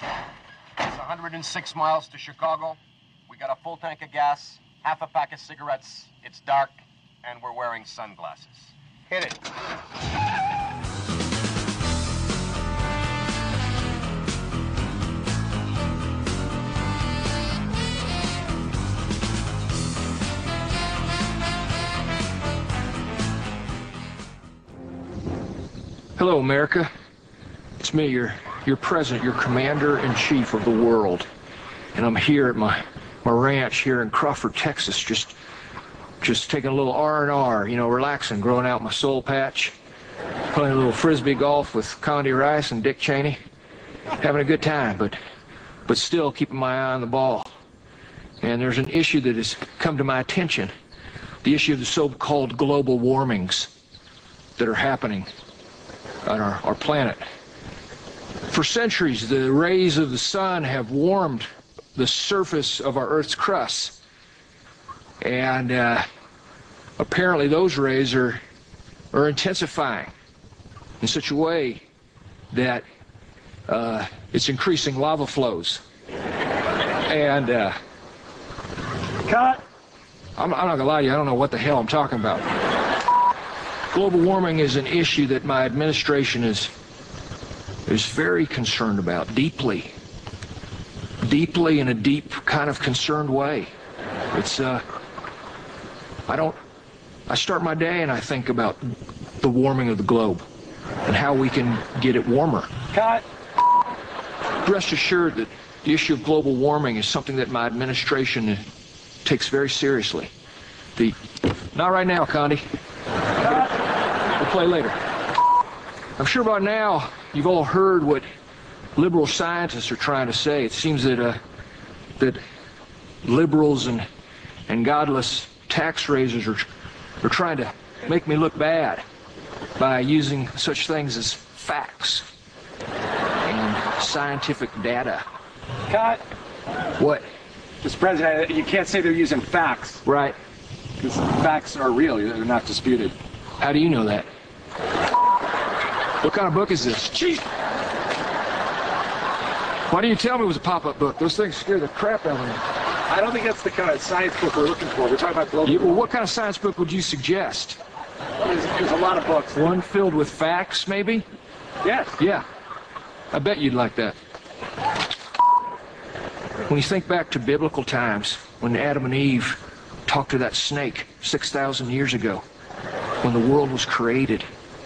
It's 106 miles to Chicago. We got a full tank of gas, half a pack of cigarettes. It's dark, and we're wearing sunglasses. Hit it. Hello, America. It's me, your your president, your commander in chief of the world, and I'm here at my my ranch here in Crawford, Texas, just just taking a little R and R, you know, relaxing, growing out my soul patch, playing a little frisbee golf with Condi Rice and Dick Cheney, having a good time, but but still keeping my eye on the ball. And there's an issue that has come to my attention, the issue of the so-called global warmings that are happening on our, our planet. For centuries, the rays of the sun have warmed the surface of our Earth's crust. And uh, apparently, those rays are, are intensifying in such a way that uh, it's increasing lava flows. And uh, Cut. I'm, I'm not gonna lie to you, I don't know what the hell I'm talking about. Global warming is an issue that my administration is is very concerned about, deeply, deeply in a deep kind of concerned way. It's uh, I don't. I start my day and I think about the warming of the globe and how we can get it warmer. Cut. Rest assured that the issue of global warming is something that my administration takes very seriously. The not right now, Condi. We'll play later. I'm sure by now you've all heard what liberal scientists are trying to say. It seems that uh, that liberals and and godless tax raisers are are trying to make me look bad by using such things as facts and scientific data. Cut. What? Mr. President, you can't say they're using facts Right? because facts are real. They're not disputed. How do you know that? What kind of book is this? Jeez. Why didn't you tell me it was a pop-up book? Those things scare the crap out of me. I don't think that's the kind of science book we're looking for. We're talking about global. You, well, what kind of science book would you suggest? There's, there's a lot of books. One filled with facts, maybe? Yes. Yeah. I bet you'd like that. When you think back to biblical times, when Adam and Eve talked to that snake 6,000 years ago, when the world was created,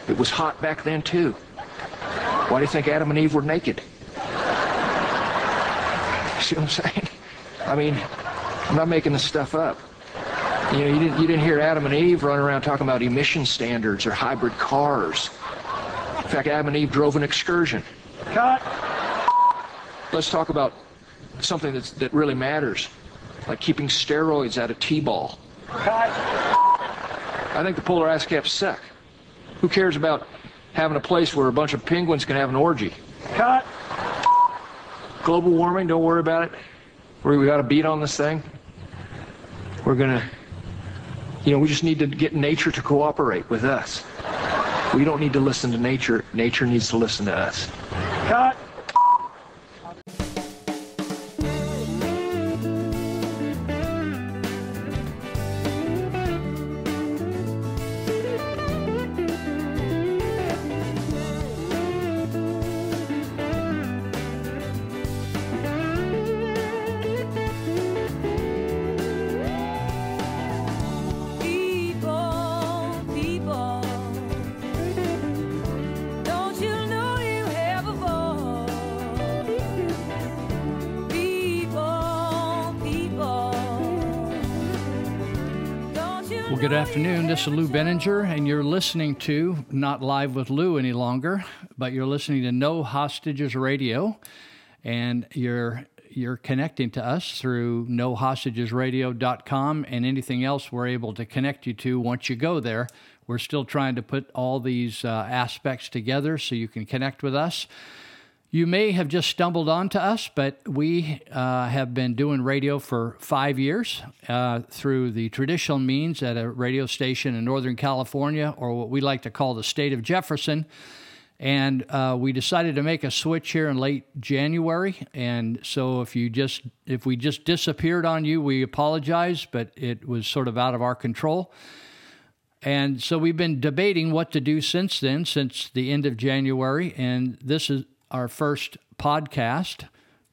it was hot back then too. Why do you think Adam and Eve were naked? See what I'm saying? I mean, I'm not making this stuff up. You know, you didn't, you didn't hear Adam and Eve running around talking about emission standards or hybrid cars. In fact, Adam and Eve drove an excursion. Cut. Let's talk about something that's, that really matters, like keeping steroids out of T-ball. Cut. I think the polar ice caps suck. Who cares about having a place where a bunch of penguins can have an orgy? Cut. Global warming, don't worry about it. We we got a beat on this thing. We're gonna, you know, we just need to get nature to cooperate with us. We don't need to listen to nature. Nature needs to listen to us. Cut. This is Lou Benninger, and you're listening to not live with Lou any longer, but you're listening to No Hostages Radio, and you're you're connecting to us through nohostagesradio.com and anything else we're able to connect you to once you go there. We're still trying to put all these uh, aspects together so you can connect with us. You may have just stumbled onto us, but we uh, have been doing radio for five years uh, through the traditional means at a radio station in Northern California, or what we like to call the state of Jefferson. And uh, we decided to make a switch here in late January. And so if you just if we just disappeared on you, we apologize, but it was sort of out of our control. And so we've been debating what to do since then, since the end of January. And this is our first podcast.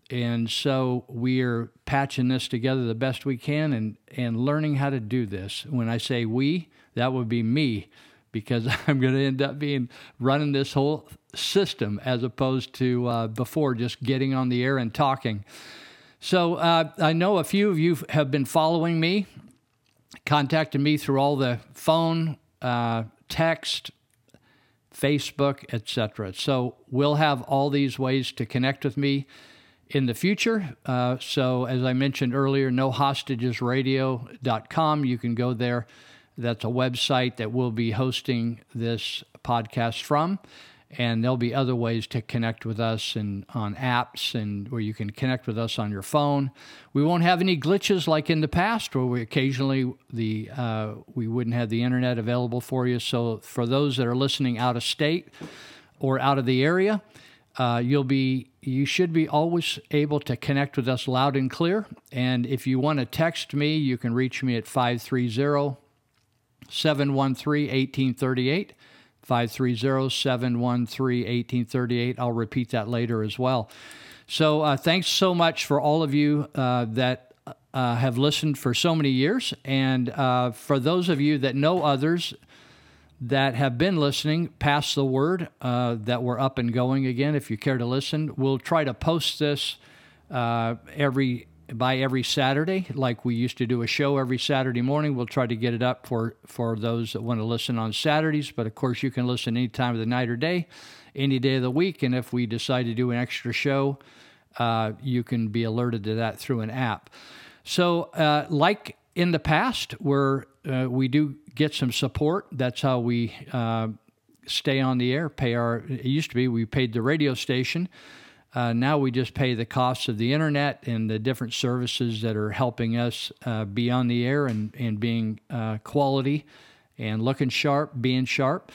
And so we're patching this together the best we can and, and learning how to do this. When I say we, that would be me because I'm going to end up being running this whole system as opposed to uh, before just getting on the air and talking. So uh, I know a few of you have been following me, contacted me through all the phone, uh, text, Facebook, etc. So we'll have all these ways to connect with me in the future. Uh, so as I mentioned earlier, nohostagesradio.com. You can go there. That's a website that we'll be hosting this podcast from. And there'll be other ways to connect with us and on apps and where you can connect with us on your phone. We won't have any glitches like in the past, where we occasionally the uh, we wouldn't have the internet available for you. So for those that are listening out of state or out of the area, uh, you'll be you should be always able to connect with us loud and clear. And if you want to text me, you can reach me at 530 713 1838. 530 713 1838. I'll repeat that later as well. So, uh, thanks so much for all of you uh, that uh, have listened for so many years. And uh, for those of you that know others that have been listening, pass the word uh, that we're up and going again. If you care to listen, we'll try to post this uh, every by every Saturday, like we used to do a show every Saturday morning. We'll try to get it up for, for those that want to listen on Saturdays. But of course, you can listen any time of the night or day, any day of the week. And if we decide to do an extra show, uh, you can be alerted to that through an app. So, uh, like in the past, where uh, we do get some support, that's how we uh, stay on the air. Pay our. It used to be we paid the radio station. Uh, now we just pay the costs of the internet and the different services that are helping us uh, be on the air and, and being uh, quality and looking sharp, being sharp.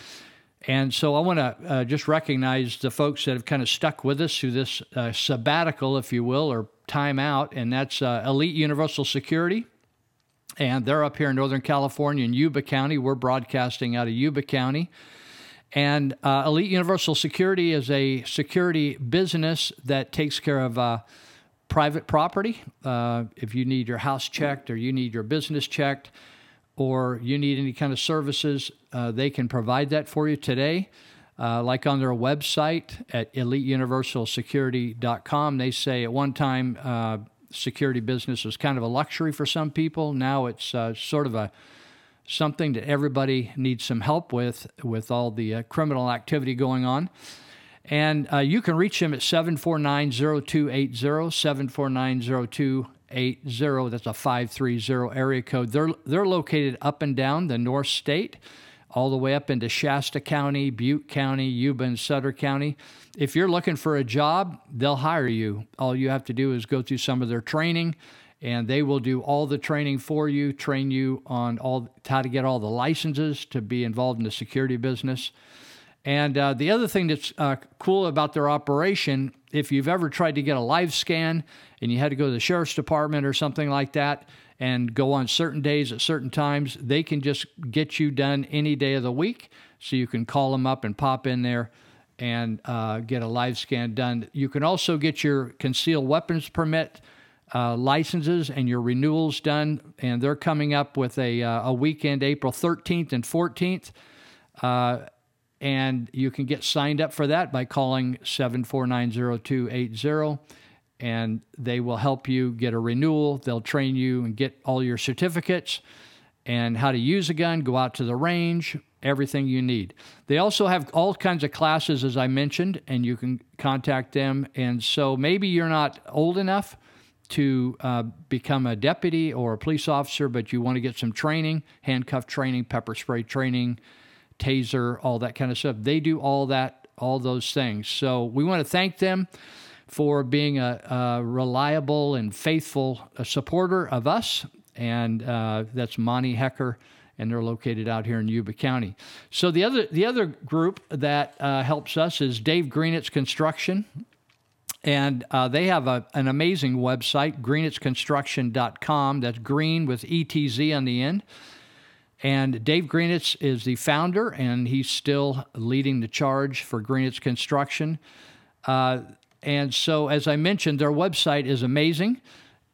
And so I want to uh, just recognize the folks that have kind of stuck with us through this uh, sabbatical, if you will, or time out, and that's uh, Elite Universal Security. And they're up here in Northern California in Yuba County. We're broadcasting out of Yuba County. And uh, Elite Universal Security is a security business that takes care of uh, private property. Uh, if you need your house checked or you need your business checked or you need any kind of services, uh, they can provide that for you today. Uh, like on their website at eliteuniversalsecurity.com, they say at one time uh, security business was kind of a luxury for some people. Now it's sort of a something that everybody needs some help with, with all the uh, criminal activity going on. And uh, you can reach them at 749 0280, 749 0280. That's a 530 area code. They're, they're located up and down the North State, all the way up into Shasta County, Butte County, Yuba, and Sutter County. If you're looking for a job, they'll hire you. All you have to do is go through some of their training and they will do all the training for you, train you on all how to get all the licenses to be involved in the security business. And uh, the other thing that's uh, cool about their operation, if you've ever tried to get a live scan and you had to go to the sheriff's department or something like that and go on certain days at certain times, they can just get you done any day of the week. So you can call them up and pop in there and uh, get a live scan done. You can also get your concealed weapons permit uh, licenses and your renewals done, and they're coming up with a, uh, a weekend, April 13th and 14th. Uh, and you can get signed up for that by calling 7490280 and they will help you get a renewal. They'll train you and get all your certificates and how to use a gun, go out to the range, everything you need. They also have all kinds of classes, as I mentioned, and you can contact them. And so maybe you're not old enough to uh, become a deputy or a police officer, but you want to get some training, handcuff training, pepper spray training, taser, all that kind of stuff. They do all that, all those things. So we want to thank them for being a, a reliable and faithful uh, supporter of us. And uh, that's Monty Hecker and they're located out here in Yuba County. So the other the other group that uh, helps us is Dave Greenitz Construction. And uh, they have a, an amazing website, greenitzconstruction.com. That's green with ETZ on the end. And Dave Greenitz is the founder, and he's still leading the charge for Greenitz Construction. Uh, and so, as I mentioned, their website is amazing.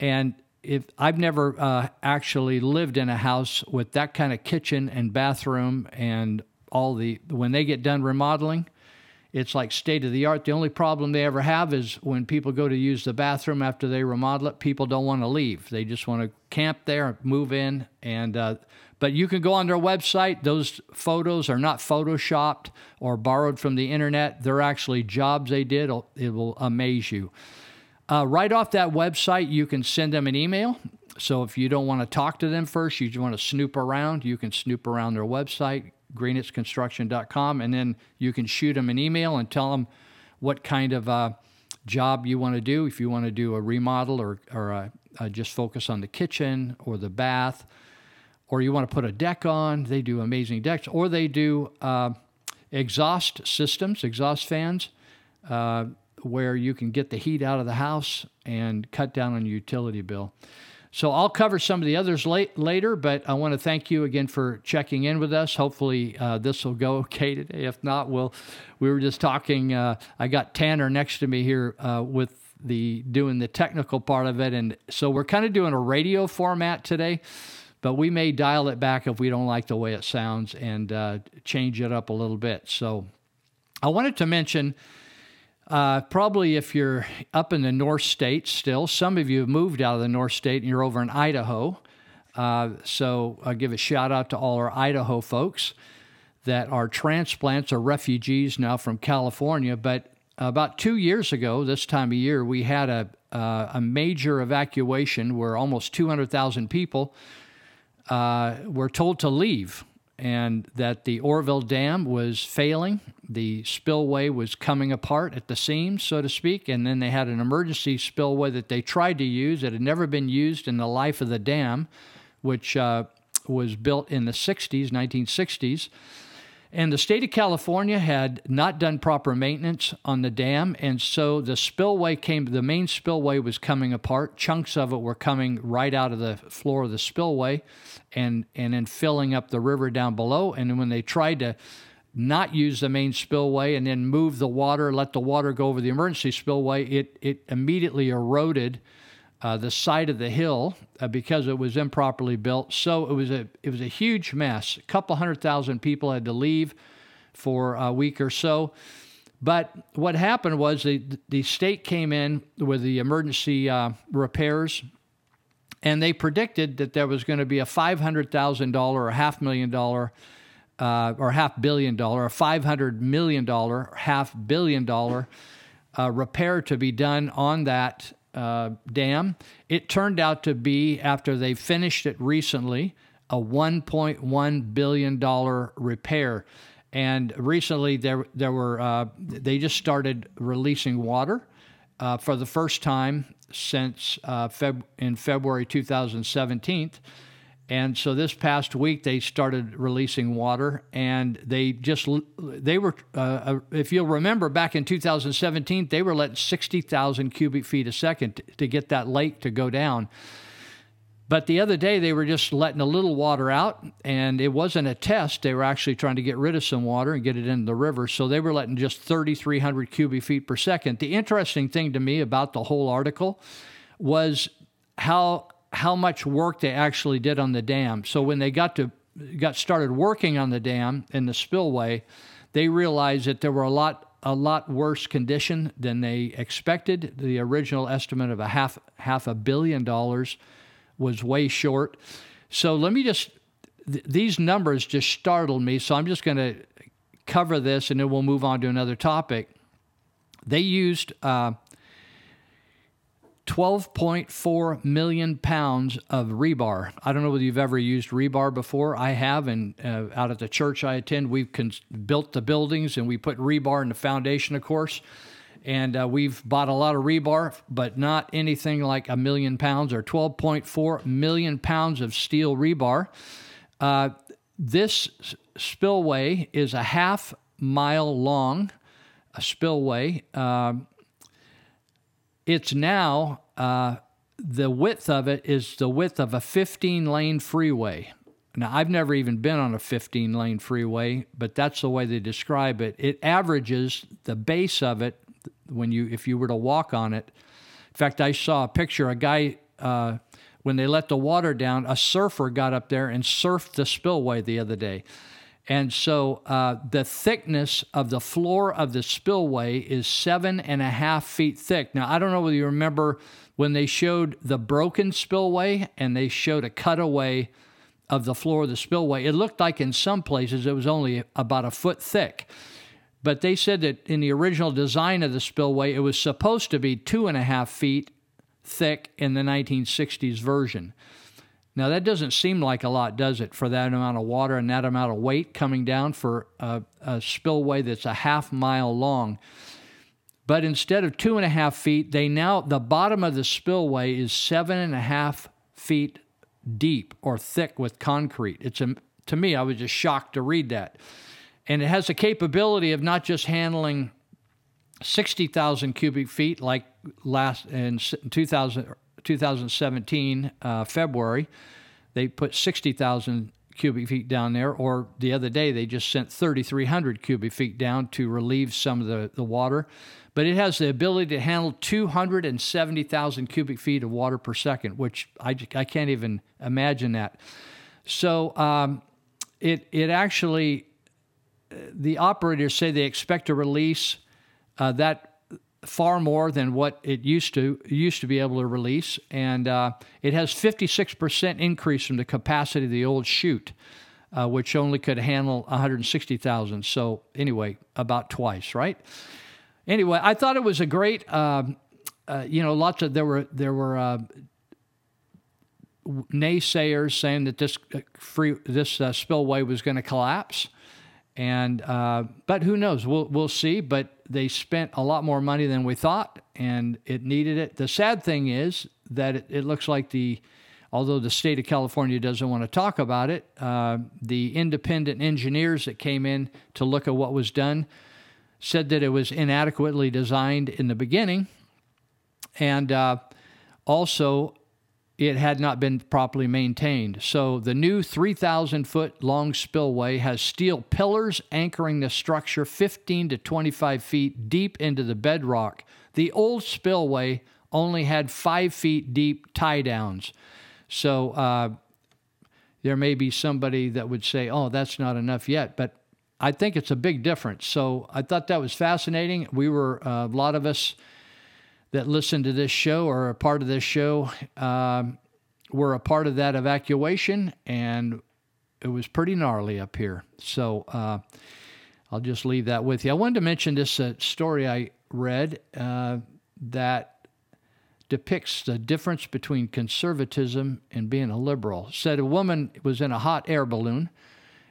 And if I've never uh, actually lived in a house with that kind of kitchen and bathroom and all the when they get done remodeling, it's like state of the art. The only problem they ever have is when people go to use the bathroom after they remodel it, people don't want to leave. They just want to camp there, move in, and uh, but you can go on their website. Those photos are not photoshopped or borrowed from the internet. They're actually jobs they did. It will amaze you. Uh, right off that website, you can send them an email. So if you don't want to talk to them first, you just want to snoop around, you can snoop around their website, greenitzconstruction.com, and then you can shoot them an email and tell them what kind of uh, job you want to do. If you want to do a remodel or, or uh, uh, just focus on the kitchen or the bath, or you want to put a deck on, they do amazing decks, or they do uh, exhaust systems, exhaust fans, uh, where you can get the heat out of the house and cut down on your utility bill. So I'll cover some of the others late, later, but I want to thank you again for checking in with us. Hopefully uh, this will go okay today. If not, we'll. We were just talking. Uh, I got Tanner next to me here uh, with the doing the technical part of it, and so we're kind of doing a radio format today but we may dial it back if we don't like the way it sounds and uh, change it up a little bit. So I wanted to mention. Uh, probably if you're up in the North States still, some of you have moved out of the North State and you're over in Idaho. Uh, so I'll give a shout out to all our Idaho folks that are transplants or refugees now from California. But about two years ago, this time of year, we had a, uh, a major evacuation where almost 200,000 people uh, were told to leave and that the Oroville Dam was failing. The spillway was coming apart at the seams, so to speak, and then they had an emergency spillway that they tried to use that had never been used in the life of the dam, which uh, was built in the 60s, 1960s. And the state of California had not done proper maintenance on the dam, and so the spillway came, the main spillway was coming apart. Chunks of it were coming right out of the floor of the spillway and, and then filling up the river down below. And when they tried to not use the main spillway and then move the water, let the water go over the emergency spillway, it, it immediately eroded uh, the side of the hill uh, because it was improperly built. So it was a it was a huge mess. A couple hundred thousand people had to leave for a week or so. But what happened was the the state came in with the emergency uh, repairs, and they predicted that there was going to be a five hundred thousand dollar or half million dollar. Uh, or half billion dollar, or five hundred million dollar, half billion dollar uh, repair to be done on that uh, dam. It turned out to be, after they finished it recently, a $1.1 billion repair. And recently, there, there were, uh, they just started releasing water uh, for the first time since uh, Feb- in February 2017. And so this past week they started releasing water, and they just they were uh, uh if you'll remember back in 2017 they were letting 60,000 cubic feet a second to get that lake to go down. But the other day they were just letting a little water out, and it wasn't a test. They were actually trying to get rid of some water and get it into the river. So they were letting just 3,300 cubic feet per second. The interesting thing to me about the whole article was how how much work they actually did on the dam. So when they got to got started working on the dam and the spillway, they realized that there were a lot a lot worse condition than they expected. The original estimate of a half half a billion dollars was way short. So let me just th- these numbers just startled me. So I'm just going to cover this and then we'll move on to another topic. They used uh, 12.4 million pounds of rebar. I don't know whether you've ever used rebar before. I have, and uh, out at the church I attend, we've cons- built the buildings and we put rebar in the foundation, of course. And uh, we've bought a lot of rebar, but not anything like a million pounds or 12.4 million pounds of steel rebar. Uh, this spillway is a half mile long, a spillway. Um, it's now uh, the width of it is the width of a 15 lane freeway. Now, I've never even been on a 15 lane freeway, but that's the way they describe it. It averages the base of it when you if you were to walk on it. In fact, I saw a picture. A guy uh, when they let the water down, a surfer got up there and surfed the spillway the other day. And so uh, the thickness of the floor of the spillway is seven and a half feet thick. Now, I don't know whether you remember when they showed the broken spillway and they showed a cutaway of the floor of the spillway. It looked like in some places it was only about a foot thick. But they said that in the original design of the spillway, it was supposed to be two and a half feet thick in the 1960s version. Now, that doesn't seem like a lot, does it, for that amount of water and that amount of weight coming down for a, a spillway that's a half mile long? But instead of two and a half feet, they now, the bottom of the spillway is seven and a half feet deep or thick with concrete. It's a, to me, I was just shocked to read that. And it has the capability of not just handling 60,000 cubic feet like last in 2000, 2017 uh, February. They put 60,000 cubic feet down there, or the other day they just sent 3,300 cubic feet down to relieve some of the, the water. But it has the ability to handle 270,000 cubic feet of water per second, which I, I can't even imagine that. So um, it, it actually, the operators say they expect to release uh, that far more than what it used to used to be able to release, and uh, it has 56% increase from the capacity of the old chute, uh, which only could handle 160,000. So anyway, about twice, right? Anyway, I thought it was a great. Um, uh, you know, lots of there were there were uh, naysayers saying that this uh, free this uh, spillway was going to collapse, and but who knows? We'll we'll see. But they spent a lot more money than we thought, and it needed it. The sad thing is that it, it looks like the although the state of California doesn't want to talk about it, uh, the independent engineers that came in to look at what was done said that it was inadequately designed in the beginning, and uh, also it had not been properly maintained. So the new 3,000 foot long spillway has steel pillars anchoring the structure 15 to 25 feet deep into the bedrock. The old spillway only had five feet deep tie downs. So uh, there may be somebody that would say, oh, that's not enough yet. But I think it's a big difference. So I thought that was fascinating. We were, uh, a lot of us, that listen to this show or are a part of this show um, were a part of that evacuation, and it was pretty gnarly up here. So uh, I'll just leave that with you. I wanted to mention this uh, story I read uh, that depicts the difference between conservatism and being a liberal. It said a woman was in a hot air balloon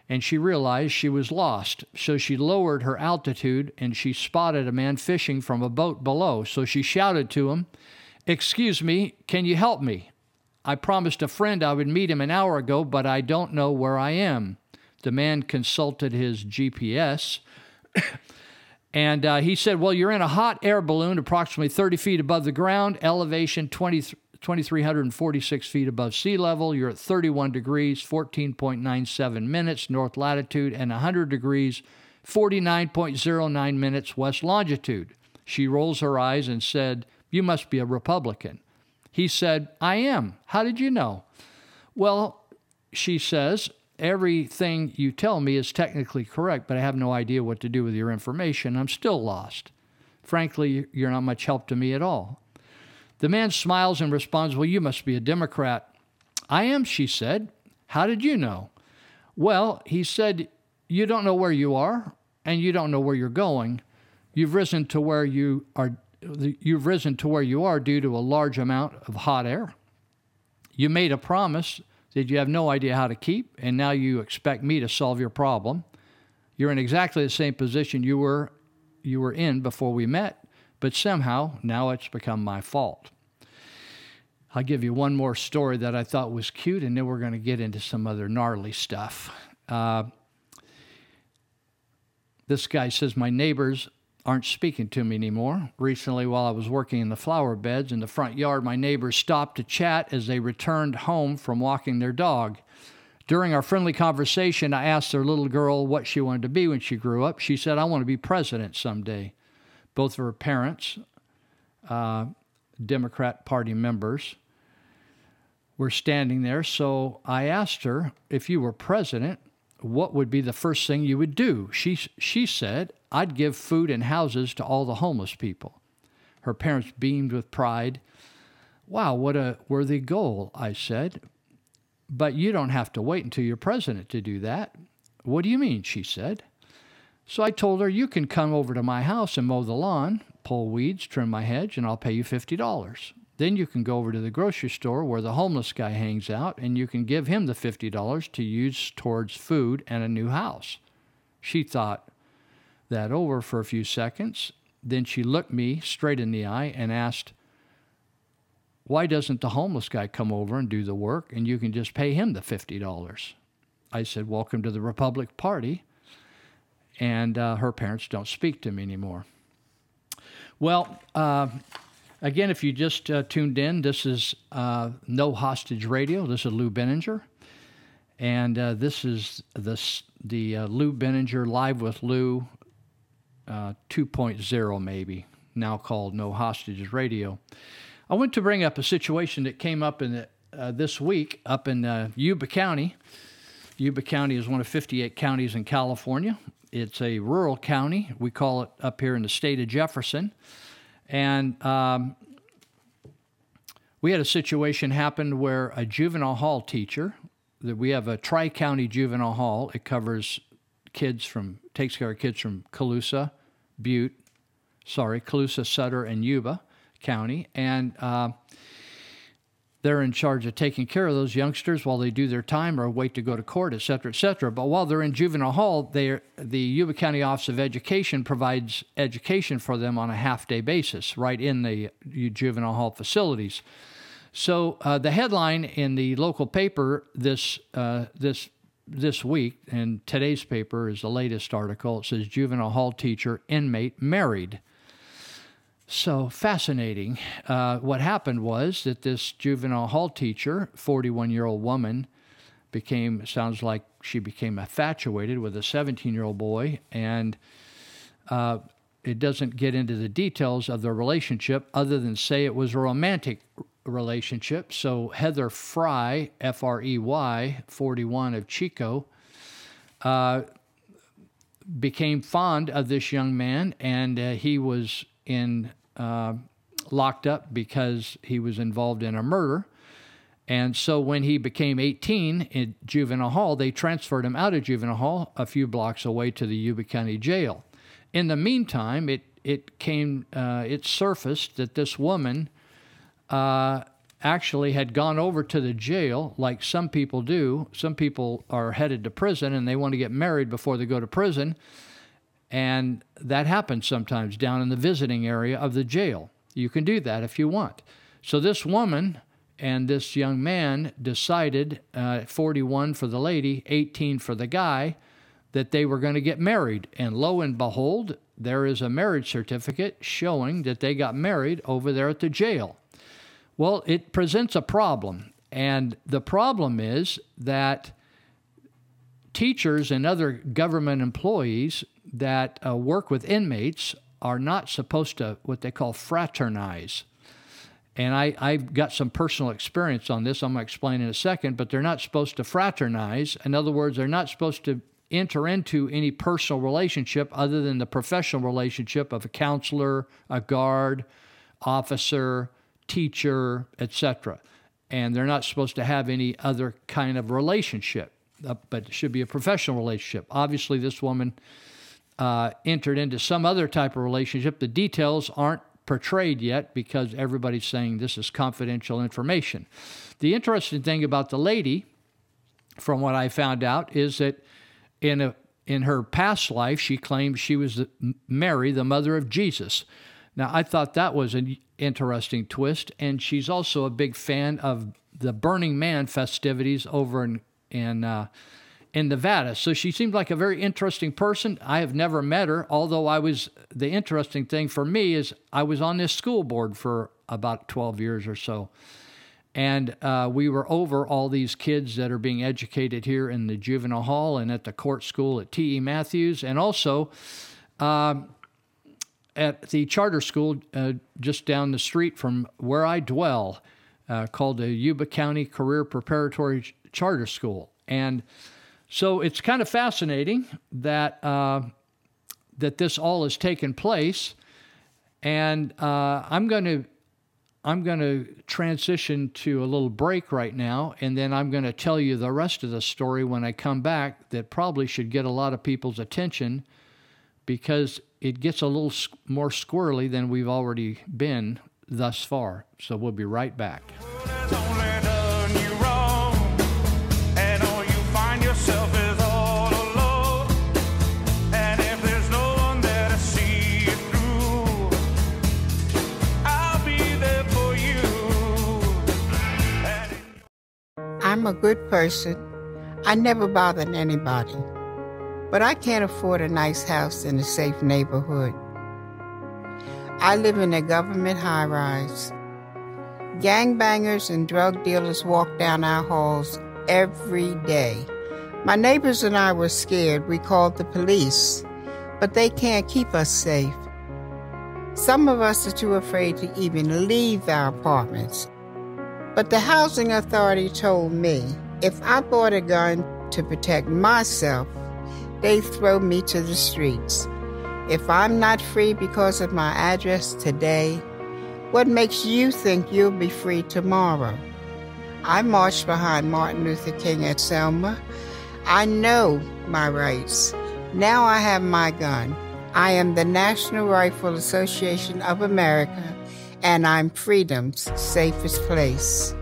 and she realized she was lost. So she lowered her altitude and she spotted a man fishing from a boat below. So she shouted to him, Excuse me, can you help me? I promised a friend I would meet him an hour ago, but I don't know where I am. The man consulted his GPS. And uh, he said, Well, you're in a hot air balloon approximately 30 feet above the ground, elevation 20, 2,346 feet above sea level. You're at 31 degrees, 14.97 minutes north latitude, and 100 degrees, 49.09 minutes west longitude. She rolls her eyes and said, You must be a Republican. He said, I am. How did you know? Well, she says, everything you tell me is technically correct, but I have no idea what to do with your information. I'm still lost. Frankly, you're not much help to me at all. The man smiles and responds, Well, you must be a Democrat. I am, she said. How did you know? Well, he said, You don't know where you are, and you don't know where you're going. You've risen to where you are. You've risen to where you are due to a large amount of hot air. You made a promise that you have no idea how to keep, and now you expect me to solve your problem. You're in exactly the same position you were you were in before we met, but somehow now it's become my fault. I'll give you one more story that I thought was cute, and then we're going to get into some other gnarly stuff. Uh, this guy says, My neighbors aren't speaking to me anymore. Recently, while I was working in the flower beds in the front yard, my neighbors stopped to chat as they returned home from walking their dog. During our friendly conversation, I asked their little girl what she wanted to be when she grew up. She said, I want to be president someday. Both of her parents, uh, Democrat Party members, were standing there. So I asked her, if you were president, what would be the first thing you would do? She, she said, I'd give food and houses to all the homeless people. Her parents beamed with pride. Wow, what a worthy goal, I said. But you don't have to wait until you're president to do that. What do you mean? She said. So I told her, You can come over to my house and mow the lawn, pull weeds, trim my hedge, and I'll pay you $50. Then you can go over to the grocery store where the homeless guy hangs out and you can give him the $50 to use towards food and a new house. She thought that over for a few seconds. Then she looked me straight in the eye and asked, Why doesn't the homeless guy come over and do the work and you can just pay him the $50? I said, Welcome to the Republic Party. And uh, her parents don't speak to me anymore. Well, uh, Again, if you just uh, tuned in, this is uh, No Hostage Radio. This is Lou Benninger. And uh, this is the, the uh, Lou Benninger Live with Lou uh, 2.0, maybe, now called No Hostages Radio. I want to bring up a situation that came up in the, this week up in Yuba County. Yuba County is one of 58 counties in California. It's a rural county. We call it up here in the state of Jefferson. And um, we had a situation happen where a juvenile hall teacher, that we have a tri county juvenile hall, it covers kids from, takes care of kids from Colusa, Butte, sorry, Colusa, Sutter, and Yuba County. And uh, they're in charge of taking care of those youngsters while they do their time or wait to go to court, et cetera, et cetera. But while they're in juvenile hall, the Yuba County Office of Education provides education for them on a half day basis right in the juvenile hall facilities. So uh, the headline in the local paper this uh, this this week, and today's paper is the latest article. It says juvenile hall teacher inmate married. So fascinating. Uh, what happened was that this juvenile hall teacher, 41 year old woman, became, sounds like she became infatuated with a 17 year old boy. And uh, it doesn't get into the details of the relationship other than say it was a romantic relationship. So Heather Frey, F R E Y, 41 of Chico, uh, became fond of this young man, and uh, he was in uh, locked up because he was involved in a murder. And so when he became 18 in juvenile hall, they transferred him out of juvenile hall a few blocks away to the Yuba County Jail. In the meantime, it it came uh, it surfaced that this woman uh, actually had gone over to the jail, like some people do. Some people are headed to prison and they want to get married before they go to prison. And that happens sometimes down in the visiting area of the jail. You can do that if you want. So this woman and this young man decided, uh, 41 for the lady, 18 for the guy, that they were going to get married. And lo and behold, there is a marriage certificate showing that they got married over there at the jail. Well, it presents a problem. And the problem is that teachers and other government employees that uh, work with inmates are not supposed to what they call fraternize. And I, I've got some personal experience on this. I'm going to explain in a second, but they're not supposed to fraternize. In other words, they're not supposed to enter into any personal relationship other than the professional relationship of a counselor, a guard, officer, teacher, etc. And they're not supposed to have any other kind of relationship, uh, but it should be a professional relationship. Obviously, this woman uh, entered into some other type of relationship. The details aren't portrayed yet because everybody's saying this is confidential information. The interesting thing about the lady, from what I found out, is that in a in her past life, she claimed she was Mary, the mother of Jesus. Now, I thought that was an interesting twist, and she's also a big fan of the Burning Man festivities over in in uh, in Nevada. So she seemed like a very interesting person. I have never met her, although I was, the interesting thing for me is I was on this school board for about 12 years or so. And uh, we were over all these kids that are being educated here in the juvenile hall and at the court school at T.E. Matthews, and also um, at the charter school uh, just down the street from where I dwell, uh, called the Yuba County Career Preparatory Charter School. And so it's kind of fascinating that uh, that this all has taken place. And uh, I'm going to I'm going to transition to a little break right now, and then I'm going to tell you the rest of the story when I come back that probably should get a lot of people's attention because it gets a little more squirrely than we've already been thus far. So we'll be right back. I'm a good person. I never bothered anybody. But I can't afford a nice house in a safe neighborhood. I live in a government high rise. Gangbangers and drug dealers walk down our halls every day. My neighbors and I were scared. We called the police, but they can't keep us safe. Some of us are too afraid to even leave our apartments. But the housing authority told me if I bought a gun to protect myself, they throw me to the streets. If I'm not free because of my address today, what makes you think you'll be free tomorrow? I marched behind Martin Luther King at Selma. I know my rights. Now I have my gun. I am the National Rifle Association of America, and I'm freedom's safest place.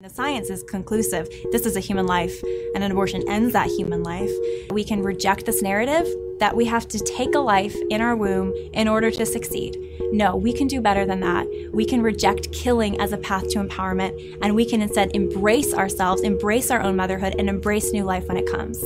The science is conclusive. This is a human life, and an abortion ends that human life. We can reject this narrative that we have to take a life in our womb in order to succeed. No, we can do better than that. We can reject killing as a path to empowerment, and we can instead embrace ourselves, embrace our own motherhood, and embrace new life when it comes.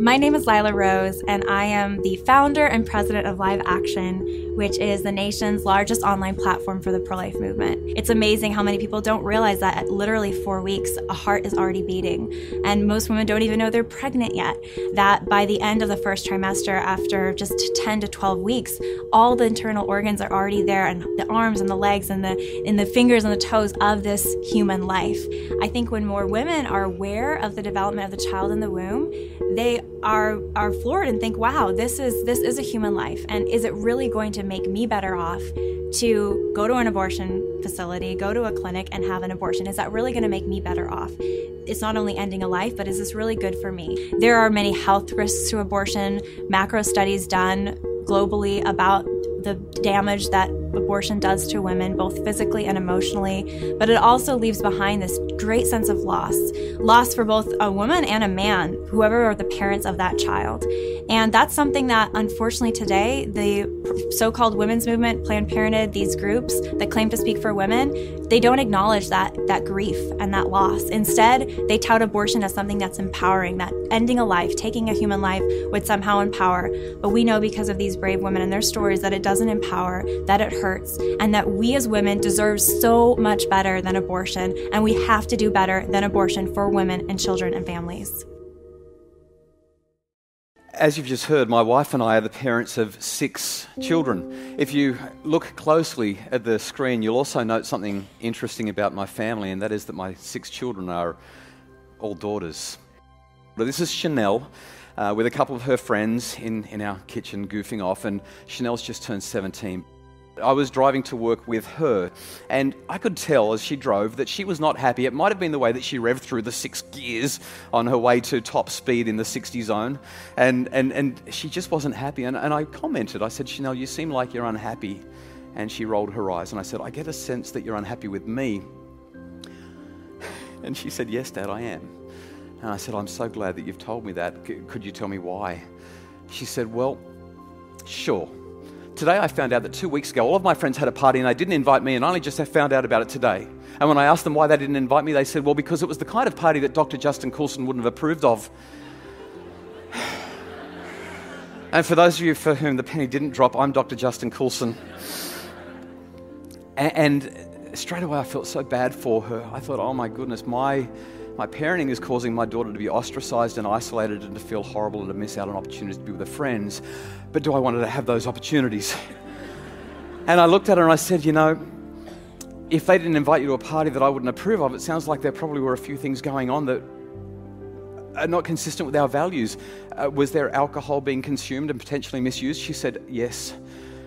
My name is Lila Rose, and I am the founder and president of Live Action, which is the nation's largest online platform for the pro life movement. It's amazing how many people don't realize that at literally four weeks, a heart is already beating. And most women don't even know they're pregnant yet. That by the end of the first trimester, after just 10 to 12 weeks, all the internal organs are already there, and the arms and the legs and the, and the fingers and the toes of this human life. I think when more women are aware of the development of the child in the womb, they are are floored and think, "Wow, this is this is a human life, and is it really going to make me better off to go to an abortion facility, go to a clinic, and have an abortion? Is that really going to make me better off?" It's not only ending a life, but is this really good for me? There are many health risks to abortion. Macro studies done globally about the damage that abortion does to women, both physically and emotionally, but it also leaves behind this great sense of loss loss for both a woman and a man, whoever are the parents of that child. And that's something that, unfortunately, today, the so called women's movement, Planned Parenthood, these groups that claim to speak for women, they don't acknowledge that, that grief and that loss. Instead, they tout abortion as something that's empowering, that ending a life, taking a human life would somehow empower. But we know because of these brave women and their stories that it doesn't empower, that it hurts, and that we as women deserve so much better than abortion, and we have to do better than abortion for women and children and families. As you've just heard, my wife and I are the parents of six children. If you look closely at the screen, you'll also note something interesting about my family, and that is that my six children are all daughters. This is Chanel uh, with a couple of her friends in, in our kitchen goofing off, and Chanel's just turned 17. I was driving to work with her, and I could tell as she drove that she was not happy. It might have been the way that she revved through the six gears on her way to top speed in the 60 zone, and, and, and she just wasn't happy. And, and I commented, I said, Chanel, you seem like you're unhappy. And she rolled her eyes, and I said, I get a sense that you're unhappy with me. And she said, Yes, Dad, I am. And I said, I'm so glad that you've told me that. Could you tell me why? She said, Well, sure. Today I found out that two weeks ago, all of my friends had a party and they didn't invite me, and I only just found out about it today. And when I asked them why they didn't invite me, they said, well, because it was the kind of party that Dr. Justin Coulson wouldn't have approved of. And for those of you for whom the penny didn't drop, I'm Dr. Justin Coulson. And straight away I felt so bad for her. I thought, oh my goodness, my, my parenting is causing my daughter to be ostracized and isolated and to feel horrible and to miss out on opportunities to be with her friends. But do I want her to have those opportunities? And I looked at her and I said, you know, if they didn't invite you to a party that I wouldn't approve of, it sounds like there probably were a few things going on that are not consistent with our values. Uh, was there alcohol being consumed and potentially misused? She said, yes.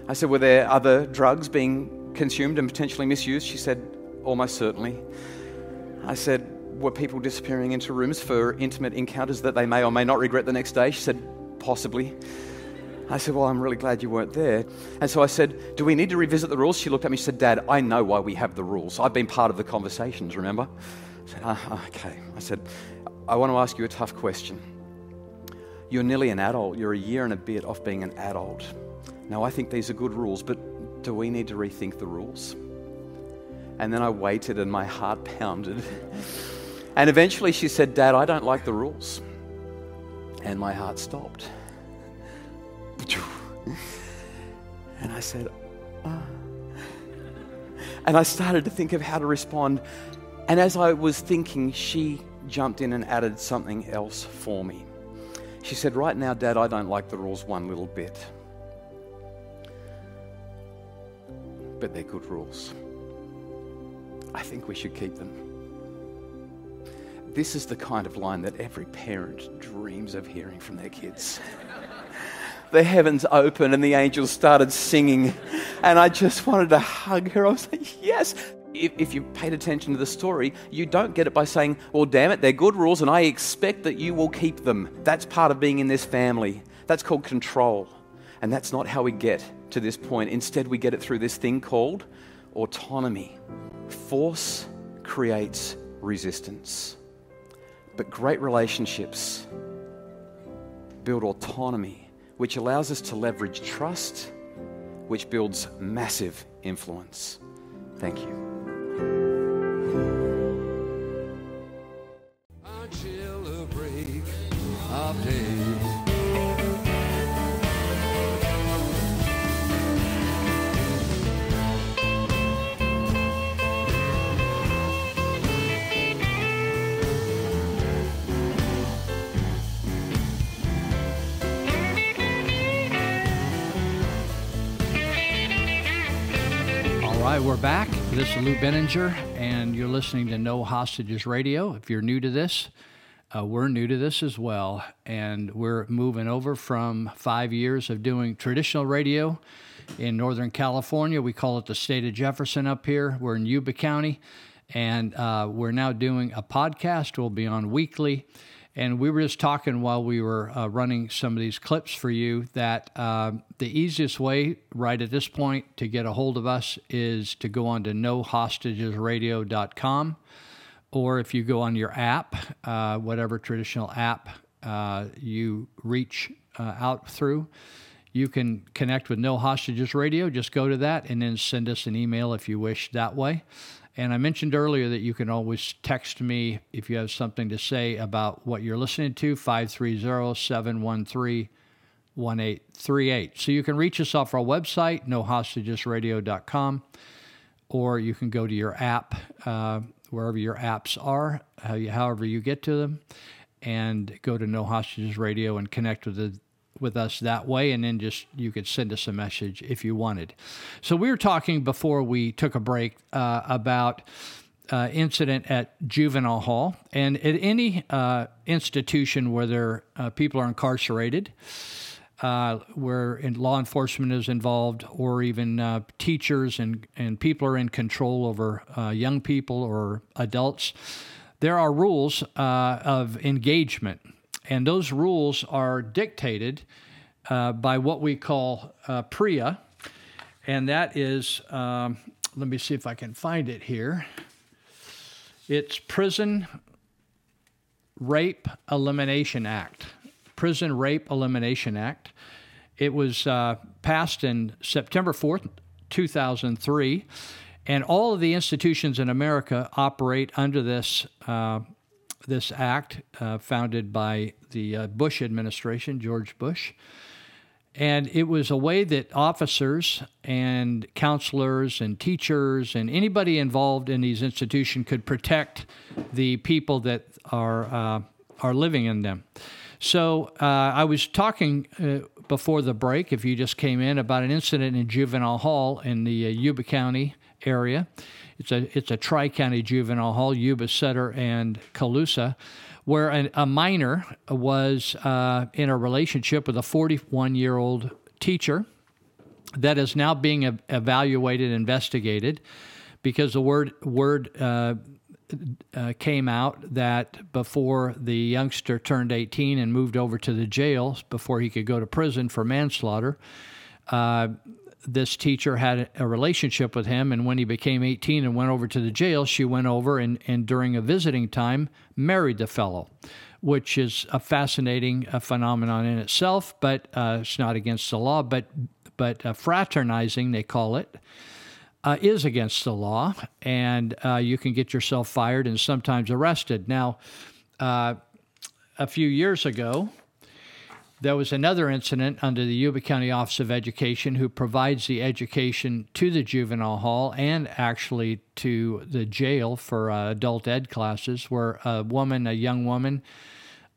I said, were there other drugs being consumed and potentially misused? She said, almost certainly. I said, were people disappearing into rooms for intimate encounters that they may or may not regret the next day? She said, possibly. I said, Well, I'm really glad you weren't there. And so I said, Do we need to revisit the rules? She looked at me and said, Dad, I know why we have the rules. I've been part of the conversations, remember? I said, uh, Okay. I said, I want to ask you a tough question. You're nearly an adult. You're a year and a bit off being an adult. Now, I think these are good rules, but do we need to rethink the rules? And then I waited and my heart pounded. And eventually she said, Dad, I don't like the rules. And my heart stopped. And I said, ah. And I started to think of how to respond. And as I was thinking, she jumped in and added something else for me. She said, Right now, Dad, I don't like the rules one little bit. But they're good rules. I think we should keep them. This is the kind of line that every parent dreams of hearing from their kids. the heavens opened and the angels started singing, and I just wanted to hug her. I was like, Yes. If, if you paid attention to the story, you don't get it by saying, Well, damn it, they're good rules, and I expect that you will keep them. That's part of being in this family. That's called control. And that's not how we get to this point. Instead, we get it through this thing called autonomy. Force creates resistance. But great relationships build autonomy, which allows us to leverage trust, which builds massive influence. Thank you. Until a break of day. Right, we're back. This is Lou Binninger, and you're listening to No Hostages Radio. If you're new to this, uh, we're new to this as well, and we're moving over from five years of doing traditional radio in Northern California. We call it the state of Jefferson up here. We're in Yuba County, and uh, we're now doing a podcast. We'll be on weekly. And we were just talking while we were uh, running some of these clips for you that uh, the easiest way, right at this point, to get a hold of us is to go on to nohostagesradio.com. Or if you go on your app, uh, whatever traditional app uh, you reach uh, out through, you can connect with No Hostages Radio. Just go to that and then send us an email if you wish that way. And I mentioned earlier that you can always text me if you have something to say about what you're listening to, 530 713 1838. So you can reach us off our website, nohostagesradio.com, or you can go to your app, uh, wherever your apps are, however you get to them, and go to No Hostages Radio and connect with the with us that way and then just you could send us a message if you wanted. So we were talking before we took a break uh, about uh, incident at juvenile hall and at any uh, institution where there uh, people are incarcerated uh, where in law enforcement is involved or even uh, teachers and, and people are in control over young people or adults there are rules of engagement and those rules are dictated uh, by what we call uh, PREA, and that is, um, let me see if I can find it here. It's Prison Rape Elimination Act. Prison Rape Elimination Act. It was uh, passed in September 4th, 2003, and all of the institutions in America operate under this uh, this act, uh, founded by the uh, Bush administration, George Bush. And it was a way that officers and counselors and teachers and anybody involved in these institutions could protect the people that are uh, are living in them. So uh, I was talking uh, before the break, if you just came in, about an incident in juvenile hall in the uh, Yuba County area. It's a it's a tri county juvenile hall, Yuba, Sutter, and Colusa, where an, a minor was uh, in a relationship with a 41 year old teacher that is now being ev- evaluated, investigated, because the word word uh, uh, came out that before the youngster turned 18 and moved over to the jail before he could go to prison for manslaughter. Uh, this teacher had a relationship with him, and when he became 18 and went over to the jail, she went over and, and during a visiting time married the fellow, which is a fascinating uh, phenomenon in itself, but uh, it's not against the law. But but uh, fraternizing, they call it, uh, is against the law, and uh, you can get yourself fired and sometimes arrested. Now, uh, a few years ago, there was another incident under the Yuba County Office of Education, who provides the education to the juvenile hall and actually to the jail for uh, adult ed classes, where a woman, a young woman,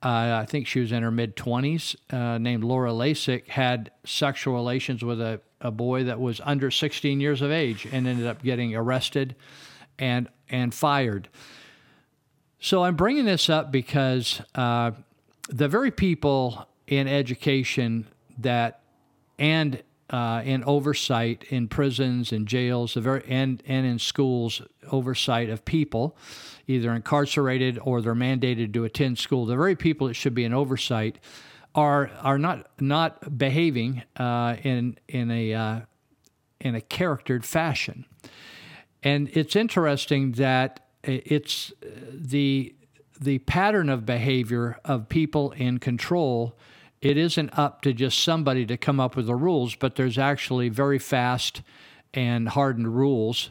uh, I think she was in her mid 20s, uh, named Laura Lasik, had sexual relations with a, a boy that was under 16 years of age and ended up getting arrested and, and fired. So I'm bringing this up because uh, the very people in education that and uh, in oversight in prisons and jails, the very and and in schools, oversight of people, either incarcerated or they're mandated to attend school. The very people that should be in oversight are are not not behaving uh, in in a uh, in a charactered fashion, and it's interesting that it's the the pattern of behavior of people in control it isn't up to just somebody to come up with the rules, but there's actually very fast and hardened rules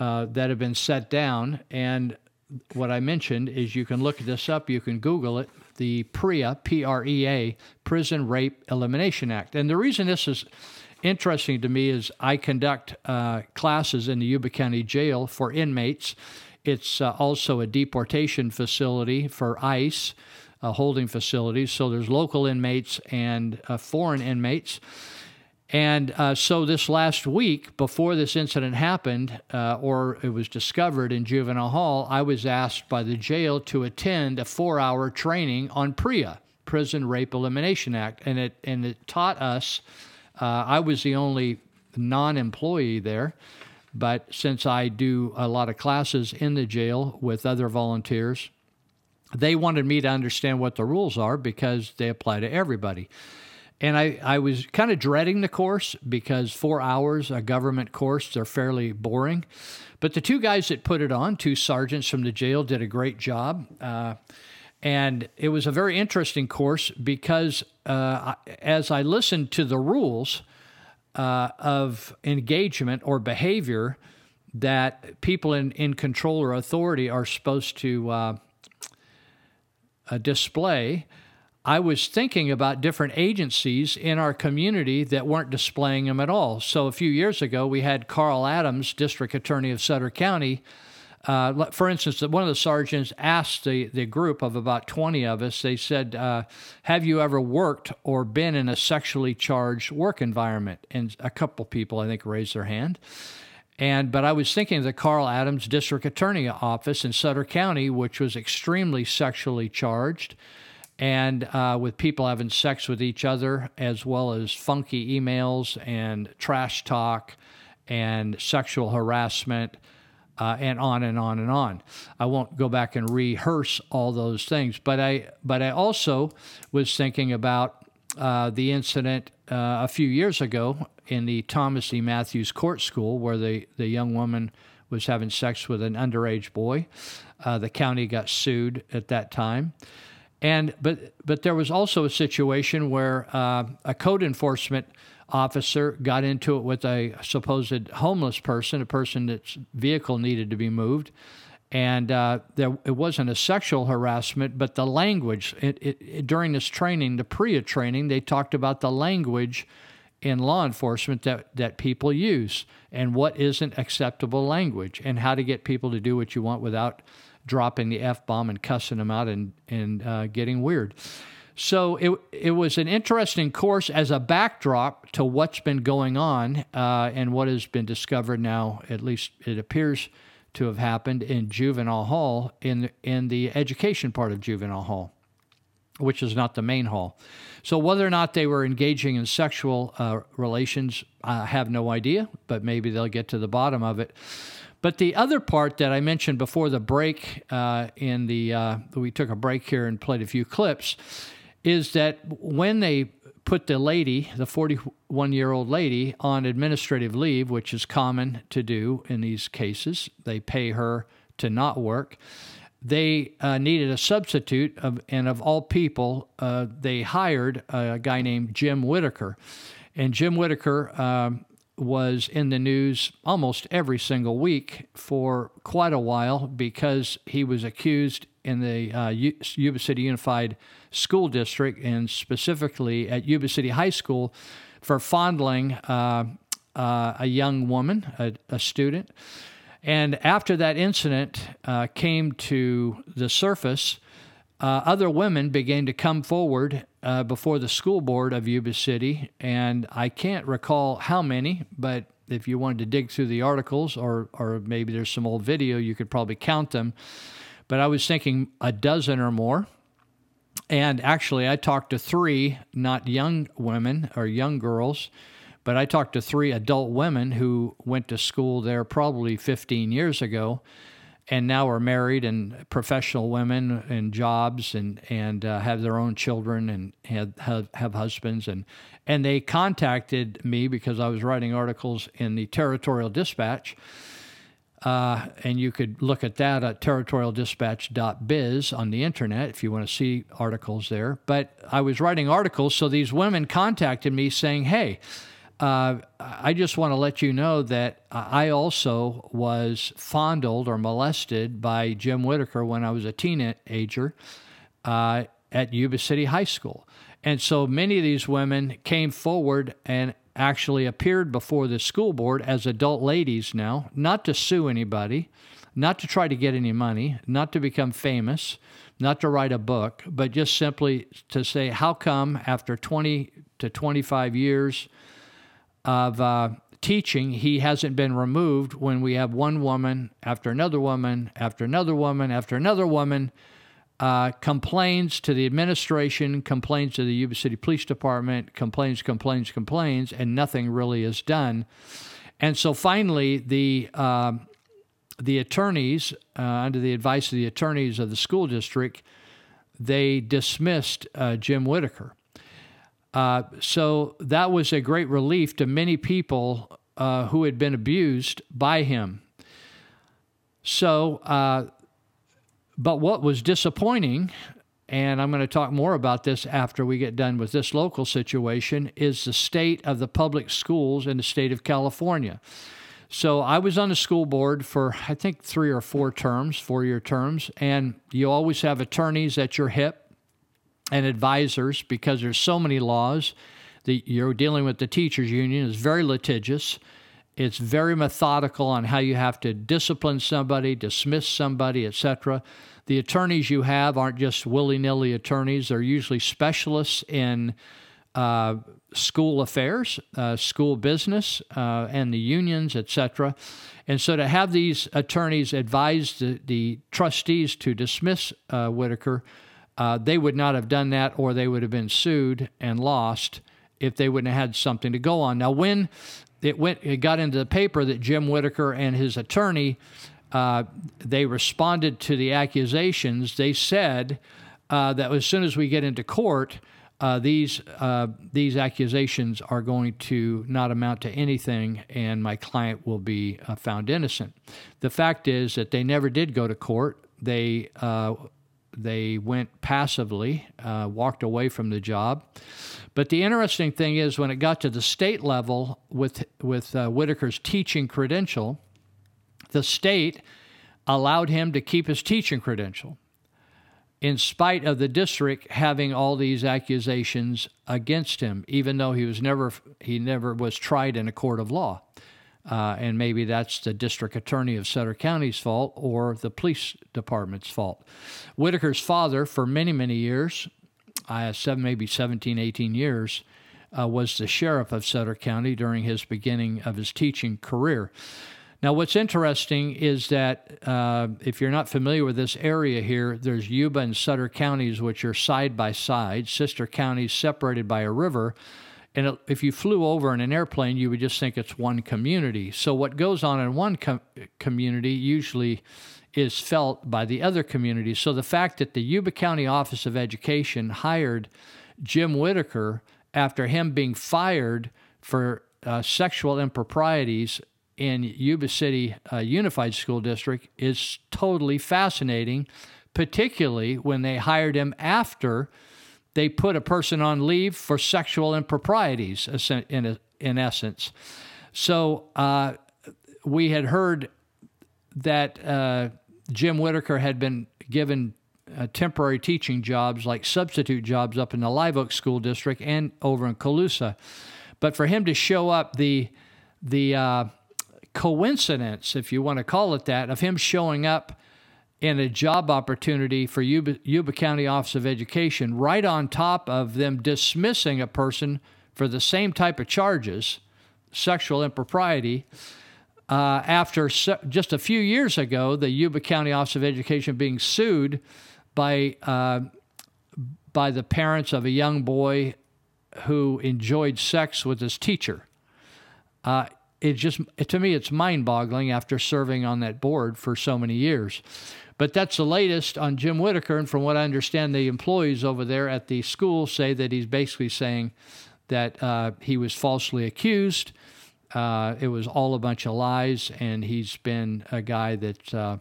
uh, that have been set down. And what I mentioned is you can look this up, you can Google it, the PREA, P R E A, Prison Rape Elimination Act. And the reason this is interesting to me is I conduct uh, classes in the Yuba County Jail for inmates. It's uh, also a deportation facility for ICE uh, holding facilities. So there's local inmates and uh, foreign inmates. And uh, so this last week, before this incident happened, uh, or it was discovered in juvenile hall, I was asked by the jail to attend a four-hour training on PREA, Prison Rape Elimination Act, and it and it taught us. Uh, I was the only non-employee there, but since I do a lot of classes in the jail with other volunteers, they wanted me to understand what the rules are because they apply to everybody. And I, I was kind of dreading the course because four hours, a government course, they're fairly boring. But the two guys that put it on, two sergeants from the jail, did a great job. Uh, and it was a very interesting course because uh, as I listened to the rules uh, of engagement or behavior that people in, in control or authority are supposed to uh, display, I was thinking about different agencies in our community that weren't displaying them at all. So a few years ago, we had Carl Adams, District Attorney of Sutter County. Uh, for instance, one of the sergeants asked the, the group of about 20 of us, they said, uh, Have you ever worked or been in a sexually charged work environment? And a couple people, I think, raised their hand. And but I was thinking of the Carl Adams District Attorney Office in Sutter County, which was extremely sexually charged, and uh, with people having sex with each other, as well as funky emails and trash talk and sexual harassment. Uh, and on and on and on. I won't go back and rehearse all those things, but I but I also was thinking about uh, the incident uh, a few years ago in the Thomas E. Matthews Court School, where the, the young woman was having sex with an underage boy. Uh, the county got sued at that time. And but but there was also a situation where uh, a code enforcement officer got into it with a supposed homeless person, a person that's vehicle needed to be moved, and uh, there it wasn't a sexual harassment, but the language. It, it, it- during this training, the PREA training, they talked about the language in law enforcement that, that people use and what isn't acceptable language and how to get people to do what you want without dropping the F bomb and cussing them out and, and uh, getting weird. So it, it was an interesting course as a backdrop to what's been going on uh, and what has been discovered now, at least it appears to have happened in juvenile hall in, in the education part of juvenile hall which is not the main hall. So whether or not they were engaging in sexual uh, relations, I have no idea, but maybe they'll get to the bottom of it. But the other part that I mentioned before the break, uh, in the uh, we took a break here and played a few clips, is that when they put the lady, the 41 year old lady, on administrative leave, which is common to do in these cases, they pay her to not work they uh, needed a substitute, of, and of all people, uh, they hired a guy named Jim Whitaker. And Jim Whitaker um, was in the news almost every single week for quite a while because he was accused in the uh, Yuba City Unified School District and specifically at Yuba City High School for fondling uh, uh, a young woman, a, a student. And after that incident uh, came to the surface, uh, other women began to come forward before the school board of Yuba City. And I can't recall how many, but if you wanted to dig through the articles or, or maybe there's some old video, you could probably count them. But I was thinking a dozen or more. And actually, I talked to three, not young women or young girls, but I talked to three adult women who went to school there probably 15 years ago and now are married and professional women and jobs and, and uh, have their own children and have, have, have husbands. And, and they contacted me because I was writing articles in the Territorial Dispatch. Uh, and you could look at that at territorialdispatch.biz on the internet if you want to see articles there. But I was writing articles, so these women contacted me saying, hey, uh, I just want to let you know that I also was fondled or molested by Jim Whitaker when I was a teenager uh, at Yuba City High School. And so many of these women came forward and actually appeared before the school board as adult ladies now, not to sue anybody, not to try to get any money, not to become famous, not to write a book, but just simply to say, how come after 20 to 25 years of uh, teaching, he hasn't been removed when we have one woman after another woman after another woman after another woman uh, complains to the administration, complains to the Yuba City Police Department, complains, complains, complains, and nothing really is done. And so finally, the uh, the attorneys, uh, under the advice of the attorneys of the school district, they dismissed uh, Jim Whitaker. Uh, so that was a great relief to many people uh, who had been abused by him. So, but what was disappointing, and I'm going to talk more about this after we get done with this local situation, is the state of the public schools in the state of California. So I was on the school board for I think three or four terms, four year terms, and you always have attorneys at your hip and advisors because there's so many laws that you're dealing with the teachers union is very litigious it's very methodical on how you have to discipline somebody dismiss somebody etc the attorneys you have aren't just willy-nilly attorneys they're usually specialists in uh, school affairs, uh, school business, uh, and the unions, etc. And so to have these attorneys advise the, the trustees to dismiss uh, Whitaker, uh, they would not have done that, or they would have been sued and lost if they wouldn't have had something to go on. Now, when it went, it got into the paper that Jim Whitaker and his attorney uh, they responded to the accusations. They said uh, that as soon as we get into court, uh, these uh, these accusations are going to not amount to anything, and my client will be uh, found innocent. The fact is that they never did go to court. They uh, they went passively, walked away from the job. But the interesting thing is, when it got to the state level with with uh, Whitaker's teaching credential, the state allowed him to keep his teaching credential, in spite of the district having all these accusations against him, even though he was never he never was tried in a court of law. Uh, and maybe that's the district attorney of Sutter County's fault or the police department's fault. Whitaker's father, for many, many years, uh, seven, maybe 17, 18 years, uh, was the sheriff of Sutter County during his beginning of his teaching career. Now, what's interesting is that uh, if you're not familiar with this area here, there's Yuba and Sutter counties, which are side by side, sister counties separated by a river. And if you flew over in an airplane, you would just think it's one community. So, what goes on in one com- community usually is felt by the other communities. So, the fact that the Yuba County Office of Education hired Jim Whitaker after him being fired for uh, sexual improprieties in Yuba City uh, Unified School District is totally fascinating, particularly when they hired him after they put a person on leave for sexual improprieties, in, in essence. So uh, we had heard that uh, Jim Whitaker had been given uh, temporary teaching jobs, like substitute jobs, up in the Live Oak School District and over in Colusa. But for him to show up, the the uh, coincidence, if you want to call it that, of him showing up in a job opportunity for Yuba, Yuba County Office of Education, right on top of them dismissing a person for the same type of charges, sexual impropriety. Uh, after just a few years ago, the Yuba County Office of Education being sued by uh, by the parents of a young boy who enjoyed sex with his teacher. Uh, it just to me it's mind-boggling after serving on that board for so many years. But that's the latest on Jim Whitaker, and from what I understand, the employees over there at the school say that he's basically saying that uh, he was falsely accused. Uh, it was all a bunch of lies, and he's been a guy that uh,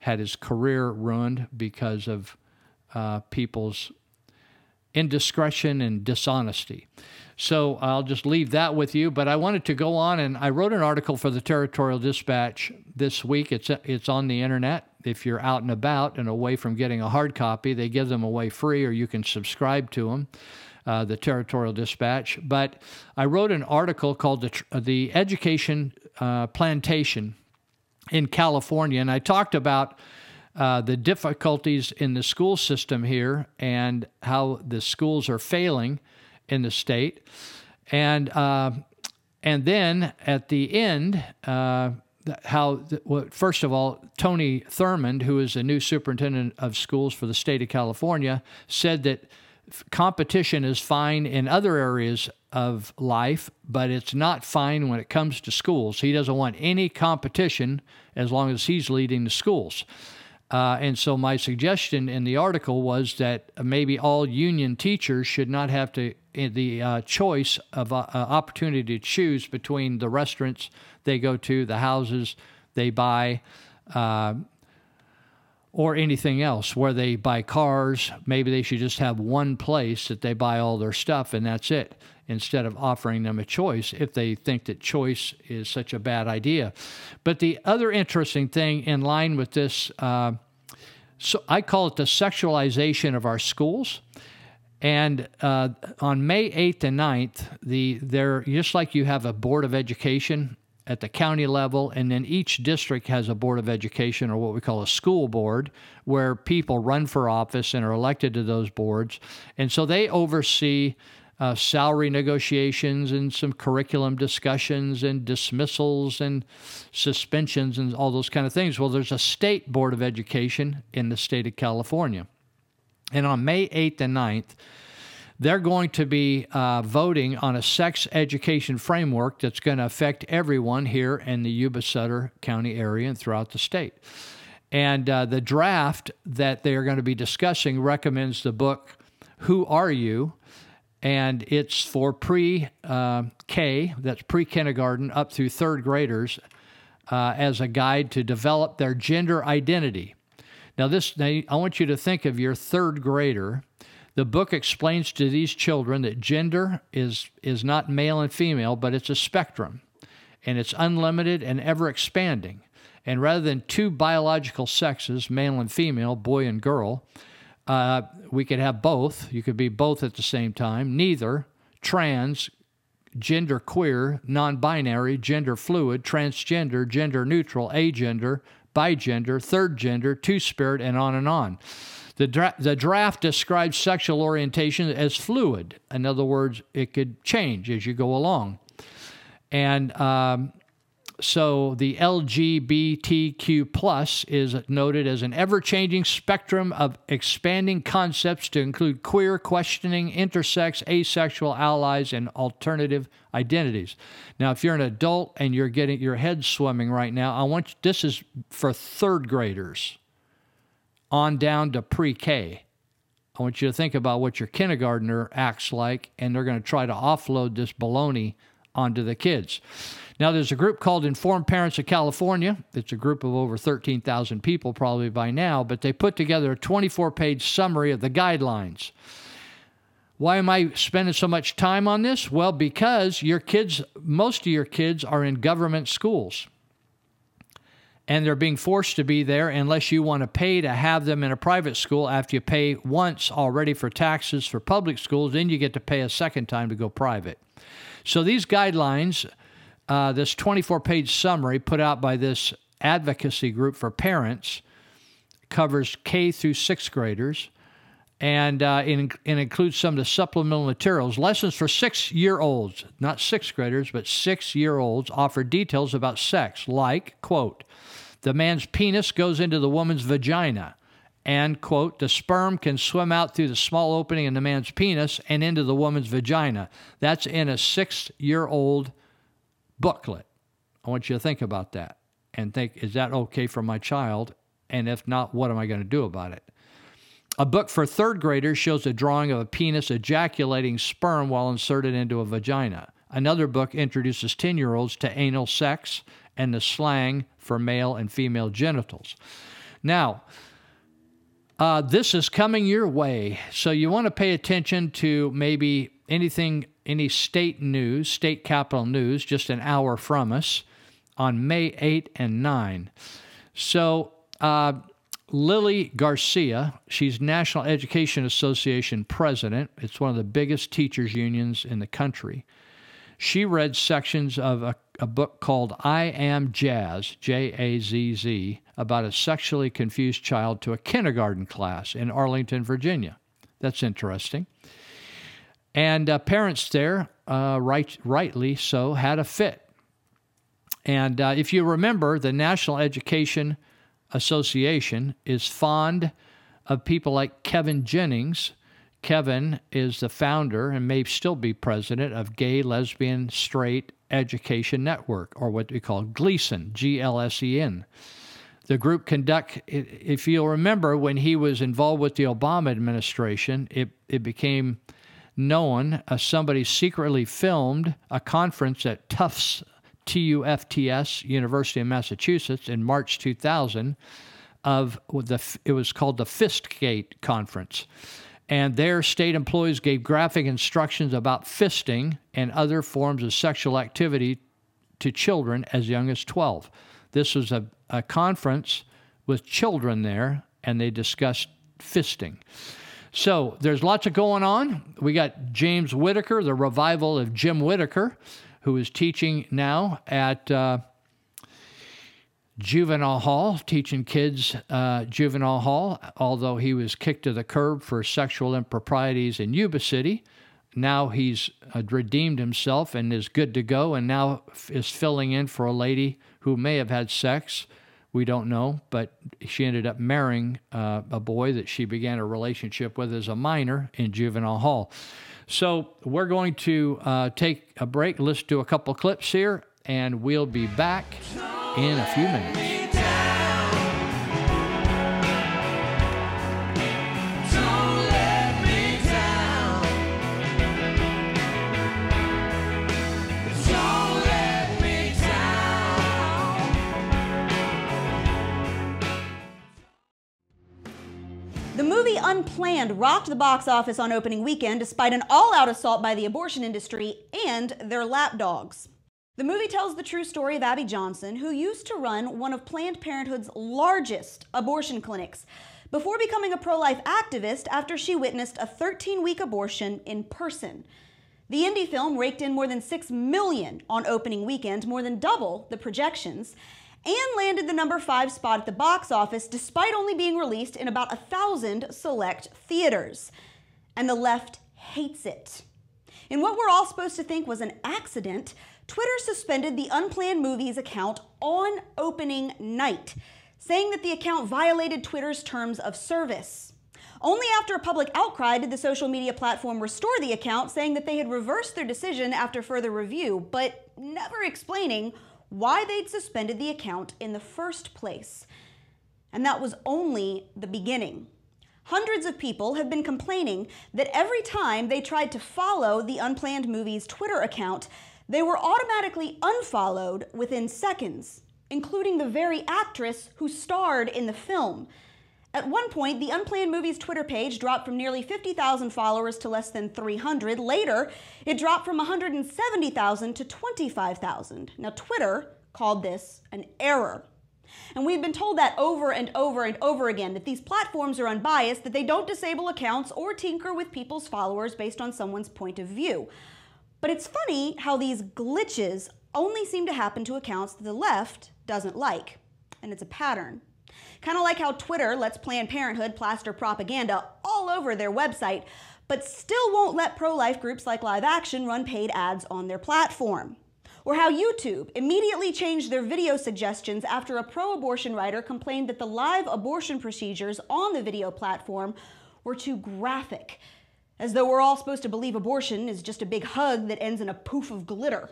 had his career ruined because of uh, people's indiscretion and dishonesty. So I'll just leave that with you. But I wanted to go on, and I wrote an article for the Territorial Dispatch this week. It's it's on the internet. If you're out and about and away from getting a hard copy, they give them away free, or you can subscribe to them. Uh, the Territorial Dispatch. But I wrote an article called the the Education uh, Plantation in California, and I talked about. Uh, the difficulties in the school system here and how the schools are failing in the state. And, uh, and then at the end, uh, how, well, first of all, Tony Thurmond, who is the new superintendent of schools for the state of California, said that competition is fine in other areas of life, but it's not fine when it comes to schools. He doesn't want any competition as long as he's leading the schools. Uh, and so my suggestion in the article was that maybe all union teachers should not have to the uh, choice of uh, opportunity to choose between the restaurants they go to, the houses they buy, uh, or anything else where they buy cars. Maybe they should just have one place that they buy all their stuff and that's it instead of offering them a choice if they think that choice is such a bad idea. But the other interesting thing in line with this, uh, so I call it the sexualization of our schools. And uh, on May 8th and 9th, the there just like you have a board of education at the county level, and then each district has a board of education or what we call a school board, where people run for office and are elected to those boards, and so they oversee uh, salary negotiations and some curriculum discussions and dismissals and suspensions and all those kind of things. Well, there's a state board of education in the state of California. And on May 8th and 9th, they're going to be uh, voting on a sex education framework that's going to affect everyone here in the Yuba Sutter County area and throughout the state. And uh, the draft that they are going to be discussing recommends the book, Who Are You? and it's for pre uh, K, that's pre kindergarten up through third graders, uh, as a guide to develop their gender identity. Now, this I want you to think of your third grader. The book explains to these children that gender is is not male and female, but it's a spectrum, and it's unlimited and ever expanding. And rather than two biological sexes, male and female, boy and girl, uh, we could have both. You could be both at the same time. Neither, trans, gender queer, non binary, gender fluid, transgender, gender neutral, agender, bigender, third gender, two spirit, and on and on. The, dra- the draft describes sexual orientation as fluid. In other words, it could change as you go along. And um, so the LGBTQ plus is noted as an ever-changing spectrum of expanding concepts to include queer, questioning, intersex, asexual, allies, and alternative identities. Now, if you're an adult and you're getting your head swimming right now, I want you, this is for third graders on down to pre-K. I want you to think about what your kindergartner acts like, and they're going to try to offload this baloney onto the kids. Now, there's a group called Informed Parents of California. It's a group of over 13,000 people, probably by now, but they put together a 24 page summary of the guidelines. Why am I spending so much time on this? Well, because your kids, most of your kids are in government schools. And they're being forced to be there unless you want to pay to have them in a private school after you pay once already for taxes for public schools, then you get to pay a second time to go private. So these guidelines, uh, this 24 page summary put out by this advocacy group for parents, covers K through sixth graders. And uh, it, it includes some of the supplemental materials. Lessons for six year olds, not sixth graders, but six year olds, offer details about sex, like, quote, the man's penis goes into the woman's vagina and quote the sperm can swim out through the small opening in the man's penis and into the woman's vagina. That's in a six year old booklet. I want you to think about that and think is that okay for my child? And if not what am i going to do about it? A book for third graders shows a drawing of a penis ejaculating sperm while inserted into a vagina. Another book introduces 10 year olds to anal sex and the slang for male and female genitals now uh, this is coming your way. So you want to pay attention to maybe anything, any state news, state capital news, just an hour from us on May 8 and 9. So uh, Lily Garcia, she's National Education Association president. It's one of the biggest teachers unions in the country. She read sections of a, a book called I Am Jazz, J A Z Z, about a sexually confused child to a kindergarten class in Arlington, Virginia. That's interesting. And uh, parents there, uh, right, rightly so, had a fit. And uh, if you remember, the National Education Association is fond of people like Kevin Jennings. Kevin is the founder and may still be president of Gay, Lesbian, Straight Education Network, or what we call GLSEN, G L S E N. The group conduct, if you'll remember, when he was involved with the Obama administration, it, it became known as somebody secretly filmed a conference at Tufts, T U F T S, University of Massachusetts in March 2000 of the, it was called the Fistgate Conference. And their state employees gave graphic instructions about fisting and other forms of sexual activity to children as young as 12. This was a, a conference with children there, and they discussed fisting. So there's lots of going on. We got James Whitaker, the revival of Jim Whitaker, who is teaching now at uh, juvenile hall, teaching kids uh, juvenile hall, although he was kicked to the curb for sexual improprieties in Yuba City. Now he's uh, redeemed himself and is good to go, and now f- is filling in for a lady who may have had sex. We don't know, but she ended up marrying uh, a boy that she began a relationship with as a minor in juvenile hall. So we're going to uh, take a break, listen to a couple clips here, and we'll be back in a few minutes. The movie Unplanned rocked the box office on opening weekend despite an all out assault by the abortion industry and their lapdogs. The movie tells the true story of Abby Johnson, who used to run one of Planned Parenthood's largest abortion clinics before becoming a pro life activist after she witnessed a 13 week abortion in person. The indie film raked in more than 6 million on opening weekend, more than double the projections, and landed the number 5 spot at the box office despite only being released in about a thousand select theaters. And the left hates it. In what we're all supposed to think was an accident, Twitter suspended the Unplanned Movies account on opening night, saying that the account violated Twitter's terms of service. Only after a public outcry did the social media platform restore the account, saying that they had reversed their decision after further review, but never explaining why they'd suspended the account in the first place. And that was only the beginning. Hundreds of people have been complaining that every time they tried to follow the Unplanned Movies Twitter account, they were automatically unfollowed within seconds, including the very actress who starred in the film. At one point, the Unplanned Movies Twitter page dropped from nearly 50,000 followers to less than 300. Later, it dropped from 170,000 to 25,000. Now, Twitter called this an error. And we've been told that over and over and over again that these platforms are unbiased, that they don't disable accounts or tinker with people's followers based on someone's point of view. But it's funny how these glitches only seem to happen to accounts that the left doesn't like. And it's a pattern. Kind of like how Twitter lets Planned Parenthood plaster propaganda all over their website, but still won't let pro life groups like Live Action run paid ads on their platform. Or how YouTube immediately changed their video suggestions after a pro abortion writer complained that the live abortion procedures on the video platform were too graphic, as though we're all supposed to believe abortion is just a big hug that ends in a poof of glitter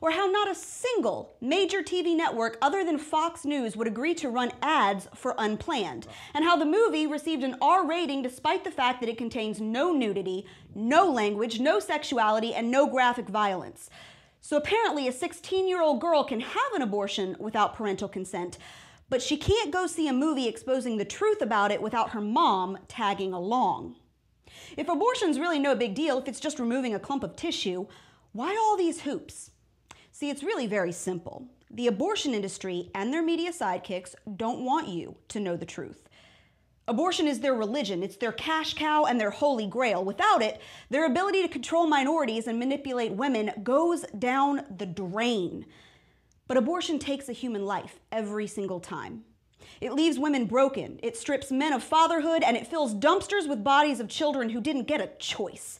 or how not a single major TV network other than Fox News would agree to run ads for Unplanned, and how the movie received an R rating despite the fact that it contains no nudity, no language, no sexuality, and no graphic violence. So apparently, a 16 year old girl can have an abortion without parental consent, but she can't go see a movie exposing the truth about it without her mom tagging along. If abortion's really no big deal, if it's just removing a clump of tissue, why all these hoops? See, it's really very simple. The abortion industry and their media sidekicks don't want you to know the truth. Abortion is their religion, it's their cash cow and their holy grail. Without it, their ability to control minorities and manipulate women goes down the drain. But abortion takes a human life every single time. It leaves women broken, it strips men of fatherhood, and it fills dumpsters with bodies of children who didn't get a choice.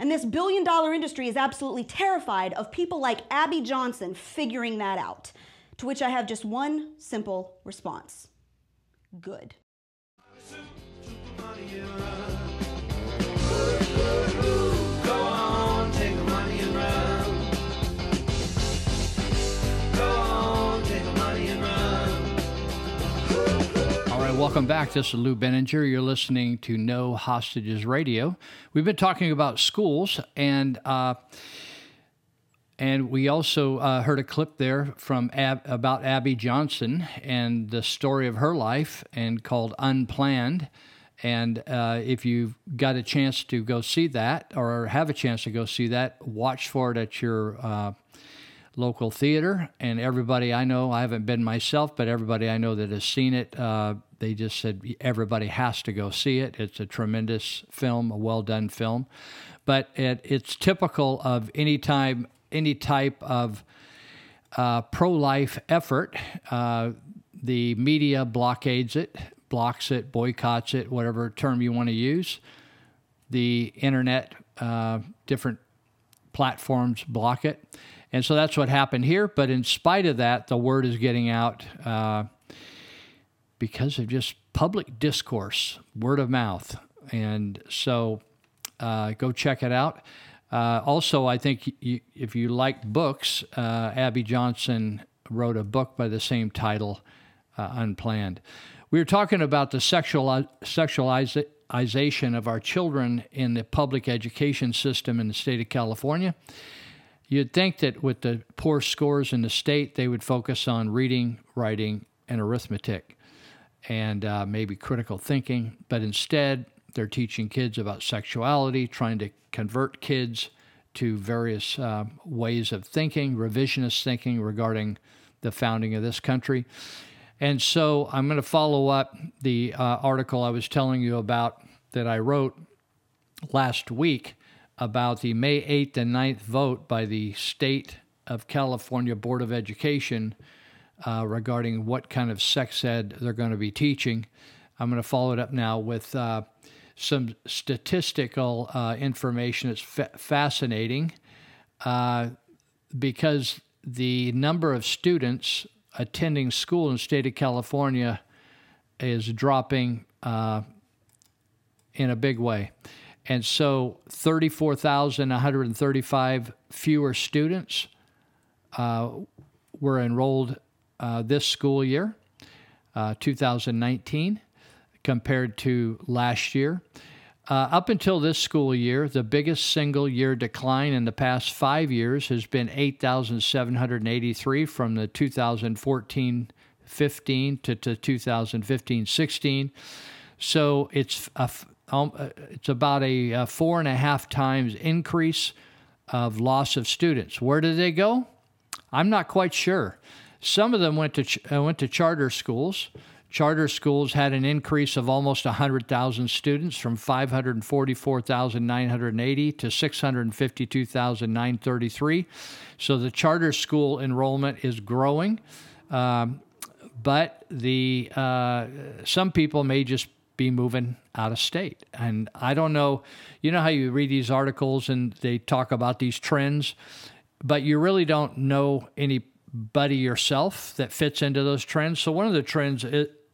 And this billion dollar industry is absolutely terrified of people like Abby Johnson figuring that out. To which I have just one simple response good. Welcome back. This is Lou Binninger. You're listening to No Hostages Radio. We've been talking about schools, and uh, and we also uh, heard a clip there from Ab- about Abby Johnson and the story of her life, and called Unplanned. And uh, if you've got a chance to go see that, or have a chance to go see that, watch for it at your uh, local theater. And everybody I know, I haven't been myself, but everybody I know that has seen it, uh, they just said everybody has to go see it. It's a tremendous film, a well done film. But it, it's typical of any time, any type of uh, pro life effort. Uh, the media blockades it, blocks it, boycotts it, whatever term you want to use. The internet, uh, different platforms block it. And so that's what happened here. But in spite of that, the word is getting out uh, because of just public discourse, word of mouth. And so uh, go check it out. Uh, also, I think you, if you like books, uh, Abby Johnson wrote a book by the same title, uh, Unplanned. We were talking about the sexual, sexualization of our children in the public education system in the state of California. You'd think that with the poor scores in the state, they would focus on reading, writing, and arithmetic. and uh, maybe critical thinking, but instead they're teaching kids about sexuality, trying to convert kids to various uh, ways of thinking, revisionist thinking regarding the founding of this country. And so I'm going to follow up the uh, article I was telling you about that I wrote last week about the May 8th and 9th vote by the State of California Board of Education uh, regarding what kind of sex ed they're going to be teaching. I'm going to follow it up now with uh, some statistical uh, information. It's fa- fascinating uh, because the number of students attending school in the state of California is dropping uh, in a big way. And so 34,135 fewer students uh, were enrolled uh, this school year, uh, 2019, compared to last year. Uh, up until this school year, the biggest single year decline in the past five years has been 8,783 from the 2014 15 to, to 2015 16. So it's a, um, uh, it's about a, a four and a half times increase of loss of students. Where did they go? I'm not quite sure. Some of them went to ch- uh, went to charter schools. Charter schools had an increase of almost 100,000 students from 544,980 to 652,933. So the charter school enrollment is growing. Um, but the uh, some people may just be moving out of state. And I don't know, you know how you read these articles and they talk about these trends, but you really don't know anybody yourself that fits into those trends. So one of the trends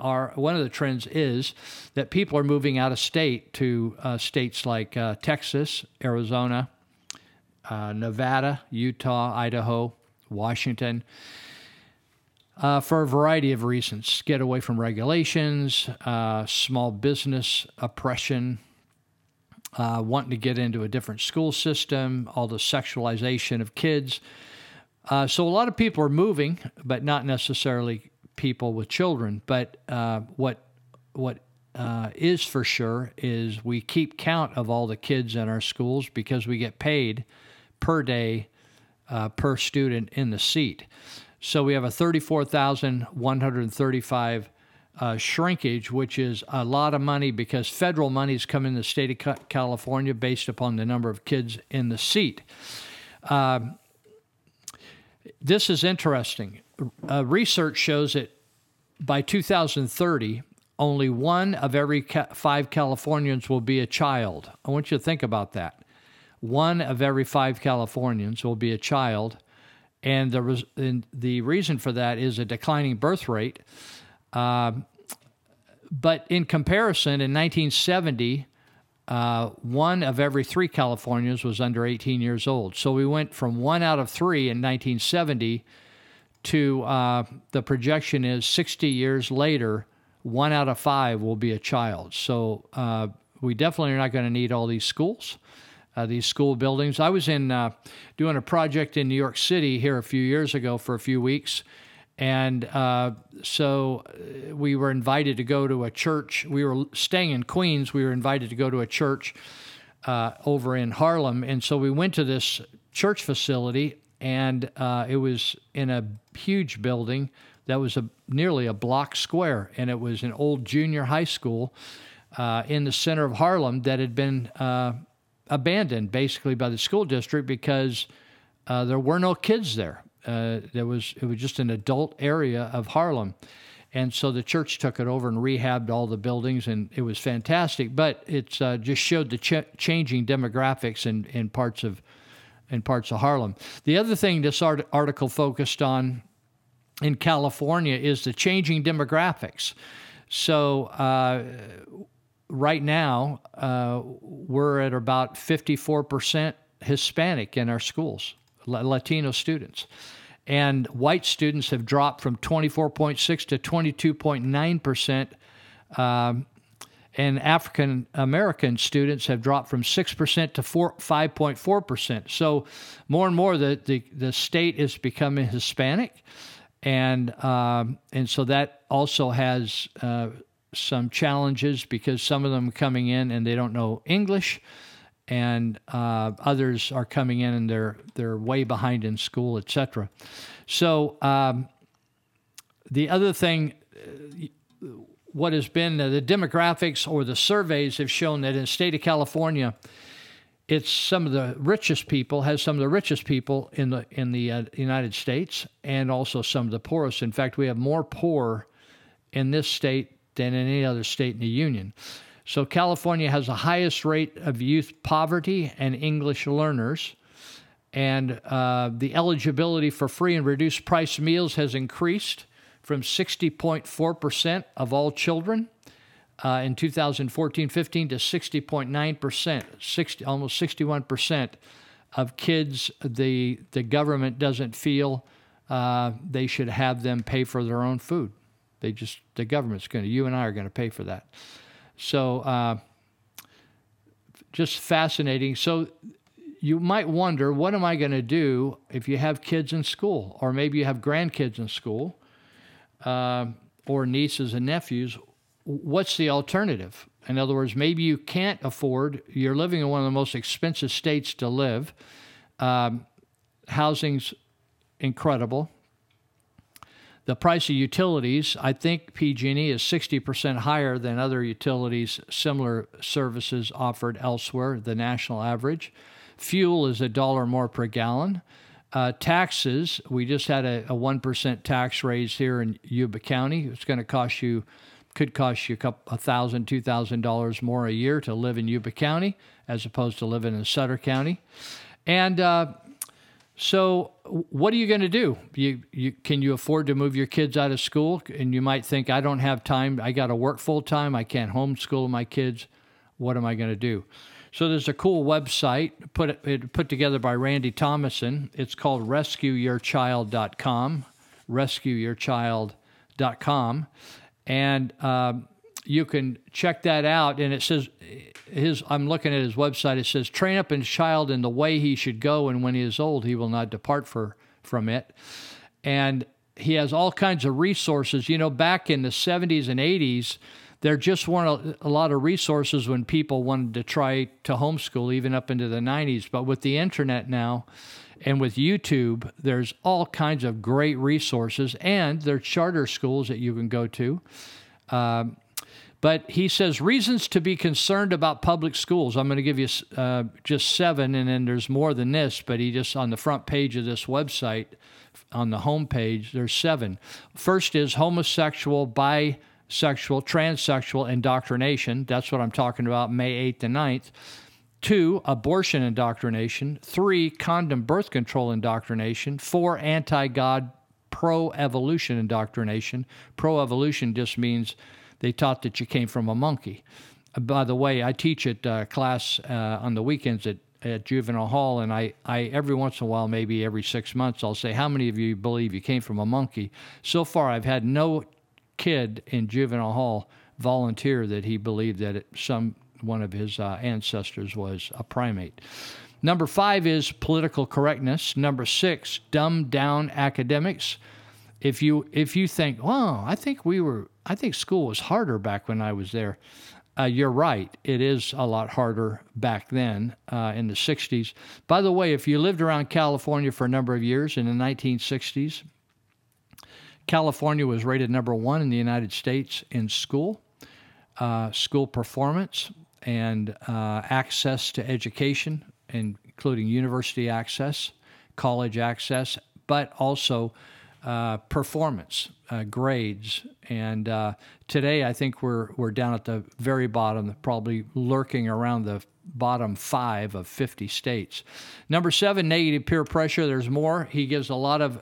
are one of the trends is that people are moving out of state to uh, states like uh, Texas, Arizona, uh, Nevada, Utah, Idaho, Washington uh, for a variety of reasons get away from regulations, uh, small business oppression, uh, wanting to get into a different school system, all the sexualization of kids. So a lot of people are moving, but not necessarily people with children. But uh, what what uh, is for sure is we keep count of all the kids in our schools because we get paid per day per student in the seat. So we have a 34,135 uh, shrinkage, which is a lot of money because federal monies come in the state of California based upon the number of kids in the seat. Uh, this is interesting. Uh, research shows that by 2030, only one of every ca- five Californians will be a child. I want you to think about that. One of every five Californians will be a child and the, res- and the reason for that is a declining birth rate. Uh, but in comparison, in 1970, uh, one of every three Californians was under 18 years old. So we went from one out of three in 1970 to uh, the projection is 60 years later, one out of five will be a child. So uh, we definitely are not going to need all these schools uh, these school buildings. I was in uh, doing a project in New York City here a few years ago for a few weeks. And uh, so uh, we were invited to go to a church. We were staying in Queens. We were invited to go to a church over in Harlem. And so we went to this church facility, and uh, it was in a huge building that was a, nearly a block square. And it was an old junior high school in the center of Harlem that had been abandoned basically by the school district because uh, there were no kids there. Uh, there was it was just an adult area of Harlem, and so the church took it over and rehabbed all the buildings, and it was fantastic. But it uh, just showed the ch- changing demographics in, in parts of in parts of Harlem. The other thing this art- article focused on in California is the changing demographics. So uh, right now, uh, we're at about 54% Hispanic in our schools, Latino students. And white students have dropped from 24.6 to 22.9%. Um, and African American students have dropped from 6% to 4, 5.4%. So more and more the, the, the state is becoming Hispanic. and um, and so that also has uh, some challenges because some of them coming in and they don't know English, and uh, others are coming in and they're they're way behind in school, etc. So um, the other thing, uh, what has been the demographics or the surveys have shown that in the state of California, it's some of the richest people has some of the richest people in the in the uh, United States and also some of the poorest. In fact, we have more poor in this state than in any other state in the union. So California has the highest rate of youth poverty and English learners. And uh, the eligibility for free and reduced price meals has increased from 60.4% of all children uh, in 2014 15 to 60.9%, 60, almost 61% of kids the, the government doesn't feel uh, they should have them pay for their own food. They just, the government's going to, you and I are going to pay for that. So, uh, just fascinating. So, you might wonder, what am I going to do if you have kids in school, or maybe you have grandkids in school, uh, or nieces and nephews? What's the alternative? In other words, maybe you can't afford, you're living in one of the most expensive states to live. Um, housing's incredible. The price of utilities, I think PG&E is 60% higher than other utilities, similar services offered elsewhere, the national average. Fuel is a dollar more per gallon. Uh, taxes, we just had a, a 1% tax raise here in Yuba County. It's going to cost you, could cost you a couple, a thousand, two thousand dollars more a year to live in Yuba County as opposed to living in Sutter County. And uh, so, what are you going to do? You, you can you afford to move your kids out of school? And you might think, I don't have time. I got to work full time. I can't homeschool my kids. What am I going to do? So there's a cool website put it, put together by Randy Thomasson. It's called RescueYourChild.com, RescueYourChild.com, and um, you can check that out. And it says his. I'm looking at his website. It says train up a child in the way he should go, and when he is old, he will not depart for, from it. And he has all kinds of resources. You know, back in the 70s and 80s there just weren't a, a, lot of resources when people wanted to try to homeschool, even up into the 90s. But with the internet now and with YouTube, there's all kinds of great resources, and there are charter schools that you can go to. Um, but he says reasons to be concerned about public schools. I'm going to give you uh, just seven, and then there's more than this. But he just on the front page of this website, on the home page, there's seven. First is homosexual, bi sexual, transsexual indoctrination. That's what I'm talking about, May 8th and 9th. Two, abortion indoctrination. Three, condom birth control indoctrination. Four, anti God, pro evolution indoctrination. Pro evolution just means they taught that you came from a monkey. By the way, I teach at uh, class uh, on the weekends at, at juvenile hall, and I, I every once in a while, maybe every six months, I'll say, How many of you believe you came from a monkey? So far, I've had no kid in juvenile hall volunteer that he believed that it, some one of his uh, ancestors was a primate. Number five is political correctness. Number six, dumbed down academics. If you if you think, well, I think we were, I think school was harder back when I was there. Uh, you're right. It is a lot harder back then uh, in the 60s. By the way, if you lived around California for a number of years in the 1960s, California was rated number one in the United States in school, uh, school performance, and uh, access to education, including university access, college access, but also uh, performance, uh, grades. And uh, today, I think we're, we're down at the very bottom, probably lurking around the bottom five of 50 states. Number seven, negative peer pressure. There's more. He gives a lot of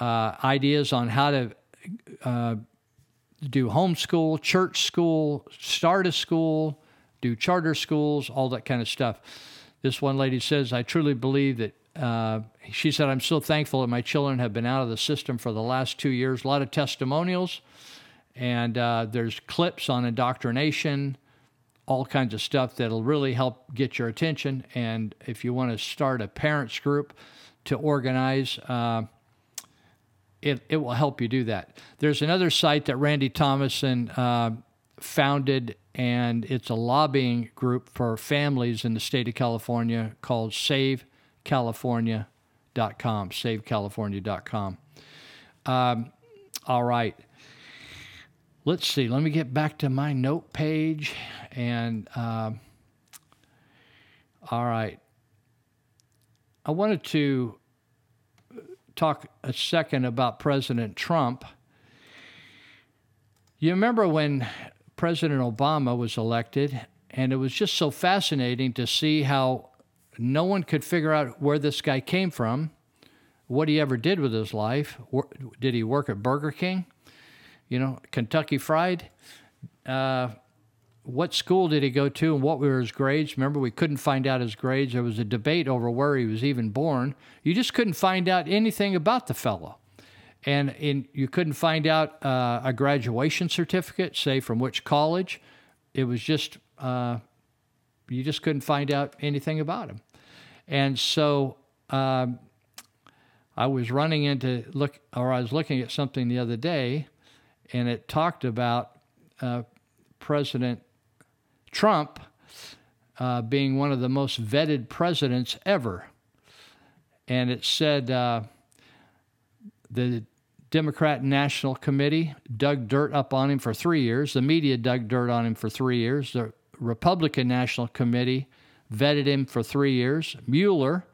uh, ideas on how to uh, do homeschool, church school, start a school, do charter schools, all that kind of stuff. This one lady says, I truly believe that. Uh, she said, I'm so thankful that my children have been out of the system for the last two years. A lot of testimonials, and uh, there's clips on indoctrination, all kinds of stuff that'll really help get your attention. And if you want to start a parents group to organize, uh, it, it will help you do that. There's another site that Randy Thomasson uh, founded, and it's a lobbying group for families in the state of California called SaveCalifornia.com. SaveCalifornia.com. Um, all right. Let's see. Let me get back to my note page. And um, all right. I wanted to talk a second about President Trump. You remember when President Obama was elected, and it was just so fascinating to see how no one could figure out where this guy came from, what he ever did with his life. Did he work at Burger King? You know, Kentucky Fried? Uh, what school did he go to and what were his grades? Remember, we couldn't find out his grades. There was a debate over where he was even born. You just couldn't find out anything about the fellow. And in, you couldn't find out uh, a graduation certificate, say from which college. It was just, uh, you just couldn't find out anything about him. And so um, I was running into look, or I was looking at something the other day, and it talked about uh, President Trump uh, being one of the most vetted presidents ever. And it said uh, the Democrat National Committee dug dirt up on him for three years. The media dug dirt on him for three years. The Republican National Committee vetted him for three years. Mueller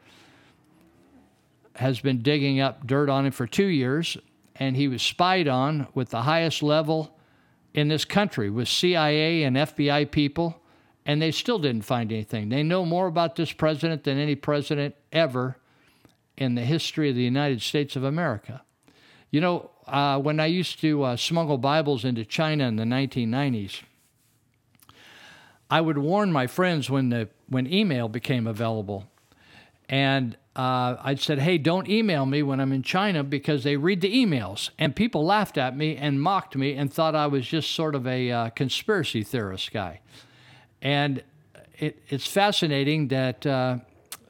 has been digging up dirt on him for two years, and he was spied on with the highest level in this country with CIA and FBI people, and they still didn't find anything. They know more about this president than any president ever in the history of the United States of America. You know, uh, when I used to uh, smuggle Bibles into China in the 1990s, I would warn my friends when the when email became available, and uh, I'd said, "Hey, don't email me when I'm in China because they read the emails." And people laughed at me and mocked me and thought I was just sort of a uh, conspiracy theorist guy. And it, it's fascinating that uh,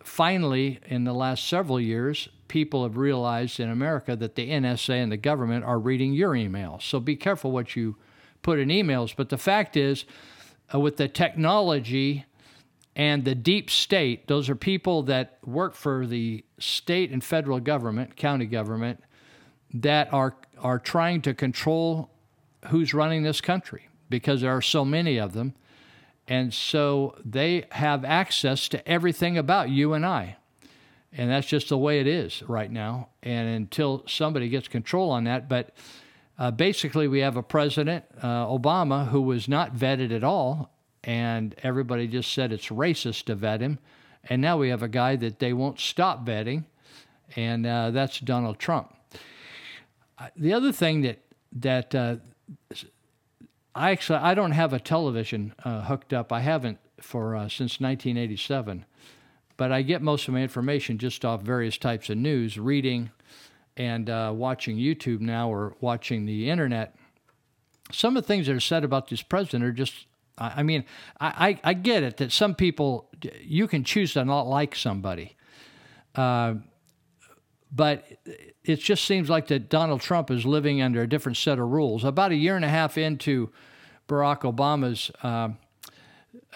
finally, in the last several years, people have realized in America that the NSA and the government are reading your emails. So be careful what you put in emails. But the fact is, uh, with the technology and the deep state, those are people that work for the state and federal government, county government, that are are trying to control who's running this country because there are so many of them. And so they have access to everything about you and I. And that's just the way it is right now. And until somebody gets control on that, but uh, basically, we have a president, uh, Obama, who was not vetted at all, and everybody just said it's racist to vet him. And now we have a guy that they won't stop vetting, and uh, that's Donald Trump. Uh, The other thing that that uh, I actually I don't have a television uh, hooked up. I haven't for uh, since 1987, but I get most of my information just off various types of news, reading, and uh, watching YouTube now or watching the internet. Some of the things that are said about this president are just. I mean, I, I get it that some people you can choose to not like somebody, uh, but it just seems like that Donald Trump is living under a different set of rules. About a year and a half into Barack Obama's uh,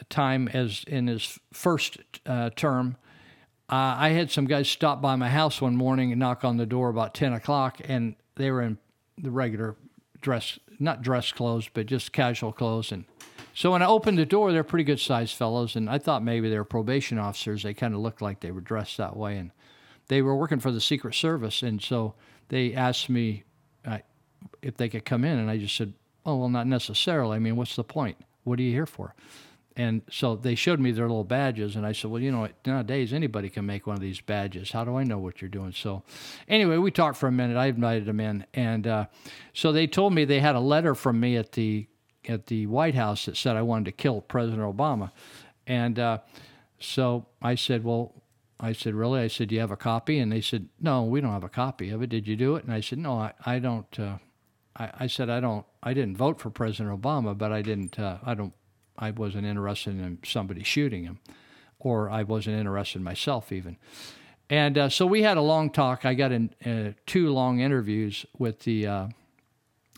time as in his first uh, term, I had some guys stop by my house one morning and knock on the door about ten o'clock, and they were in the regular dress, not dress clothes, but just casual clothes. And so when I opened the door, they're pretty good sized fellows, and I thought maybe they were probation officers. They kind of looked like they were dressed that way, and they were working for the Secret Service, and so they asked me uh, if they could come in, and I just said, "Oh, well, not necessarily. I mean, what's the point? What are you here for?" And so they showed me their little badges, and I said, "Well, you know, nowadays anybody can make one of these badges. How do I know what you're doing?" So, anyway, we talked for a minute. I invited them in, and uh, so they told me they had a letter from me at the at the White House that said I wanted to kill President Obama, and uh, so I said, "Well." I said, really? I said, do you have a copy? And they said, no, we don't have a copy of it. Did you do it? And I said, no, I, I don't. Uh, I, I said, I don't. I didn't vote for President Obama, but I didn't. Uh, I don't. I wasn't interested in somebody shooting him, or I wasn't interested myself even. And uh, so we had a long talk. I got in uh, two long interviews with the uh,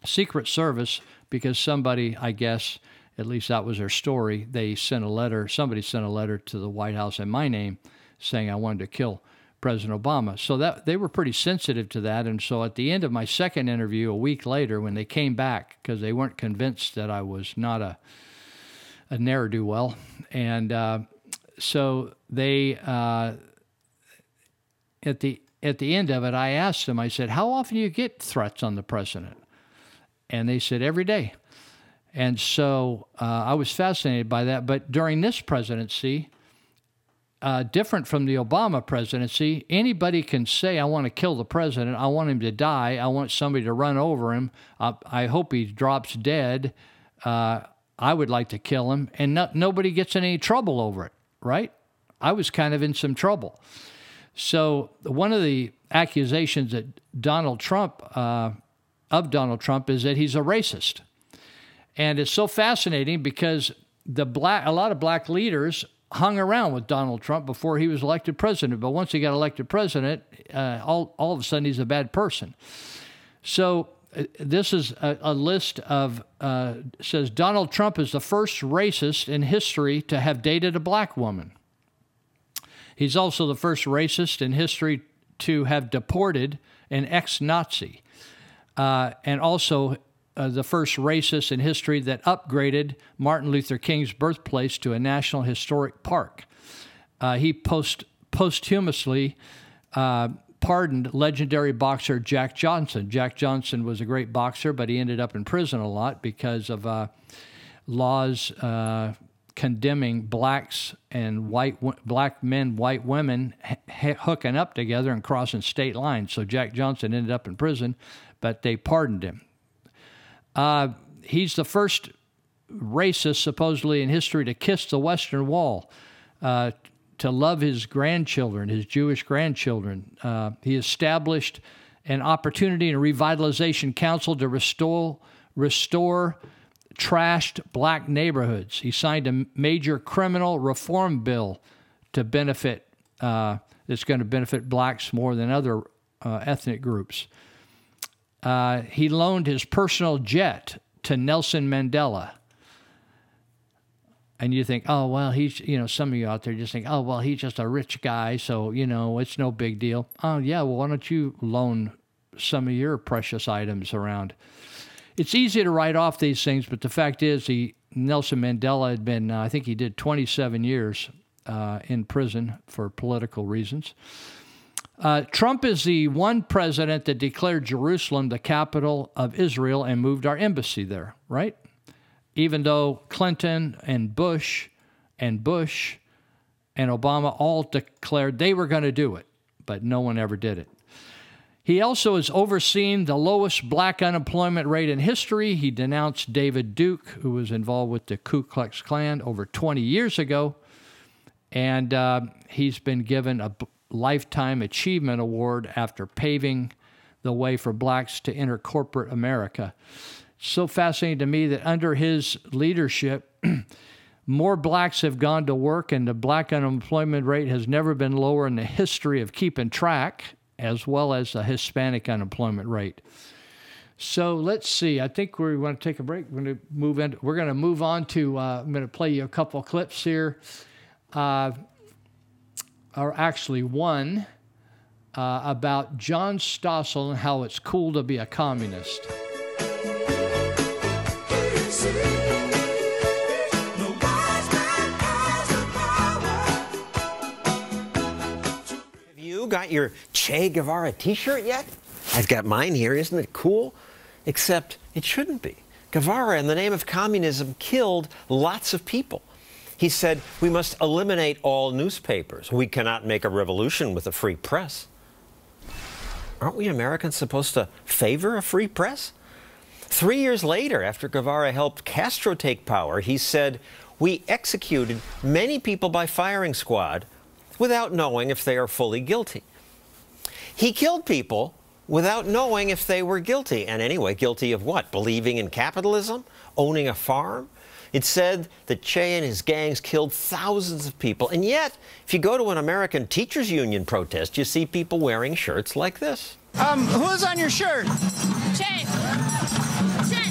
Secret Service because somebody, I guess, at least that was their story, they sent a letter, somebody sent a letter to the White House in my name saying I wanted to kill President Obama. So that they were pretty sensitive to that. And so at the end of my second interview, a week later, when they came back, because they weren't convinced that I was not a, a ne'er do well, and uh, so they, uh, at the at the end of it, I asked them, I said, How often do you get threats on the president? And they said, Every day. And so uh, I was fascinated by that. But during this presidency, uh, different from the Obama presidency, anybody can say, I want to kill the president. I want him to die. I want somebody to run over him. Uh, I hope he drops dead. Uh, I would like to kill him. And no, nobody gets in any trouble over it, right? I was kind of in some trouble. So one of the accusations that Donald Trump, uh, of Donald Trump, is that he's a racist. And it's so fascinating because the black, a lot of black leaders hung around with Donald Trump before he was elected president. But once he got elected president, uh, all, all of a sudden he's a bad person. So uh, this is a, a list of, uh, says Donald Trump is the first racist in history to have dated a black woman. He's also the first racist in history to have deported an ex Nazi, uh, and also uh, the first racist in history that upgraded Martin Luther King's birthplace to a national historic park. Uh, he post, posthumously uh, pardoned legendary boxer Jack Johnson. Jack Johnson was a great boxer, but he ended up in prison a lot because of uh, laws uh, condemning blacks and white black men, white women h- hooking up together and crossing state lines. So Jack Johnson ended up in prison, but they pardoned him. Uh, he's the first racist, supposedly in history, to kiss the Western Wall, uh, to love his grandchildren, his Jewish grandchildren. Uh, he established an opportunity and revitalization council to restore restore trashed black neighborhoods. He signed a major criminal reform bill to benefit uh, that's going to benefit blacks more than other uh, ethnic groups. Uh, he loaned his personal jet to Nelson Mandela. And you think, oh, well, he's, you know, some of you out there just think, oh, well, he's just a rich guy, so, you know, it's no big deal. Oh, yeah, well, why don't you loan some of your precious items around? It's easy to write off these things, but the fact is, he, Nelson Mandela had been, uh, I think he did 27 years uh, in prison for political reasons. Uh, Trump is the one president that declared Jerusalem the capital of Israel and moved our embassy there, right? Even though Clinton and Bush and Bush and Obama all declared they were going to do it, but no one ever did it. He also has overseen the lowest black unemployment rate in history. He denounced David Duke, who was involved with the Ku Klux Klan over 20 years ago. And uh, he's been given a Lifetime Achievement Award after paving the way for blacks to enter corporate America. So fascinating to me that under his leadership, more blacks have gone to work, and the black unemployment rate has never been lower in the history of keeping track, as well as the Hispanic unemployment rate. So let's see. I think we want to take a break. We're going to move in. We're going to move on to. Uh, I'm going to play you a couple clips here. Uh, or actually one, uh, about John Stossel and how it's cool to be a communist. Have you got your Che Guevara t shirt yet? I've got mine here. Isn't it cool? Except it shouldn't be. Guevara, in the name of communism, killed lots of people. He said, We must eliminate all newspapers. We cannot make a revolution with a free press. Aren't we Americans supposed to favor a free press? Three years later, after Guevara helped Castro take power, he said, We executed many people by firing squad without knowing if they are fully guilty. He killed people without knowing if they were guilty. And anyway, guilty of what? Believing in capitalism? Owning a farm? It said that Che and his gangs killed thousands of people. And yet, if you go to an American teachers union protest, you see people wearing shirts like this. Um, who's on your shirt? Che. Che.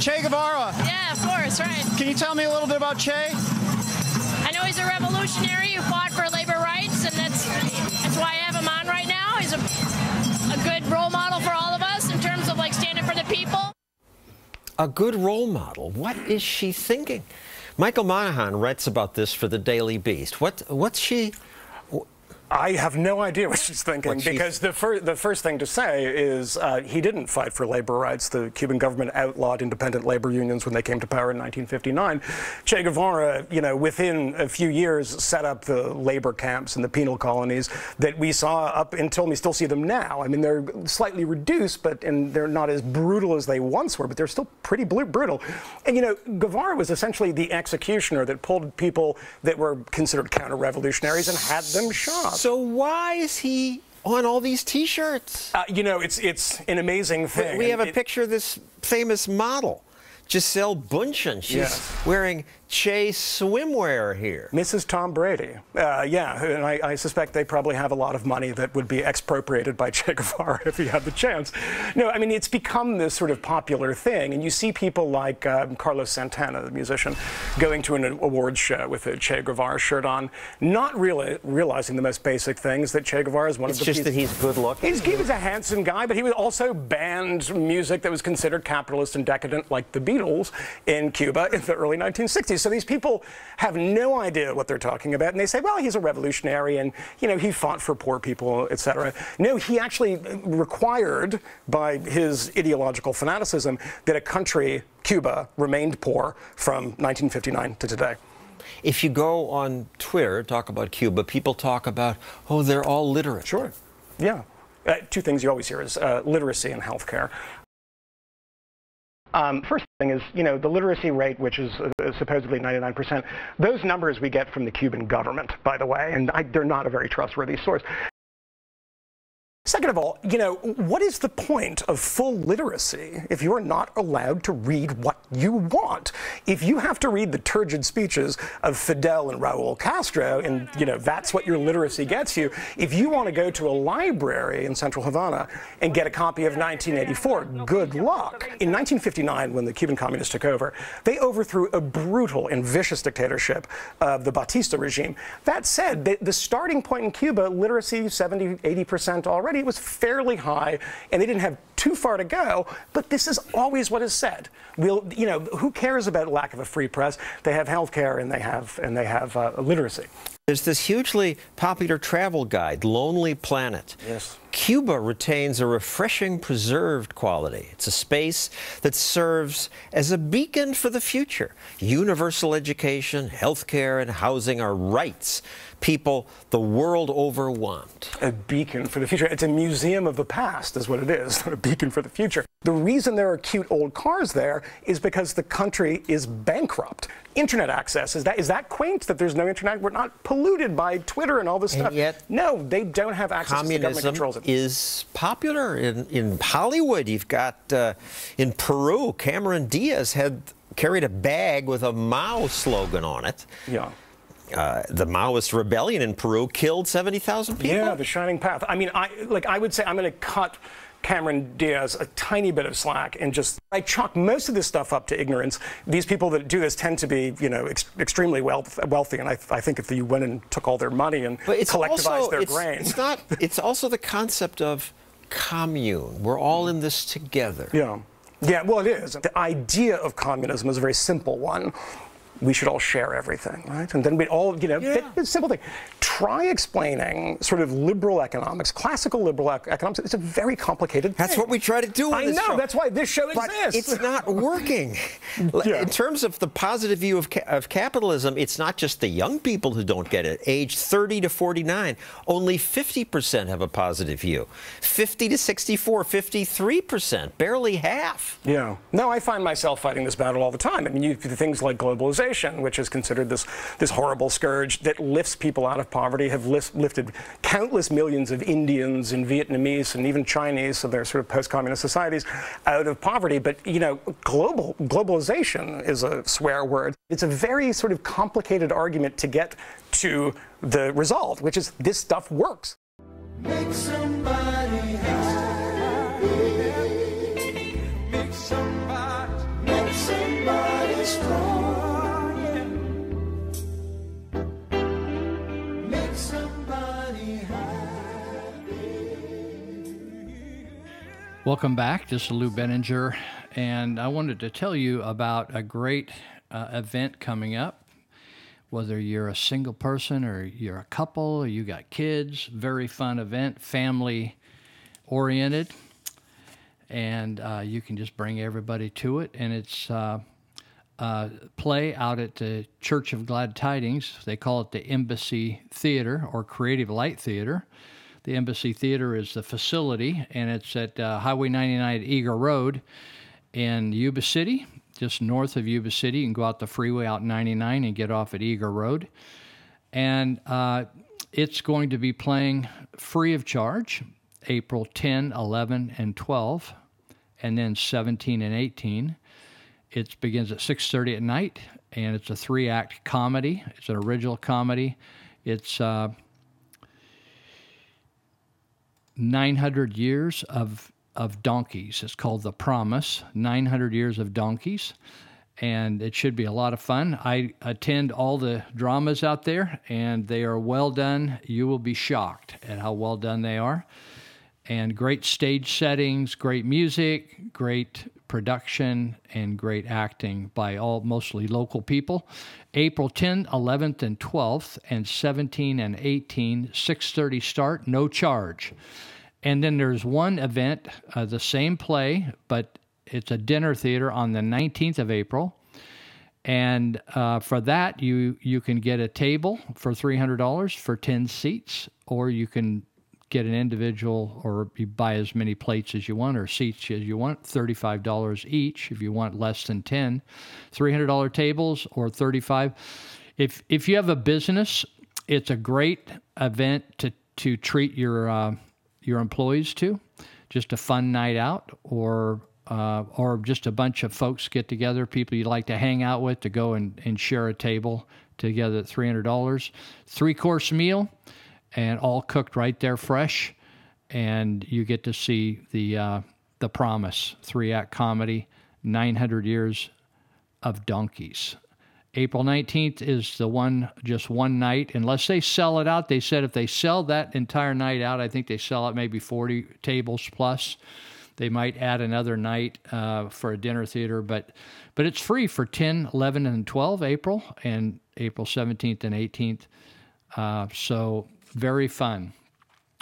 Che Guevara. Yeah, of course, right. Can you tell me a little bit about Che? I know he's a revolutionary who fought for labor rights, and that's that's why I have him on right now. He's a, a good role model for all of us in terms of like standing for the people. A good role model. What is she thinking? Michael Moynihan writes about this for the Daily Beast. What what's she I have no idea what she's thinking What because the, fir- the first thing to say is uh, he didn't fight for labor rights. The Cuban government outlawed independent labor unions when they came to power in 1959. Che Guevara, you know, within a few years set up the labor camps and the penal colonies that we saw up until we still see them now. I mean, they're slightly reduced, but and they're not as brutal as they once were, but they're still pretty brutal. And you know, Guevara was essentially the executioner that pulled people that were considered counter-revolutionaries and had them shot. So why is he on all these T-shirts? Uh, you know, it's it's an amazing thing. We have a It- picture of this famous model, Gisele Bündchen. She's wearing Che swimwear here. Mrs. Tom Brady. Uh, yeah, and I, I suspect they probably have a lot of money that would be expropriated by Che Guevara if he had the chance. No, I mean, it's become this sort of popular thing, and you see people like um, Carlos Santana, the musician, going to an awards show with a Che Guevara shirt on, not really realizing the most basic things that Che Guevara is one It's of the It's just that he's good looking. He's, he was a handsome guy, but he was also banned music that was considered capitalist and decadent, like the Beatles in Cuba in the early 1960s. So these people have no idea what they're talking about, and they say, "Well, he's a revolutionary, and you know, he fought for poor people, etc." No, he actually required, by his ideological fanaticism, that a country, Cuba, remained poor from 1959 to today. If you go on Twitter, talk about Cuba, people talk about, oh, they're all literate. Sure. Yeah. Uh, two things you always hear is uh, literacy and healthcare. Um, first thing is, you know, the literacy rate, which is uh, supposedly 99%, those numbers we get from the Cuban government, by the way, and I, they're not a very trustworthy source. Second of all, you know, what is the point of full literacy if you're not allowed to read what you want? If you have to read the turgid speeches of Fidel and Raul Castro, and, you know, that's what your literacy gets you, if you want to go to a library in central Havana and get a copy of 1984, good luck. In 1959, when the Cuban communists took over, they overthrew a brutal and vicious dictatorship of the Batista regime. That said, the, the starting point in Cuba, literacy 70, 80% already, was fairly high, and they didn't have too far to go. But this is always what is said. We'll, you know, who cares about lack of a free press? They have health care and they have and they have uh, literacy. There's this hugely popular travel guide, Lonely Planet. Yes. Cuba retains a refreshing, preserved quality. It's a space that serves as a beacon for the future. Universal education, healthcare, and housing are rights people the world over want. A beacon for the future. It's a museum of the past, is what it is, not a beacon for the future. The reason there are cute old cars there is because the country is bankrupt. Internet access is that is that quaint that there's no internet? We're not polluted by Twitter and all this And stuff. yet, no, they don't have access. to government Communism controls it. is popular in, in Hollywood. You've got uh, in Peru, Cameron Diaz had carried a bag with a Mao slogan on it. Yeah. Uh, the Maoist rebellion in Peru killed 70,000 people. Yeah, the shining path. I mean, I like I would say I'm going to cut Cameron Diaz a tiny bit of slack and just I chalk most of this stuff up to ignorance. These people that do this tend to be, you know, ex- extremely wealth, wealthy, and I, I think if you went and took all their money and collectivized also, their it's, grain, It's not. It's also the concept of commune. We're all in this together. Yeah. Yeah, well, it is. The idea of communism is a very simple one. We should all share everything, right? And then we all, you know, Yeah. it's a simple thing. Try explaining sort of liberal economics, classical liberal ec- economics. It's a very complicated That's thing. what we try to do. On I this know. show. That's why this show But exists. it's not working. Yeah. In terms of the positive view of, ca- of capitalism, it's not just the young people who don't get it. Age 30 to 49, only 50% have a positive view. 50 to 64, 53%, barely half. Yeah. No, I find myself fighting this battle all the time. I mean, you, things like globalization which is considered this, this horrible scourge that lifts people out of poverty, have lif- lifted countless millions of Indians and Vietnamese and even Chinese, so they're sort of post-communist societies, out of poverty. But, you know, global globalization is a swear word. It's a very sort of complicated argument to get to the result, which is this stuff works. Make somebody happy. Make somebody, make somebody strong. Welcome back. This is Lou Binninger, and I wanted to tell you about a great uh, event coming up. Whether you're a single person or you're a couple or you got kids, very fun event, family oriented, and uh, you can just bring everybody to it. And it's uh, uh, play out at the Church of Glad Tidings. They call it the Embassy Theater or Creative Light Theater. The Embassy Theater is the facility, and it's at uh, Highway 99 Eagle Road in Yuba City, just north of Yuba City. You can go out the freeway out 99 and get off at Eagle Road. And uh, it's going to be playing free of charge April 10, 11, and 12, and then 17 and 18. It begins at 6:30 at night, and it's a three-act comedy. It's an original comedy. It's uh, 900 years of of donkeys. It's called The Promise. 900 years of donkeys, and it should be a lot of fun. I attend all the dramas out there, and they are well done. You will be shocked at how well done they are. And great stage settings, great music, great production, and great acting by all mostly local people. April 10th, 11th, and 12th, and 17 and 18, 6:30 start, no charge. And then there's one event, uh, the same play, but it's a dinner theater on the 19th of April. And uh, for that, you you can get a table for three hundred dollars for ten seats, or you can get an individual, or you buy as many plates as you want or seats as you want. Thirty-five dollars each if you want less than ten. Three hundred dollar tables or thirty-five. If if you have a business, it's a great event to to treat your uh, your employees to. Just a fun night out, or uh, or just a bunch of folks get together, people you'd like to hang out with, to go and, and share a table together at three hundred dollars, three course meal, and all cooked right there fresh, and you get to see the uh, the promise three act comedy, nine hundred years of donkeys. April 19th is the one, just one night. Unless they sell it out, they said if they sell that entire night out, I think they sell it maybe 40 tables plus. They might add another night uh, for a dinner theater, but but it's free for 10, 11, and 12 April, and April 17th and 18th. Uh, so very fun.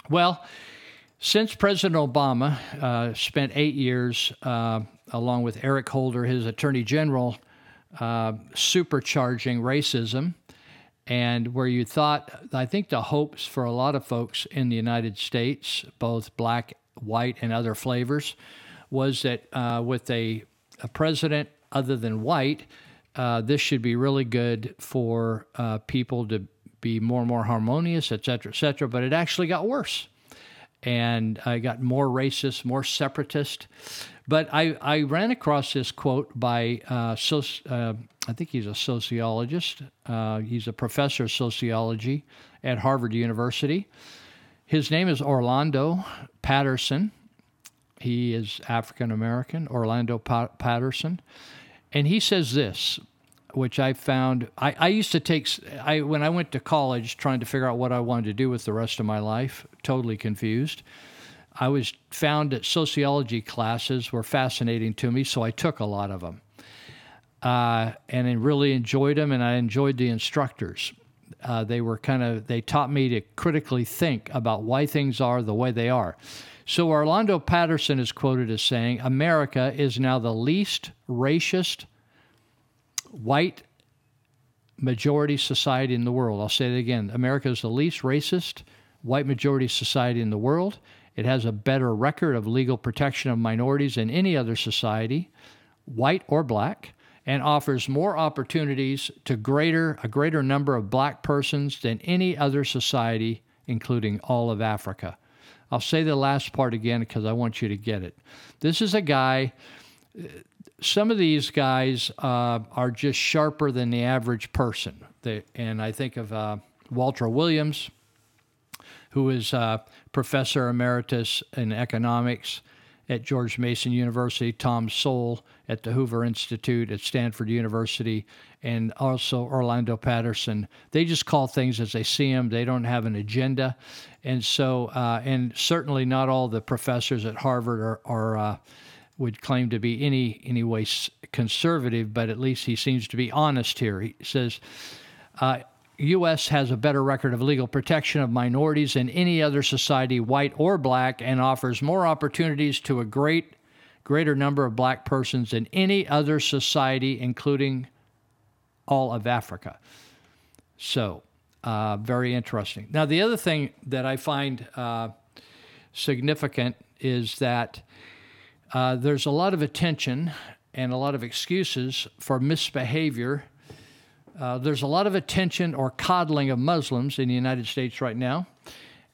Well, since President Obama uh, spent eight years, uh, along with Eric Holder, his Attorney General, uh, supercharging racism, and where you thought, I think the hopes for a lot of folks in the United States, both black, white, and other flavors, was that uh, with a, a president other than white, uh, this should be really good for uh, people to be more and more harmonious, et cetera, et cetera. But it actually got worse. And I got more racist, more separatist. But I, I ran across this quote by, uh, soci- uh, I think he's a sociologist. Uh, he's a professor of sociology at Harvard University. His name is Orlando Patterson. He is African American, Orlando pa- Patterson. And he says this, which I found, I, I used to take, I, when I went to college trying to figure out what I wanted to do with the rest of my life, totally confused. I was found that sociology classes were fascinating to me, so I took a lot of them. Uh, and I really enjoyed them, and I enjoyed the instructors. Uh, they were kind of, they taught me to critically think about why things are the way they are. So Orlando Patterson is quoted as saying, America is now the least racist white majority society in the world. I'll say it again. America is the least racist white majority society in the world. It has a better record of legal protection of minorities than any other society, white or black. and offers more opportunities to greater a greater number of black persons than any other society, including all of Africa. I'll say the last part again because I want you to get it. This is a guy. Some of these guys uh, are just sharper than the average person. They, and I think of uh, Walter Williams, who is uh, professor emeritus in economics at George Mason University, Tom Sowell at the Hoover Institute at Stanford University, and also Orlando Patterson. They just call things as they see them. They don't have an agenda, and so uh, and certainly not all the professors at Harvard are, are uh, would claim to be any any way conservative, but at least he seems to be honest here. He says. Uh, U.S. has a better record of legal protection of minorities than any other society, white or black, and offers more opportunities to a great, greater number of black persons than any other society, including all of Africa. So, uh, very interesting. Now, the other thing that I find uh, significant is that uh, there's a lot of attention and a lot of excuses for misbehavior uh, there's a lot of attention or coddling of Muslims in the United States right now,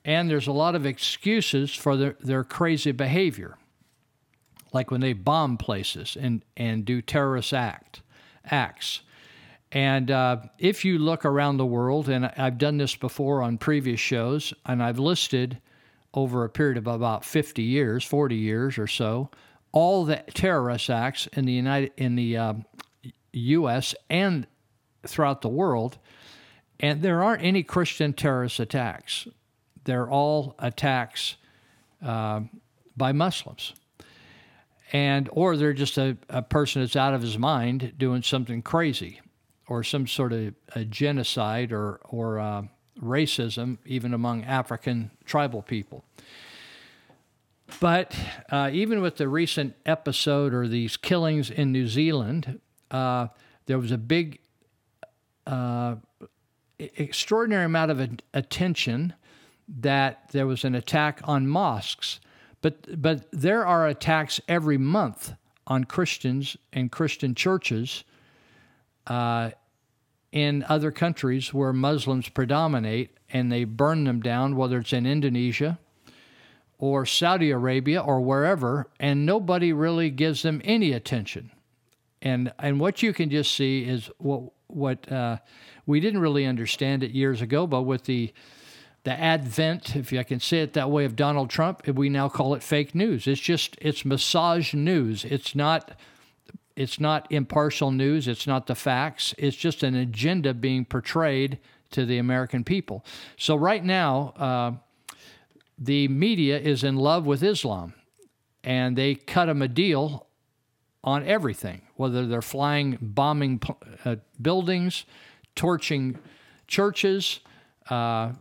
and there's a lot of excuses for their, their crazy behavior, like when they bomb places and, and do terrorist act acts. And uh, if you look around the world, and I've done this before on previous shows, and I've listed over a period of about 50 years, 40 years or so, all the terrorist acts in the United in the um, U.S. and throughout the world, and there aren't any Christian terrorist attacks. They're all attacks uh, by Muslims, and or they're just a, a person that's out of his mind doing something crazy, or some sort of a genocide or or uh, racism, even among African tribal people. But uh, even with the recent episode or these killings in New Zealand, uh, there was a big uh, extraordinary amount of attention that there was an attack on mosques, but but there are attacks every month on Christians and Christian churches uh, in other countries where Muslims predominate, and they burn them down, whether it's in Indonesia or Saudi Arabia or wherever, and nobody really gives them any attention. And and what you can just see is what what uh, we didn't really understand it years ago, but with the the advent, if I can say it that way, of Donald Trump, we now call it fake news. It's just it's massage news. It's not it's not impartial news. It's not the facts. It's just an agenda being portrayed to the American people. So right now, uh, the media is in love with Islam, and they cut them a deal on everything, whether they're flying, bombing uh, buildings, torching churches, uh,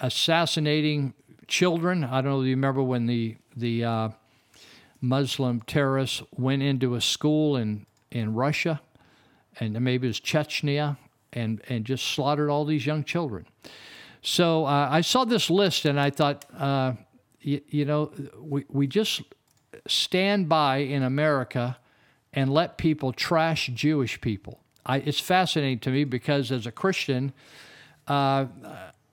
assassinating children. I don't know if you remember when the the uh, Muslim terrorists went into a school in in Russia, and maybe it was Chechnya, and and just slaughtered all these young children. So uh, I saw this list, and I thought, uh, you, you know, we we just stand by in America and let people trash Jewish people. I, it's fascinating to me because as a Christian, uh,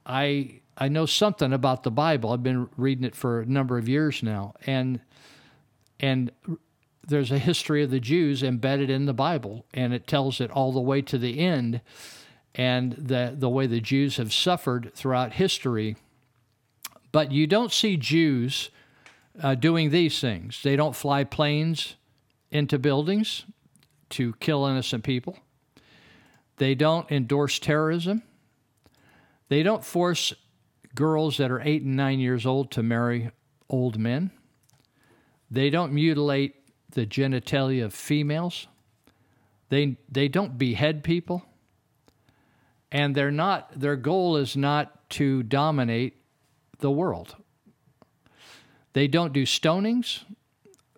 I I know something about the Bible. I've been reading it for a number of years now, and and there's a history of the Jews embedded in the Bible, and it tells it all the way to the end, and the the way the Jews have suffered throughout history. But you don't see Jews uh, doing these things. They don't fly planes into buildings to kill innocent people. They don't endorse terrorism. They don't force girls that are eight and nine years old to marry old men. They don't mutilate the genitalia of females. They, they don't behead people. And they're not, their goal is not to dominate the world. They don't do stonings.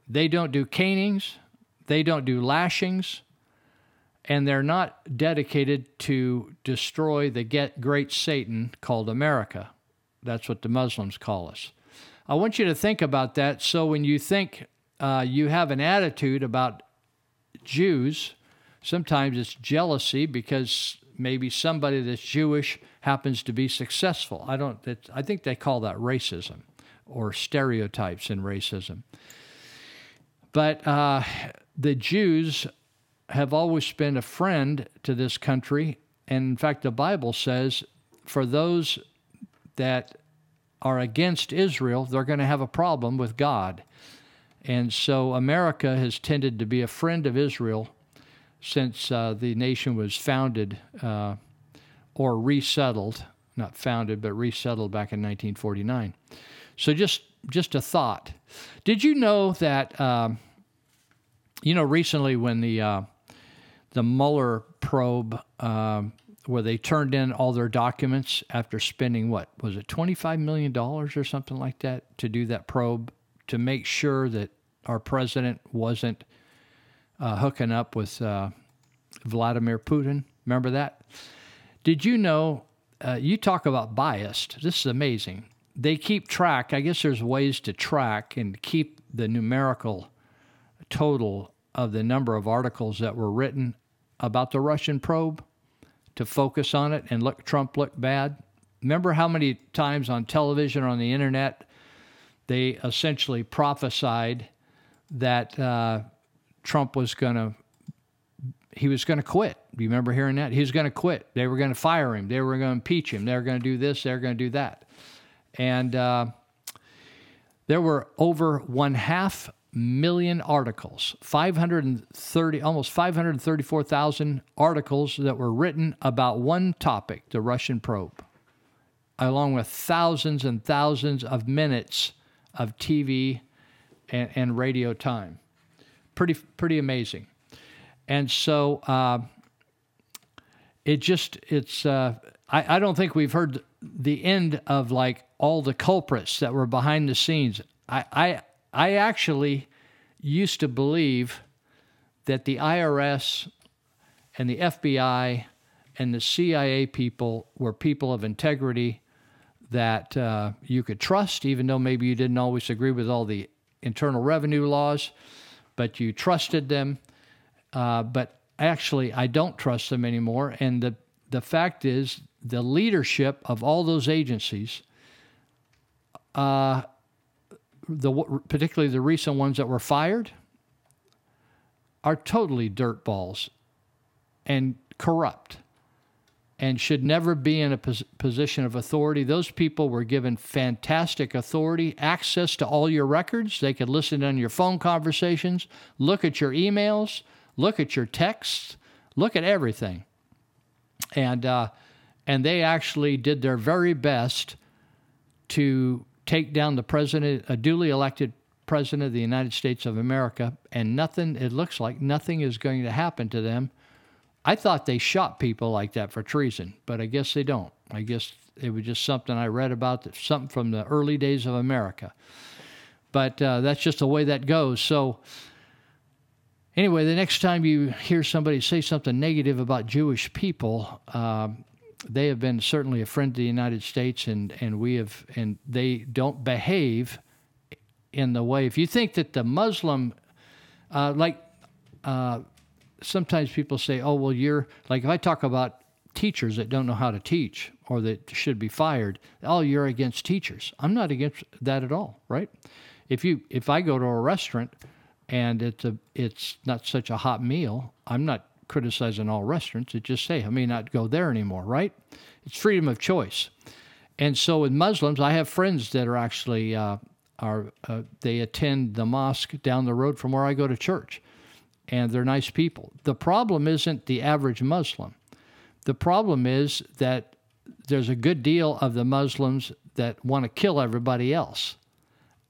They don't do canings. They don't do lashings. And they're not dedicated to destroy the great Satan called America. That's what the Muslims call us. I want you to think about that. So when you think uh, you have an attitude about Jews Sometimes it's jealousy because maybe somebody that's Jewish happens to be successful. I don't. I think they call that racism or stereotypes in racism. But uh, the Jews have always been a friend to this country. And in fact, the Bible says for those that are against Israel, they're going to have a problem with God. And so America has tended to be a friend of Israel since uh, the nation was founded uh, or resettled, not founded, but resettled back in 1949. So just just a thought. Did you know that? Um, you know, recently when the uh, the Mueller probe, um, where they turned in all their documents after spending what was it, twenty five million dollars or something like that to do that probe to make sure that our president wasn't uh, hooking up with uh, Vladimir Putin. Remember that? Did you know? Uh, you talk about biased. This is amazing. They keep track. I guess there's ways to track and keep the numerical total of the number of articles that were written about the Russian probe to focus on it and look Trump look bad. Remember how many times on television or on the internet they essentially prophesied that uh, Trump was going to he was going to quit. Do you remember hearing that? He was going to quit. They were going to fire him. They were going to impeach him. They were going to do this. They were going to do that. And uh, there were over one half million articles, 530, almost 534,000 articles that were written about one topic, the Russian probe, along with thousands and thousands of minutes of TV and, and radio time. Pretty, pretty amazing. And so uh, it just, it's, uh, I, I don't think we've heard the end of like all the culprits that were behind the scenes. I, I, I actually used to believe that the IRS and the FBI and the CIA people were people of integrity that uh, you could trust, even though maybe you didn't always agree with all the internal revenue laws, but you trusted them. Uh, but actually, I don't trust them anymore. And the, the fact is, the leadership of all those agencies, uh, the particularly the recent ones that were fired, are totally dirtballs and corrupt and should never be in a pos- position of authority. Those people were given fantastic authority, access to all your records. They could listen on your phone conversations, look at your emails, look at your texts, look at everything. And uh, and they actually did their very best to take down the president, a duly elected president of the United States of America, and nothing, it looks like nothing is going to happen to them. I thought they shot people like that for treason, but I guess they don't. I guess it was just something I read about, something from the early days of America. But uh, that's just the way that goes. So, anyway, the next time you hear somebody say something negative about Jewish people, um, they have been certainly a friend to the United States, and, and we have, and they don't behave in the way. If you think that the Muslim, uh, like, uh, sometimes people say, oh, well, you're, like, if I talk about teachers that don't know how to teach or that should be fired, oh, you're against teachers. I'm not against that at all, right? If you, if I go to a restaurant and it's a, it's not such a hot meal, I'm not criticizing all restaurants. It just say I may not go there anymore, right? It's freedom of choice. And so with Muslims, I have friends that are actually uh, are uh, they attend the mosque down the road from where I go to church, and they're nice people. The problem isn't the average Muslim. The problem is that there's a good deal of the Muslims that want to kill everybody else,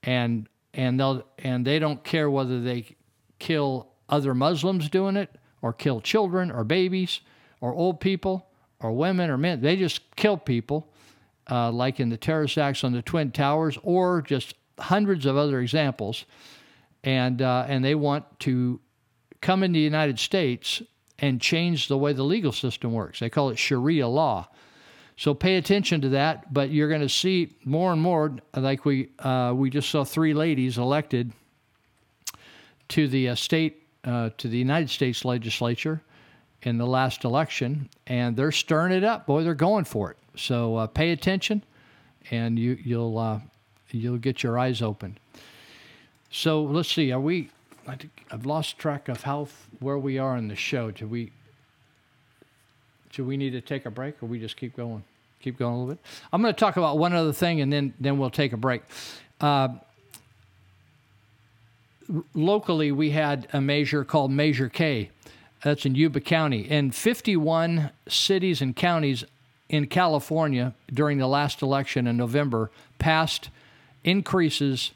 and and they'll and they don't care whether they kill other Muslims doing it or kill children or babies or old people or women or men. They just kill people, uh, like in the terrorist acts on the Twin Towers or just hundreds of other examples. And, uh, and they want to come into the United States and change the way the legal system works. They call it Sharia law. So pay attention to that, but you're going to see more and more, like we, uh, we just saw three ladies elected to the uh, state uh, to the United States legislature in the last election, and they're stirring it up. Boy, they're going for it. So uh, pay attention, and you, you'll uh, you'll get your eyes open. So let's see. Are we? I I've lost track of how where we are in the show. Do we? Do we need to take a break, or we just keep going? Keep going a little bit. I'm going to talk about one other thing, and then then we'll take a break. Uh, locally, we had a measure called Measure K. That's in Yuba County. And 51 cities and counties in California during the last election in November passed increases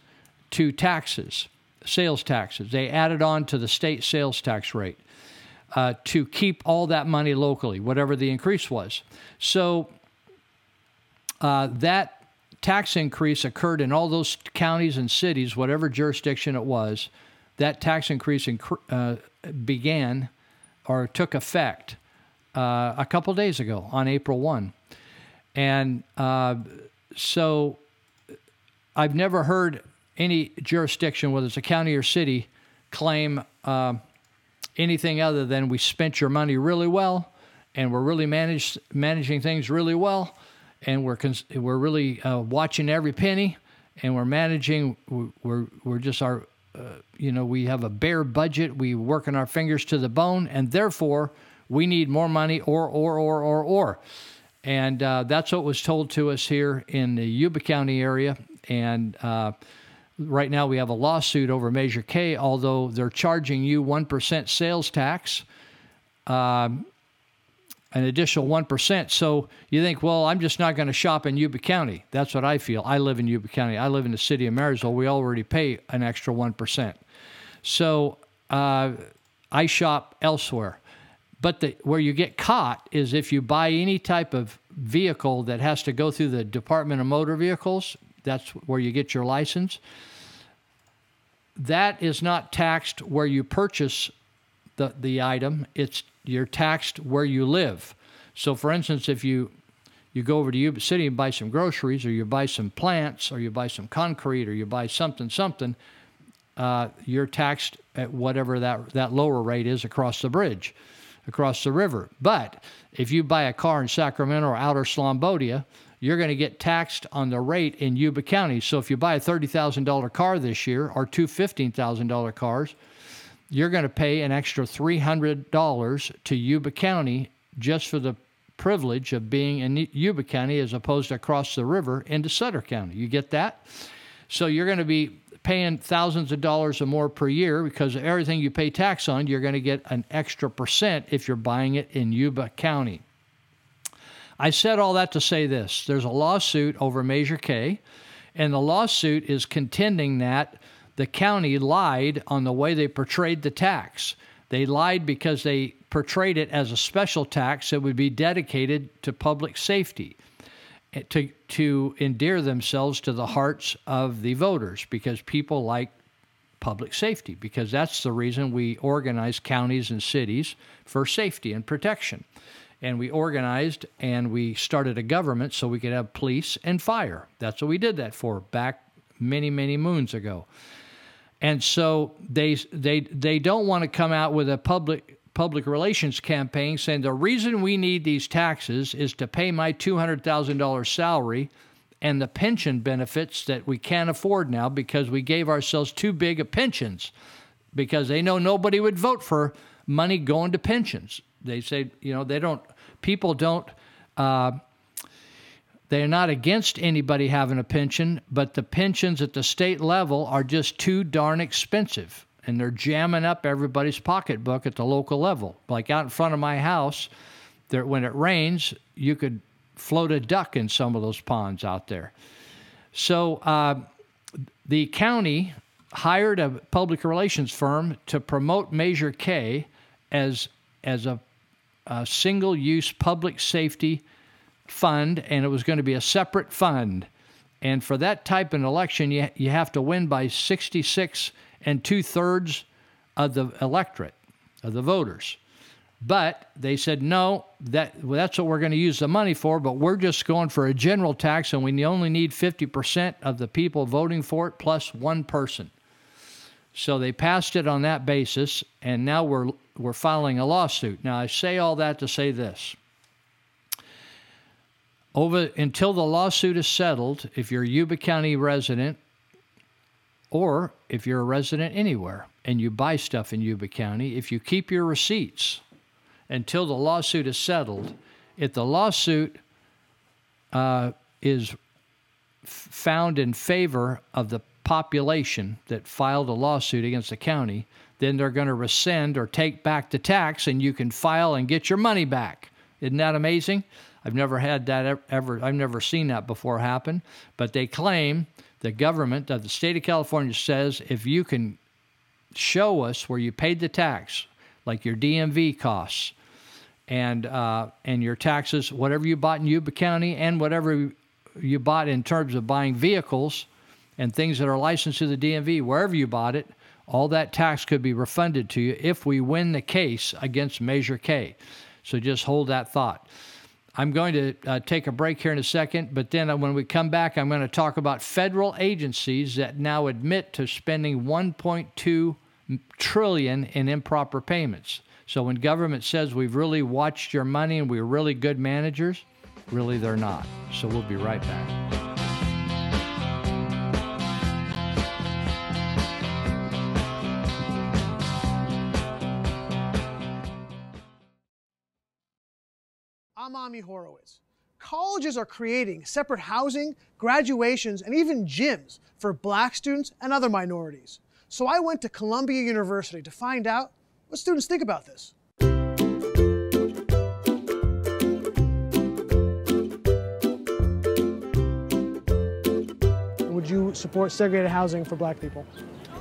to taxes, sales taxes. They added on to the state sales tax rate uh, to keep all that money locally, whatever the increase was. So uh, that tax increase occurred in all those counties and cities, whatever jurisdiction it was. That tax increase incre- uh, began or took effect uh, a couple days ago on April 1. And uh, so I've never heard any jurisdiction, whether it's a county or city, claim uh, anything other than we spent your money really well and we're really managed, managing things really well and we're, cons- we're really uh, watching every penny and we're managing, we're, we're just our, uh, you know, we have a bare budget. We working our fingers to the bone, and therefore we need more money, or or or or or, and uh, that's what was told to us here in the Yuba County area. And uh, right now we have a lawsuit over Measure K, although they're charging you one percent sales tax. Um, an additional 1%. So you think, well, I'm just not going to shop in Yuba County. That's what I feel. I live in Yuba County. I live in the city of Marysville. We already pay an extra 1%. So uh, I shop elsewhere. But the, where you get caught is if you buy any type of vehicle that has to go through the Department of Motor Vehicles, that's where you get your license. That is not taxed where you purchase the, the item, it's you're taxed where you live. So, for instance, if you you go over to Yuba City and buy some groceries, or you buy some plants, or you buy some concrete, or you buy something something, uh, you're taxed at whatever that that lower rate is across the bridge, across the river. But if you buy a car in Sacramento or outer Slobovia, you're going to get taxed on the rate in Yuba County. So if you buy a thirty thousand dollar car this year, or two fifteen thousand dollar cars, you're going to pay an extra $300 to Yuba County just for the privilege of being in Yuba County as opposed to across the river into Sutter County. You get that? So you're going to be paying thousands of dollars or more per year because everything you pay tax on, you're going to get an extra percent if you're buying it in Yuba County. I said all that to say this there's a lawsuit over Measure K, and the lawsuit is contending that the county lied on the way they portrayed the tax. They lied because they portrayed it as a special tax that would be dedicated to public safety, eh, to, to endear themselves to the hearts of the voters because people like public safety, because that's the reason we organize counties and cities for safety and protection. And we organized and we started a government so we could have police and fire. That's what we did that for back many, many moons ago and so they they they don't want to come out with a public public relations campaign saying the reason we need these taxes is to pay my two hundred thousand dollars salary and the pension benefits that we can't afford now because we gave ourselves too big of pensions because they know nobody would vote for money going to pensions. They say you know they don't people don't. Uh, they're not against anybody having a pension, but the pensions at the state level are just too darn expensive. And they're jamming up everybody's pocketbook at the local level. Like out in front of my house, there, when it rains, you could float a duck in some of those ponds out there. So uh, the county hired a public relations firm to promote Measure K as, as a, a single use public safety fund, and it was going to be a separate fund. And for that type of election, you, you have to win by 66 and two thirds of the electorate, of the voters. But they said, no, that, well, that's what we're going to use the money for, but we're just going for a general tax, and we only need 50% of the people voting for it plus one person. So they passed it on that basis, and now we're we're filing a lawsuit. Now I say all that to say this. Over until the lawsuit is settled, if you're a Yuba County resident, or if you're a resident anywhere and you buy stuff in Yuba County, if you keep your receipts until the lawsuit is settled, if the lawsuit uh, is found in favor of the population that filed a lawsuit against the county, then they're going to rescind or take back the tax and you can file and get your money back. Isn't that amazing? I've never had that ever, I've never seen that before happen. But they claim the government of the state of California says if you can show us where you paid the tax, like your DMV costs, and uh, and your taxes, whatever you bought in Yuba County, and whatever you bought in terms of buying vehicles and things that are licensed to the DMV, wherever you bought it, all that tax could be refunded to you if we win the case against Measure K. So just hold that thought. I'm going to uh, take a break here in a second, but then uh, when we come back, I'm going to talk about federal agencies that now admit to spending 1.2 trillion in improper payments. So when government says we've really watched your money and we're really good managers, really they're not. So we'll be right back. Ami Horowitz. Colleges are creating separate housing, graduations, and even gyms for black students and other minorities. So I went to Columbia University to find out what students think about this. Would you support segregated housing for black people?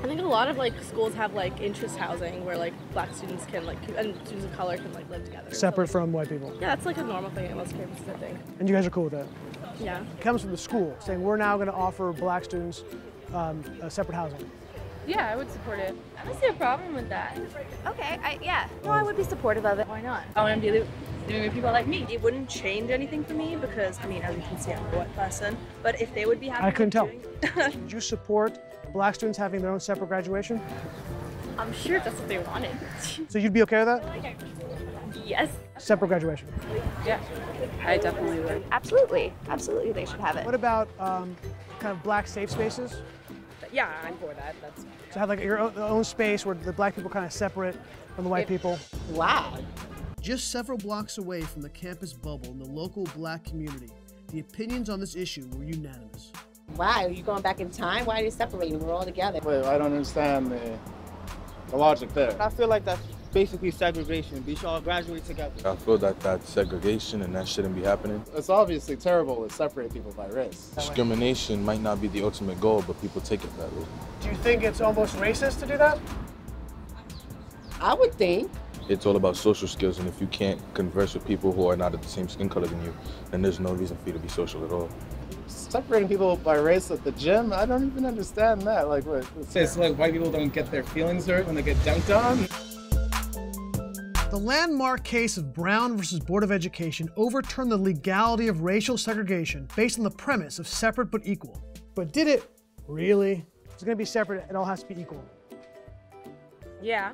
I think a lot of like schools have like interest housing where like black students can like and students of color can like live together. So, Separate from white people. yeah, that's like a normal thing at most campuses, I think. And you guys are cool with that? Yeah. It comes from the school saying we're now going to offer black students um, a separate housing. Yeah, I would support it. I don't see a problem with that. Okay, I, yeah. No, I would be supportive of it. Why not? I want to be doing with people like me. It wouldn't change anything for me because, I mean, as you can see, I'm a white person. But if they would be happy I couldn't tell. with Would you support black students having their own separate graduation? I'm sure that's what they wanted. So you'd be okay with that? yes. Separate graduation. Yeah. I definitely would. Absolutely, absolutely, they should have it. What about um, kind of black safe spaces? Yeah, I'm for that. That's To have like your own, own space where the black people kind of separate from the white people. Wow. Just several blocks away from the campus bubble in the local black community, the opinions on this issue were unanimous. Why? Are you going back in time? Why are you separating? We're all together. Well, I don't understand the, the logic there. I feel like that's basically segregation. We should all graduate together. I feel that that's segregation and that shouldn't be happening. It's obviously terrible to separate people by race. Discrimination might not be the ultimate goal, but people take it that way. Do you think it's almost racist to do that? I would think. It's all about social skills, and if you can't converse with people who are not of the same skin color than you, then there's no reason for you to be social at all. Separating people by race at the gym, I don't even understand that. Like, what? It's like white people don't get their feelings hurt when they get dunked on. The landmark case of Brown versus Board of Education overturned the legality of racial segregation based on the premise of separate but equal. But did it really? It's going to be separate, it all has to be equal. Yeah.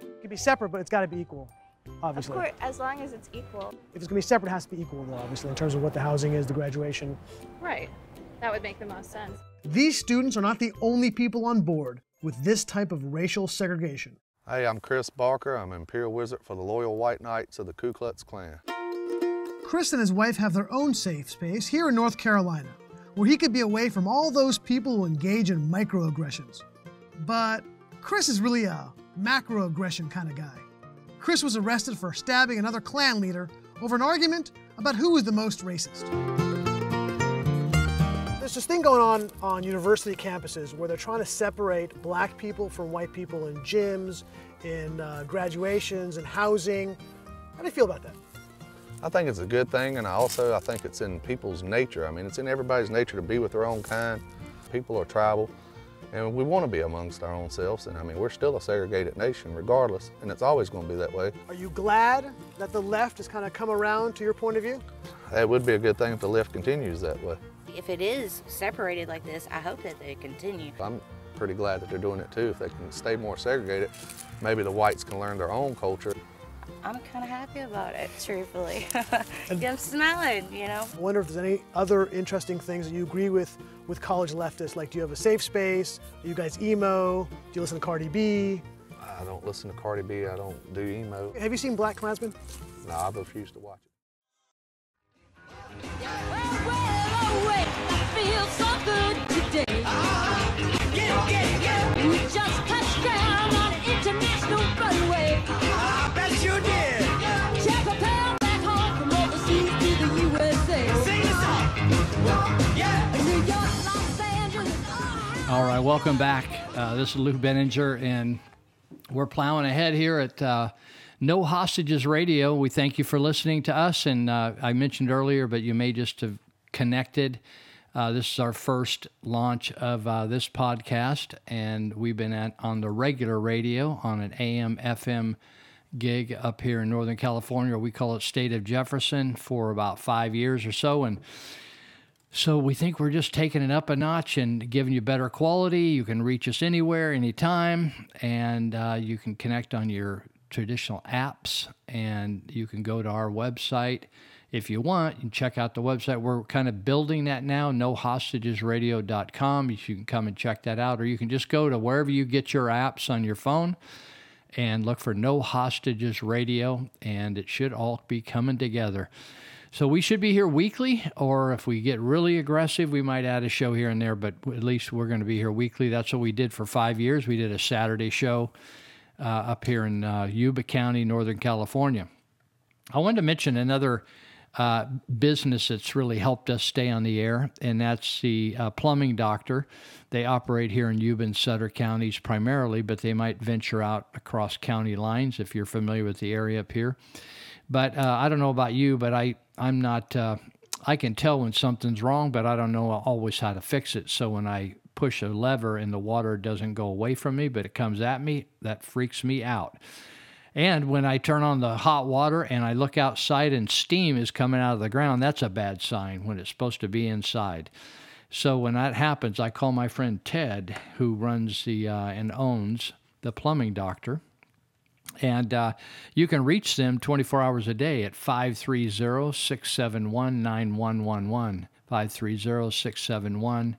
It can be separate, but it's got to be equal, Of obviously. course, as long as it's equal. If it's going to be separate, it has to be equal, though, obviously, in terms of what the housing is, the graduation. Right. That would make the most sense. These students are not the only people on board with this type of racial segregation. Hey, I'm Chris Barker. I'm Imperial Wizard for the Loyal White Knights of the Ku Klux Klan. Chris and his wife have their own safe space here in North Carolina, where he could be away from all those people who engage in microaggressions. But Chris is really a macroaggression kind of guy. Chris was arrested for stabbing another Klan leader over an argument about who was the most racist. There's this thing going on on university campuses where they're trying to separate black people from white people in gyms, in uh, graduations, in housing. How do you feel about that? I think it's a good thing, and I also I think it's in people's nature. I mean, it's in everybody's nature to be with their own kind. People are tribal, and we want to be amongst our own selves. And I mean, we're still a segregated nation, regardless, and it's always going to be that way. Are you glad that the left has kind of come around to your point of view? That would be a good thing if the left continues that way. If it is separated like this, I hope that they continue. I'm pretty glad that they're doing it too. If they can stay more segregated, maybe the whites can learn their own culture. I'm kind of happy about it, truthfully. yeah, I'm smiling, you know. I wonder if there's any other interesting things that you agree with with college leftists. Like, do you have a safe space? Are you guys emo? Do you listen to Cardi B? I don't listen to Cardi B. I don't do emo. Have you seen Black Klansman? No, I refuse to watch it. All right, welcome back. Uh, this is Lou Binninger, and we're plowing ahead here at uh, No Hostages Radio. We thank you for listening to us. And uh, I mentioned earlier, but you may just have connected. Uh, this is our first launch of uh, this podcast, and we've been at, on the regular radio on an AM FM gig up here in Northern California. We call it State of Jefferson for about five years or so, and so we think we're just taking it up a notch and giving you better quality. You can reach us anywhere, anytime, and uh, you can connect on your traditional apps, and you can go to our website if you want. Can check out the website. We're kind of building that now, nohostagesradio.com. You can come and check that out, or you can just go to wherever you get your apps on your phone and look for No Hostages Radio, and it should all be coming together. So we should be here weekly, or if we get really aggressive, we might add a show here and there, but at least we're going to be here weekly. That's what we did for five years. We did a Saturday show uh, up here in uh, Yuba County, Northern California. I wanted to mention another uh, business that's really helped us stay on the air, and that's the uh, plumbing doctor. They operate here in Yuba and Sutter counties primarily, but they might venture out across county lines if you're familiar with the area up here. But uh, I don't know about you, but I I'm not. Uh, I can tell when something's wrong, but I don't know always how to fix it. So when I push a lever and the water doesn't go away from me, but it comes at me, that freaks me out. And when I turn on the hot water and I look outside and steam is coming out of the ground, that's a bad sign when it's supposed to be inside. So when that happens, I call my friend Ted, who runs the uh, and owns the plumbing doctor, and uh, you can reach them 24 hours a day at 530 671 9111. 530 671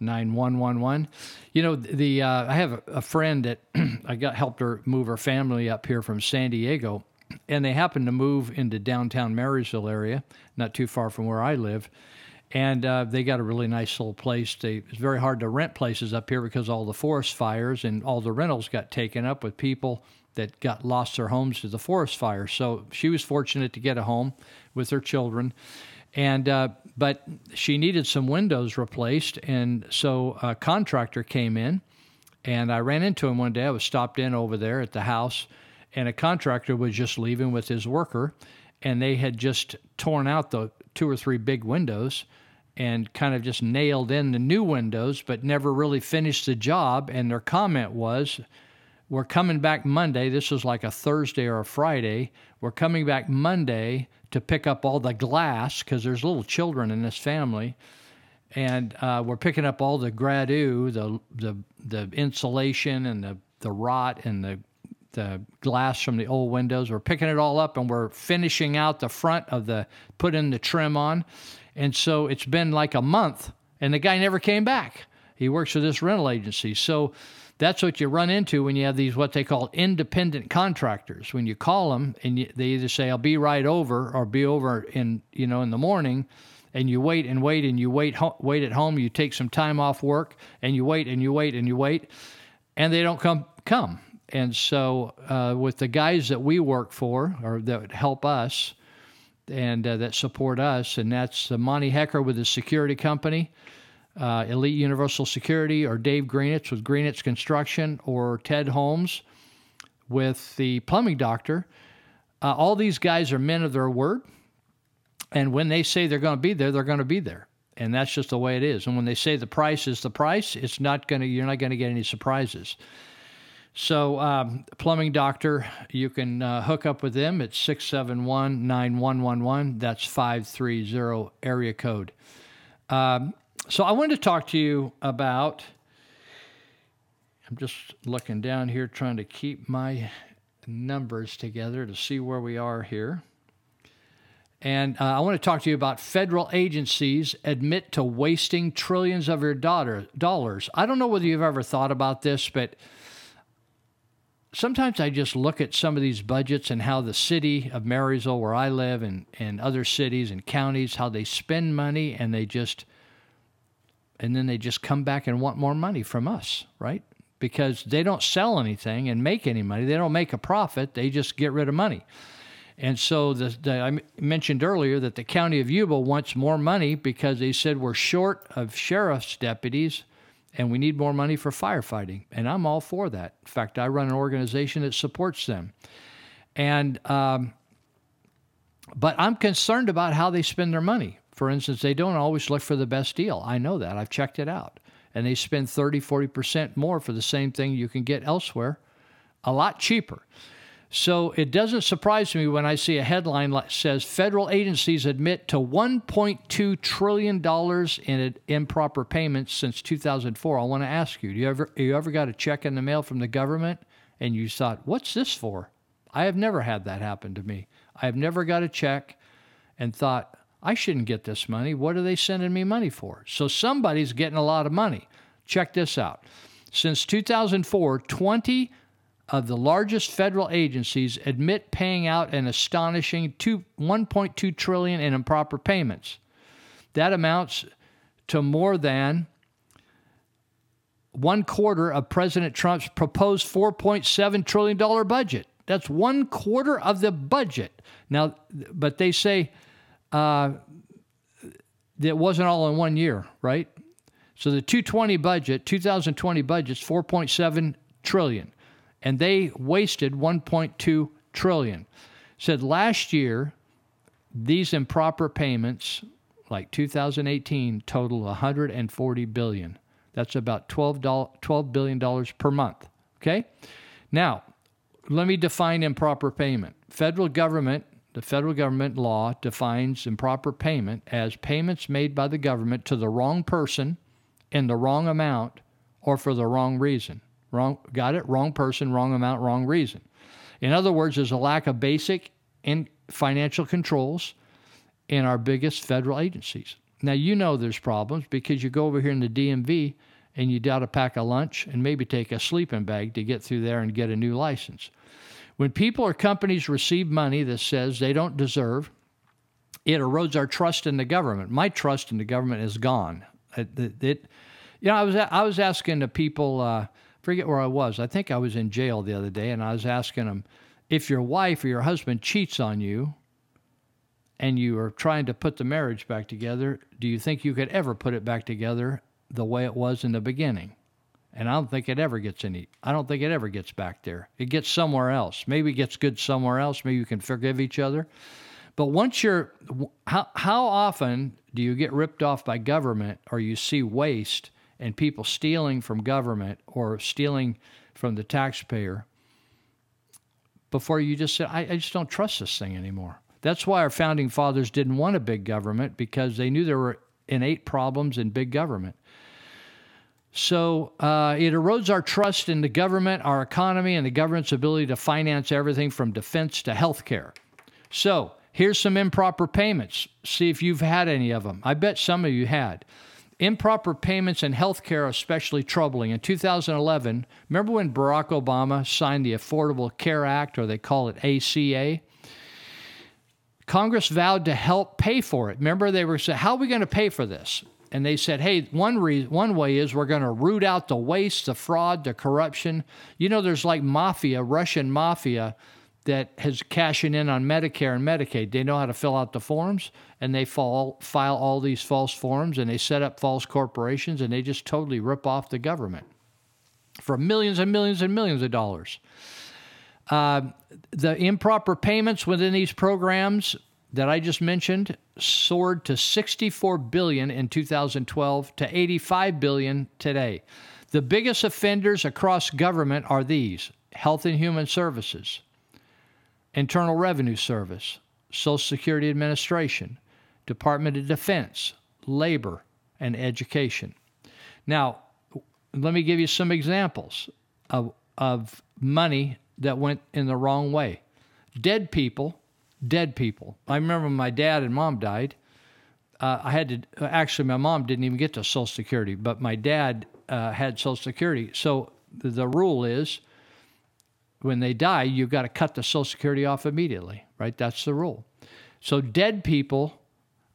9111. You know, the uh, I have a, friend that I got helped her move her family up here from San Diego, and they happened to move into downtown Marysville area, not too far from where I live. And uh, they got a really nice little place. They, it's very hard to rent places up here because all the forest fires and all the rentals got taken up with people that got lost their homes to the forest fire. So she was fortunate to get a home with her children, and uh, but she needed some windows replaced, and so a contractor came in, and I ran into him one day. I was stopped in over there at the house, and a contractor was just leaving with his worker, and they had just torn out the two or three big windows. And kind of just nailed in the new windows, but never really finished the job. And their comment was, we're coming back Monday. This was like a Thursday or a Friday. We're coming back Monday to pick up all the glass because there's little children in this family, and uh, we're picking up all the gradu, the the the insulation and the the rot and the the glass from the old windows. We're picking it all up and we're finishing out the front of the putting the trim on, and so it's been like a month, and the guy never came back. He works for this rental agency, so that's what you run into when you have these what they call independent contractors. When you call them and you, they either say I'll be right over or be over in you know in the morning, and you wait and wait and you wait ho- wait at home. You take some time off work and you wait and you wait and you wait, and they don't come come. And so uh, with the guys that we work for or that help us and uh, that support us, and that's uh, Monty Hecker with his security company uh, Elite Universal Security, or Dave Greenitz with Greenitz Construction, or Ted Holmes with the plumbing doctor. Uh, all these guys are men of their word. And when they say they're going to be there, they're going to be there. And that's just the way it is. And when they say the price is the price, it's not going to, you're not going to get any surprises. So, um, plumbing doctor, you can uh, hook up with them at 671 9111. That's 530 area code. Um, so I wanted to talk to you about I'm just looking down here trying to keep my numbers together to see where we are here. And uh, I want to talk to you about federal agencies admit to wasting trillions of your daughter, dollars. I don't know whether you've ever thought about this, but sometimes I just look at some of these budgets and how the city of Marysville, where I live, and, and other cities and counties, how they spend money and they just, and then they just come back and want more money from us, right? Because they don't sell anything and make any money. They don't make a profit. They just get rid of money. And so the, the, I mentioned earlier that the county of Yuba wants more money because they said we're short of sheriff's deputies and we need more money for firefighting. And I'm all for that. In fact, I run an organization that supports them. And, um, but I'm concerned about how they spend their money. For instance, they don't always look for the best deal. I know that. I've checked it out. And they spend 30, 40% more for the same thing you can get elsewhere, a lot cheaper. So it doesn't surprise me when I see a headline that says federal agencies admit to 1.2 trillion dollars in improper payments since 2004. I want to ask you: Do you ever you ever got a check in the mail from the government and you thought, "What's this for?" I have never had that happen to me. I have never got a check and thought, "I shouldn't get this money. What are they sending me money for?" So somebody's getting a lot of money. Check this out. Since 2004, 20 of the largest federal agencies admit paying out an astonishing 2, 1.2 trillion in improper payments. That amounts to more than one quarter of President Trump's proposed 4.7 trillion dollar budget. That's one quarter of the budget. Now, but they say uh, that wasn't all in one year, right? So the 220 budget, 2020 budget's 4.7 trillion and they wasted 1.2 trillion. Said last year these improper payments like 2018 total 140 billion. That's about 12 $12 billion per month, okay? Now, let me define improper payment. Federal government, the federal government law defines improper payment as payments made by the government to the wrong person in the wrong amount or for the wrong reason. Wrong, got it? Wrong person, wrong amount, wrong reason. In other words, there's a lack of basic in financial controls in our biggest federal agencies. Now, you know there's problems because you go over here in the DMV and you doubt a pack of lunch and maybe take a sleeping bag to get through there and get a new license. When people or companies receive money that says they don't deserve, it erodes our trust in the government. My trust in the government is gone. It, it, it you know, I was I was asking the people. Uh, forget where I was. I think I was in jail the other day, and I was asking them if your wife or your husband cheats on you and you are trying to put the marriage back together, do you think you could ever put it back together the way it was in the beginning? And I don't think it ever gets any, I don't think it ever gets back there. It gets somewhere else. Maybe it gets good somewhere else. Maybe you can forgive each other. But once you're, how, how often do you get ripped off by government or you see waste and people stealing from government or stealing from the taxpayer before you just said, I, I just don't trust this thing anymore. That's why our founding fathers didn't want a big government because they knew there were innate problems in big government. So uh, it erodes our trust in the government, our economy, and the government's ability to finance everything from defense to health care. So here's some improper payments. See if you've had any of them. I bet some of you had. Improper payments in health care are especially troubling. In 2011, remember when Barack Obama signed the Affordable Care Act, or they call it ACA? Congress vowed to help pay for it. Remember, they were saying, How are we going to pay for this? And they said, Hey, one, re- one way is we're going to root out the waste, the fraud, the corruption. You know, there's like mafia, Russian mafia that has cashing in on Medicare and Medicaid. They know how to fill out the forms and they fall, file all these false forms and they set up false corporations and they just totally rip off the government for millions and millions and millions of dollars. Uh, the improper payments within these programs that I just mentioned soared to 64 billion in 2012 to 85 billion today. The biggest offenders across government are these: Health and Human Services, Internal Revenue Service, Social Security Administration, Department of Defense, Labor, and Education. Now, let me give you some examples. of, of money that went in the wrong way. Dead people, dead people. I remember my dad and mom died. Uh, I had to actually, my mom didn't even get to Social Security, but my dad uh, had Social Security. So the, the rule is when they die, you've got to cut the Social Security off immediately, right? That's the rule. So dead people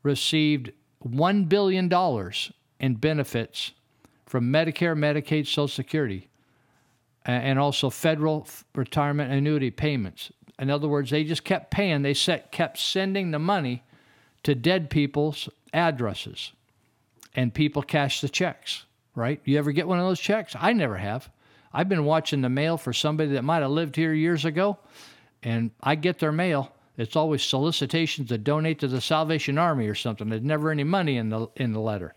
received $1 billion in benefits from Medicare, Medicaid, Social Security, and also federal retirement annuity payments. In other words, they just kept paying. They set, kept sending the money to dead people's addresses, and people cashed the checks. Right? You ever get one of those checks? I never have. I've been watching the mail for somebody that might have lived here years ago, and I get their mail. It's always solicitations to donate to the Salvation Army or something. There's never any money in the in the letter.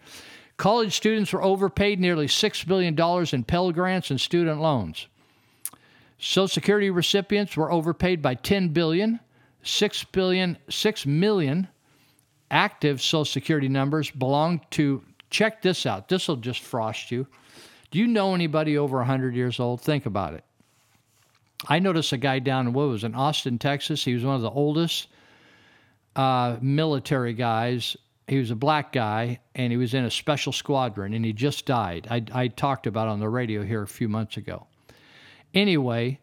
College students were overpaid nearly six billion dollars in Pell grants and student loans. Social Security recipients were overpaid by 10 billion, 6 billion, 6 million active Social Security numbers belong to check this out. This will just frost you. Do you know anybody over 100 years old? Think about it. I noticed a guy down in what was in Austin, Texas. He was one of the oldest uh, military guys. He was a black guy, and he was in a special squadron, and he just died. I, I talked about on the radio here a few months ago. Anyway,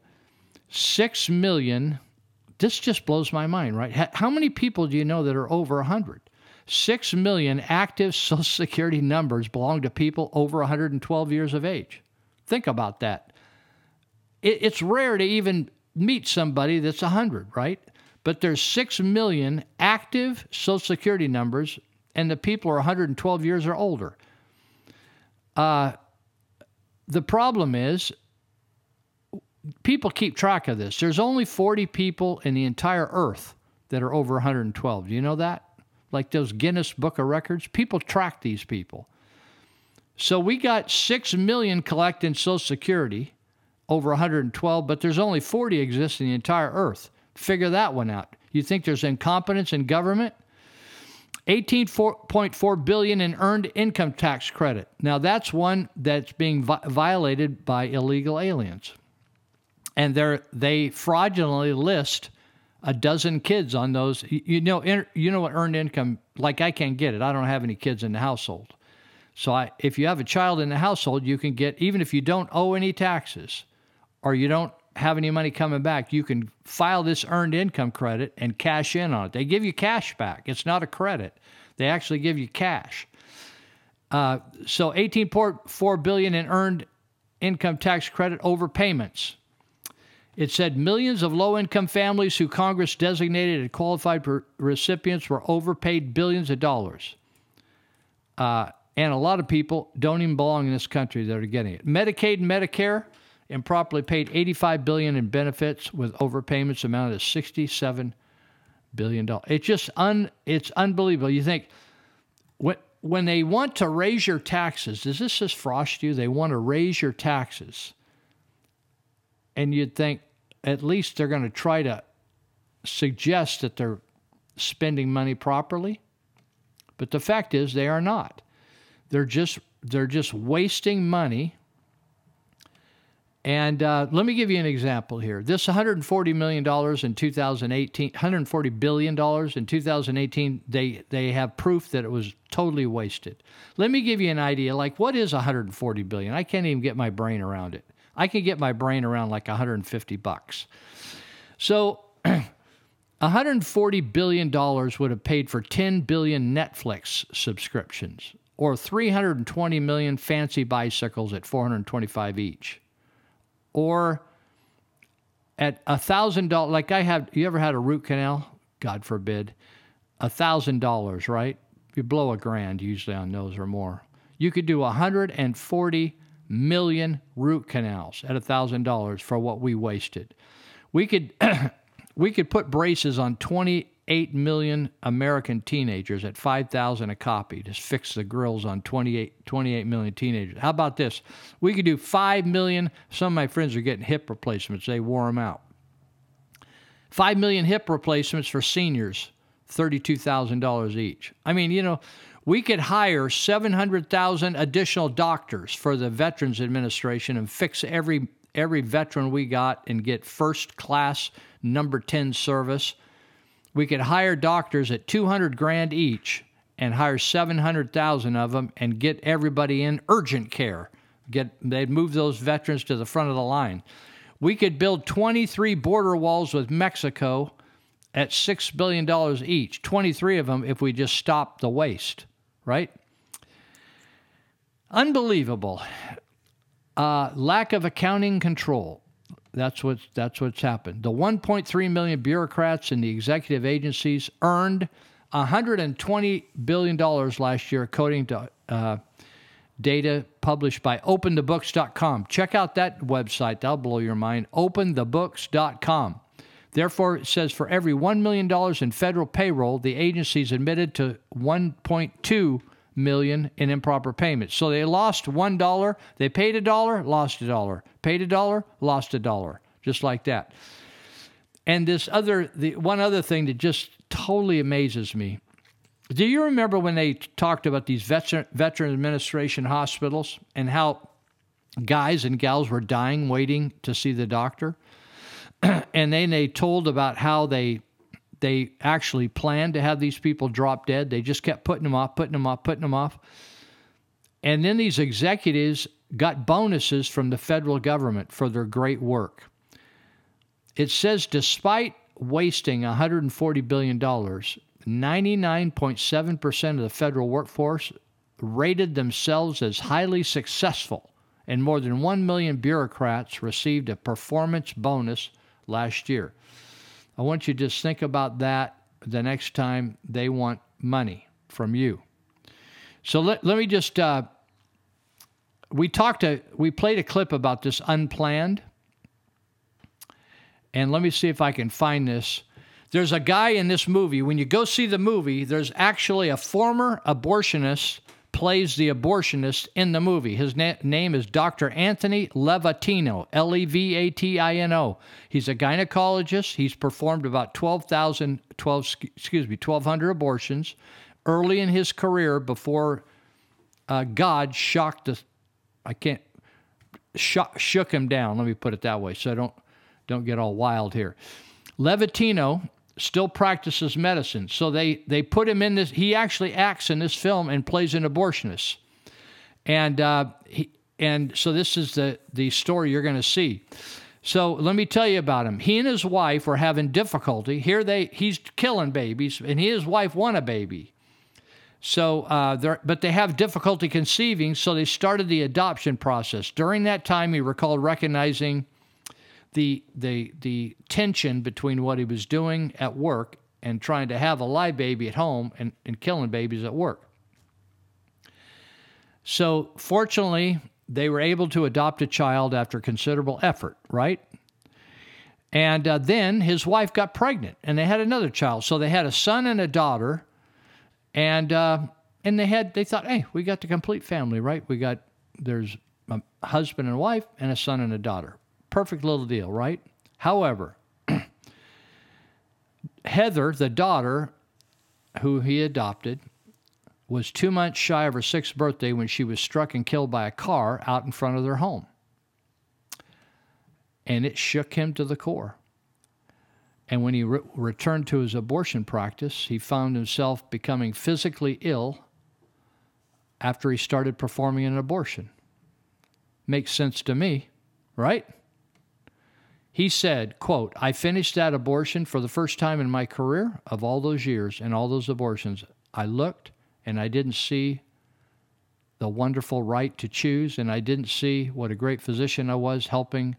six million. This just blows my mind, right? How many people do you know that are over 100? Six million active Social Security numbers belong to people over 112 years of age. Think about that. It's rare to even meet somebody that's 100, right? But there's 6 million active Social Security numbers, and the people are 112 years or older. Uh, the problem is people keep track of this. There's only 40 people in the entire earth that are over 112. Do you know that? Like those Guinness Book of Records, people track these people. So we got 6 million collecting Social Security over 112, but there's only 40 exist in the entire earth. Figure that one out. You think there's incompetence in government? 18.4 billion in earned income tax credit. Now that's one that's being vi- violated by illegal aliens. And they they fraudulently list a dozen kids on those. You, know, you know what earned income? Like I can't get it. I don't have any kids in the household. So I, if you have a child in the household, you can get even if you don't owe any taxes, or you don't have any money coming back, you can file this earned income credit and cash in on it. They give you cash back. It's not a credit. They actually give you cash. Uh, so 18.4 billion in earned income tax credit overpayments. It said millions of low income families who Congress designated as qualified recipients were overpaid billions of dollars. Uh, and a lot of people don't even belong in this country that are getting it. Medicaid and Medicare improperly paid 85 billion in benefits with overpayments amounted to 67 billion dollars. It's just un it's unbelievable. You think when when they want to raise your taxes, does this just frost you? They want to raise your taxes. And you'd think at least they're going to try to suggest that they're spending money properly. But the fact is they are not. They're just they're just wasting money. And uh, let me give you an example here. This 140 million dollars in 2018, 140 billion dollars in 2018. They they have proof that it was totally wasted. Let me give you an idea. Like what is 140 billion? I can't even get my brain around it. I can get my brain around like 150 bucks. So 140 billion dollars would have paid for 10 billion Netflix subscriptions or 320 million fancy bicycles at 425 each. Or at a thousand dollars, like I have, you ever had a root canal? God forbid. A thousand dollars, right? You blow a grand usually on those or more. You could do 140 million root canals at a thousand dollars for what we wasted. We could we could put braces on 28 million American teenagers at 5,000 a copy. to fix the grills on 28, 28 million teenagers. How about this? We could do 5 million. Some of my friends are getting hip replacements. They wore them out. 5 million hip replacements for seniors, $32,000 each. I mean, you know, we could hire 700,000 additional doctors for the Veterans Administration and fix every every veteran we got and get first class number 10 service. We could hire doctors at 200 grand each and hire 700,000 of them and get everybody in urgent care. Get they'd move those veterans to the front of the line. We could build 23 border walls with Mexico at $6 billion each, 23 of them if we just stop the waste, right? Unbelievable. Uh, lack of accounting control. That's what's, that's what's happened. The 1.3 million bureaucrats in the executive agencies earned $120 billion last year, according to uh, data published by openthebooks.com. Check out that website, that'll blow your mind. Openthebooks.com. Therefore, it says for every $1 million in federal payroll, the agencies admitted to 1.2 million in improper payments. So they lost one dollar, they paid a dollar, lost a dollar, paid a dollar, lost a dollar, just like that. And this other, the one other thing that just totally amazes me. Do you remember when they talked about these veteran, veteran administration hospitals and how guys and gals were dying waiting to see the doctor? and then they told about how they they actually planned to have these people drop dead. They just kept putting them off, putting them off, putting them off. And then these executives got bonuses from the federal government for their great work. It says despite wasting $140 billion, 99.7% of the federal workforce rated themselves as highly successful, and more than 1 million bureaucrats received a performance bonus last year. I want you to just think about that the next time they want money from you. So let, let me just, uh, we talked, a, we played a clip about this unplanned. And let me see if I can find this. There's a guy in this movie. When you go see the movie, there's actually a former abortionist plays the abortionist in the movie. His na- name is Dr. Anthony Levatino, L E V A T I N O. He's a gynecologist. He's performed about 12,000, 12, excuse me, 1,200 abortions early in his career before uh, God shocked the, I can't, shook, shook him down. Let me put it that way so I don't, don't get all wild here. Levatino still practices medicine. So they they put him in this. He actually acts in this film and plays an abortionist, and uh, he and so this is the the story you're going to see. So let me tell you about him. He and his wife were having difficulty. Here they he's killing babies, and he and his wife want a baby. So, uh, but they have difficulty conceiving, so they started the adoption process. During that time, he recalled recognizing the the the tension between what he was doing at work and trying to have a live baby at home and, and killing babies at work. So fortunately, they were able to adopt a child after considerable effort, right? And uh, then his wife got pregnant, and they had another child. So they had a son and a daughter, and uh, and they had they thought, hey, we got the complete family, right? We got there's a husband and wife and a son and a daughter perfect little deal, right? However, Heather, the daughter who he adopted, was two months shy of her sixth birthday when she was struck and killed by a car out in front of their home. And it shook him to the core. And when he re- returned to his abortion practice, he found himself becoming physically ill after he started performing an abortion. Makes sense to me, right? He said, quote, I finished that abortion for the first time in my career of all those years and all those abortions. I looked and I didn't see the wonderful right to choose, and I didn't see what a great physician I was helping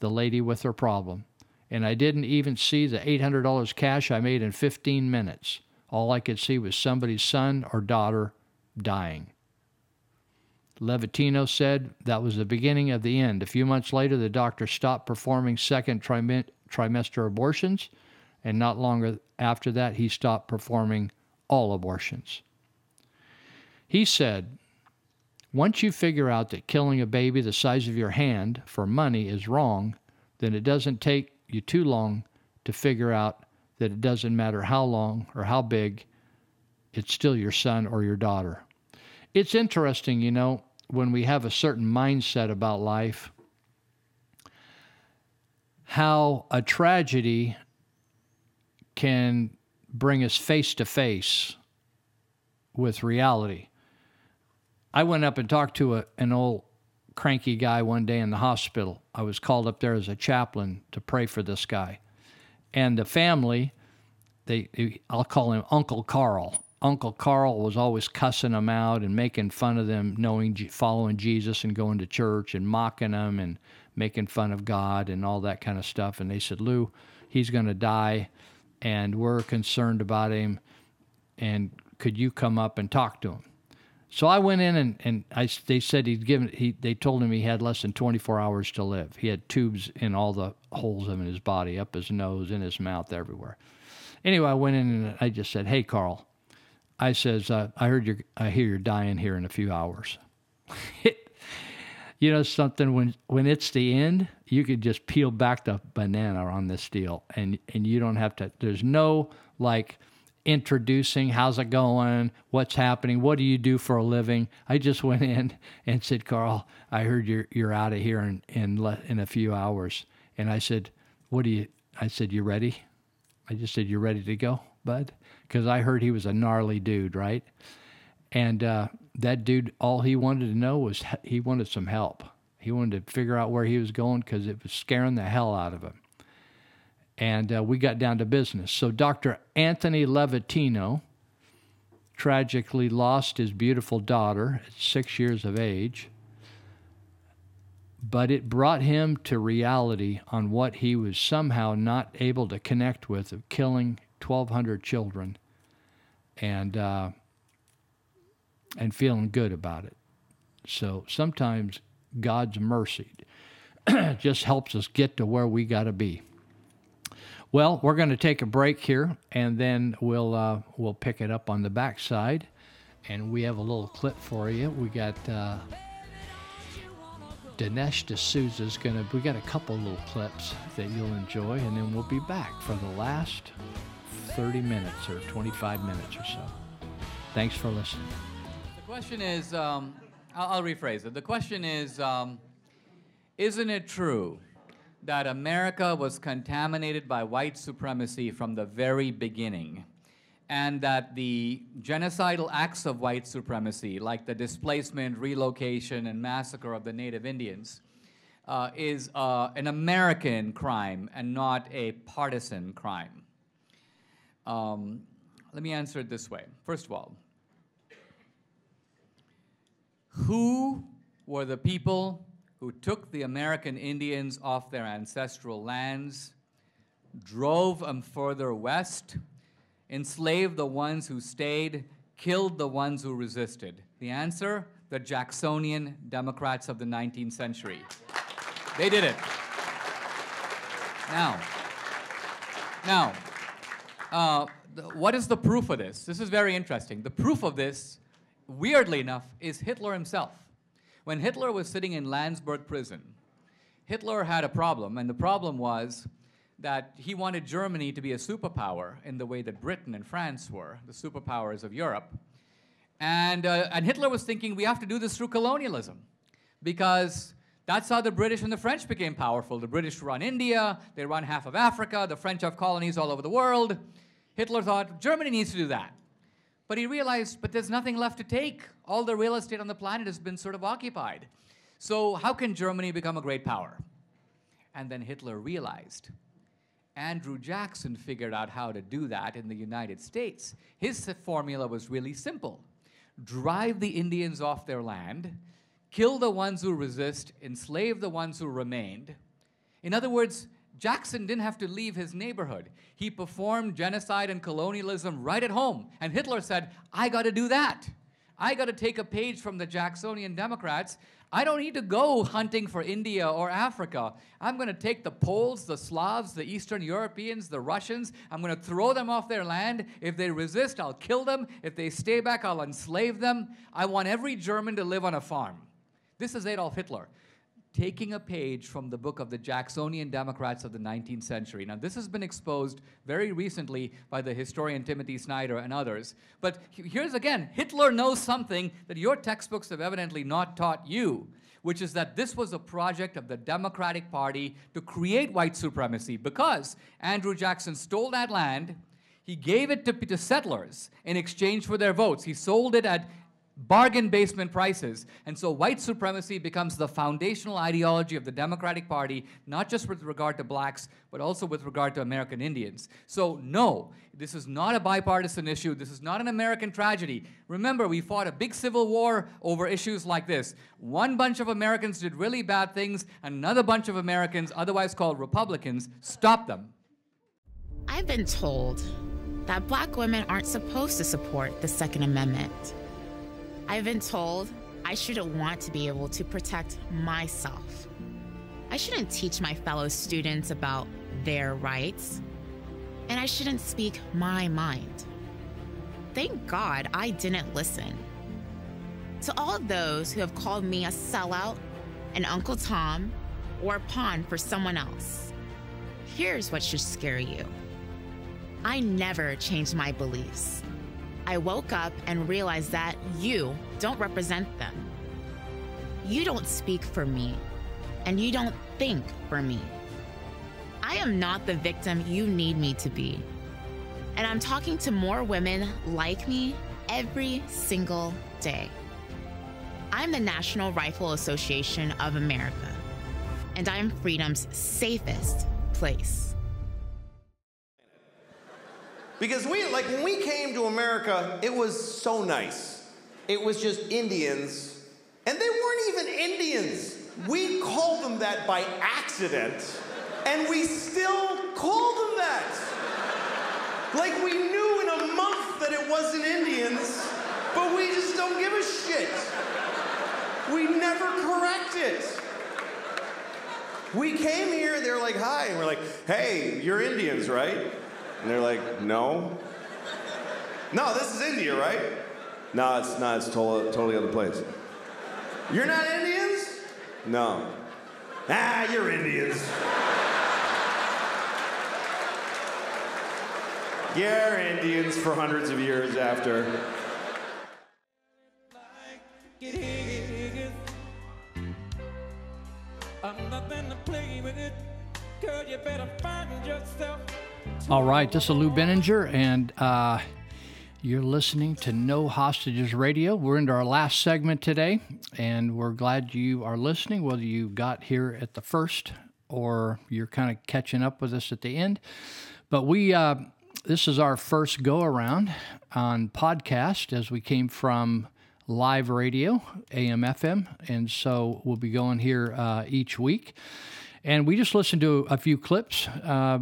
the lady with her problem. And I didn't even see the $800 cash I made in 15 minutes. All I could see was somebody's son or daughter dying. Levatino said that was the beginning of the end. A few months later, the doctor stopped performing second trim- trimester abortions, and not longer after that, he stopped performing all abortions. He said, once you figure out that killing a baby the size of your hand for money is wrong, then it doesn't take you too long to figure out that it doesn't matter how long or how big, it's still your son or your daughter. It's interesting, you know, when we have a certain mindset about life, how a tragedy can bring us face to face with reality. I went up and talked to a, an old cranky guy one day in the hospital. I was called up there as a chaplain to pray for this guy. And the family, they I'll call him Uncle Carl. Uncle Carl was always cussing them out and making fun of them knowing following Jesus and going to church and mocking them and making fun of God and all that kind of stuff. And they said, Lou, he's going to die, and we're concerned about him. And could you come up and talk to him? So I went in and, and I, they said he'd given, he, they told him he had less than 24 hours to live. He had tubes in all the holes in his body, up his nose, in his mouth, everywhere. Anyway, I went in and I just said, hey, Carl, I says, uh, I heard you're, I hear you're dying here in a few hours. you know something when when it's the end you could just peel back the banana on this deal and and you don't have to there's no like introducing how's it going what's happening what do you do for a living? I just went in and said carl i heard you're you're out of here in in, le- in a few hours. And i said what do you i said you ready? I just said you ready to go bud because i heard he was a gnarly dude right and uh, that dude, all he wanted to know was he wanted some help. He wanted to figure out where he was going because it was scaring the hell out of him. And uh, we got down to business. So Dr. Anthony Levatino tragically lost his beautiful daughter at six years of age. But it brought him to reality on what he was somehow not able to connect with of killing 1,200 children. And uh, and feeling good about it. So sometimes God's mercy just helps us get to where we got to be. Well, we're going to take a break here, and then we'll uh, we'll pick it up on the backside, and we have a little clip for you. We got uh, Dinesh D'Souza's going to. We got a couple little clips that you'll enjoy, and then we'll be back for the last 30 minutes or 25 minutes or so. Thanks for listening. The question is, um, I'll, I'll, rephrase it. The question is, um, isn't it true that America was contaminated by white supremacy from the very beginning? And that the genocidal acts of white supremacy, like the displacement, relocation, and massacre of the native Indians, uh, is uh, an American crime and not a partisan crime? Um, let me answer it this way. First of all, who were the people who took the American Indians off their ancestral lands, drove them further west, enslaved the ones who stayed, killed the ones who resisted? The answer the Jacksonian Democrats of the 19th century. They did it. Now, now, uh, what is the proof of this? This is very interesting. The proof of this weirdly enough, is Hitler himself. When Hitler was sitting in Landsberg prison, Hitler had a problem, and the problem was that he wanted Germany to be a superpower in the way that Britain and France were, the superpowers of Europe. And, uh, and Hitler was thinking we have to do this through colonialism because that's how the British and the French became powerful. The British run India, they run half of Africa, the French have colonies all over the world. Hitler thought Germany needs to do that. But he realized, but there's nothing left to take. All the real estate on the planet has been sort of occupied. So how can Germany become a great power? And then Hitler realized. Andrew Jackson figured out how to do that in the United States. His formula was really simple. Drive the Indians off their land, kill the ones who resist, enslave the ones who remained. In other words, Jackson didn't have to leave his neighborhood. He performed genocide and colonialism right at home. And Hitler said, I got to do that. I got to take a page from the Jacksonian Democrats. I don't need to go hunting for India or Africa. I'm going to take the Poles, the Slavs, the Eastern Europeans, the Russians. I'm going to throw them off their land. If they resist, I'll kill them. If they stay back, I'll enslave them. I want every German to live on a farm. This is Adolf Hitler. taking a page from the book of the Jacksonian Democrats of the 19th century. Now, this has been exposed very recently by the historian Timothy Snyder and others. But here's again Hitler knows something that your textbooks have evidently not taught you, which is that this was a project of the Democratic Party to create white supremacy because Andrew Jackson stole that land. He gave it to, to settlers in exchange for their votes. He sold it at bargain basement prices. And so white supremacy becomes the foundational ideology of the Democratic Party, not just with regard to blacks, but also with regard to American Indians. So, no, this is not a bipartisan issue. This is not an American tragedy. Remember, we fought a big civil war over issues like this. One bunch of Americans did really bad things, another bunch of Americans, otherwise called Republicans, stopped them. I've been told that black women aren't supposed to support the Second Amendment. I've been told I shouldn't want to be able to protect myself. I shouldn't teach my fellow students about their rights. And I shouldn't speak my mind. Thank God I didn't listen. To all those who have called me a sellout, an Uncle Tom, or a pawn for someone else, here's what should scare you. I never changed my beliefs. I woke up and realized that you don't represent them. You don't speak for me, and you don't think for me. I am not the victim you need me to be. And I'm talking to more women like me every single day. I'm the National Rifle Association of America, and I'm freedom's safest place. Because we, like, when we came to America, it was so nice. It was just Indians, and they weren't even Indians. We called them that by accident, and we still call them that. Like, we knew in a month that it wasn't Indians, but we just don't give a shit. We never correct it. We came here, they're like, hi, and we're like, hey, you're Indians, right? And they're like, no. No, this is India, right? No, it's not. It's totally, totally other place. You're not Indians? No. Ah, you're Indians. You're Indians for hundreds of years after. I'm nothing to play with it. Girl, you better find yourself. All right, this is Lou Binninger, and uh, you're listening to No Hostages Radio. We're into our last segment today, and we're glad you are listening, whether you got here at the first or you're kind of catching up with us at the end. But we, uh, this is our first go around on podcast as we came from live radio, AM, FM, and so we'll be going here uh, each week. And we just listened to a few clips. Uh,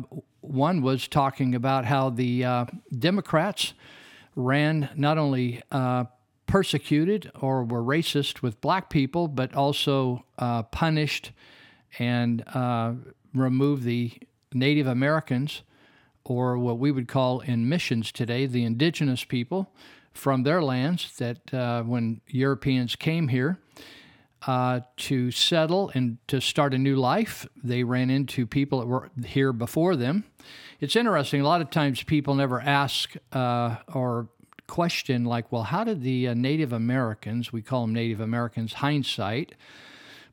one was talking about how the uh, Democrats ran not only uh, persecuted or were racist with black people, but also uh, punished and uh, removed the Native Americans, or what we would call in missions today, the indigenous people, from their lands that uh, when Europeans came here uh, to settle and to start a new life, they ran into people that were here before them. It's interesting, a lot of times people never ask uh, or question, like, well, how did the uh, Native Americans, we call them Native Americans, hindsight,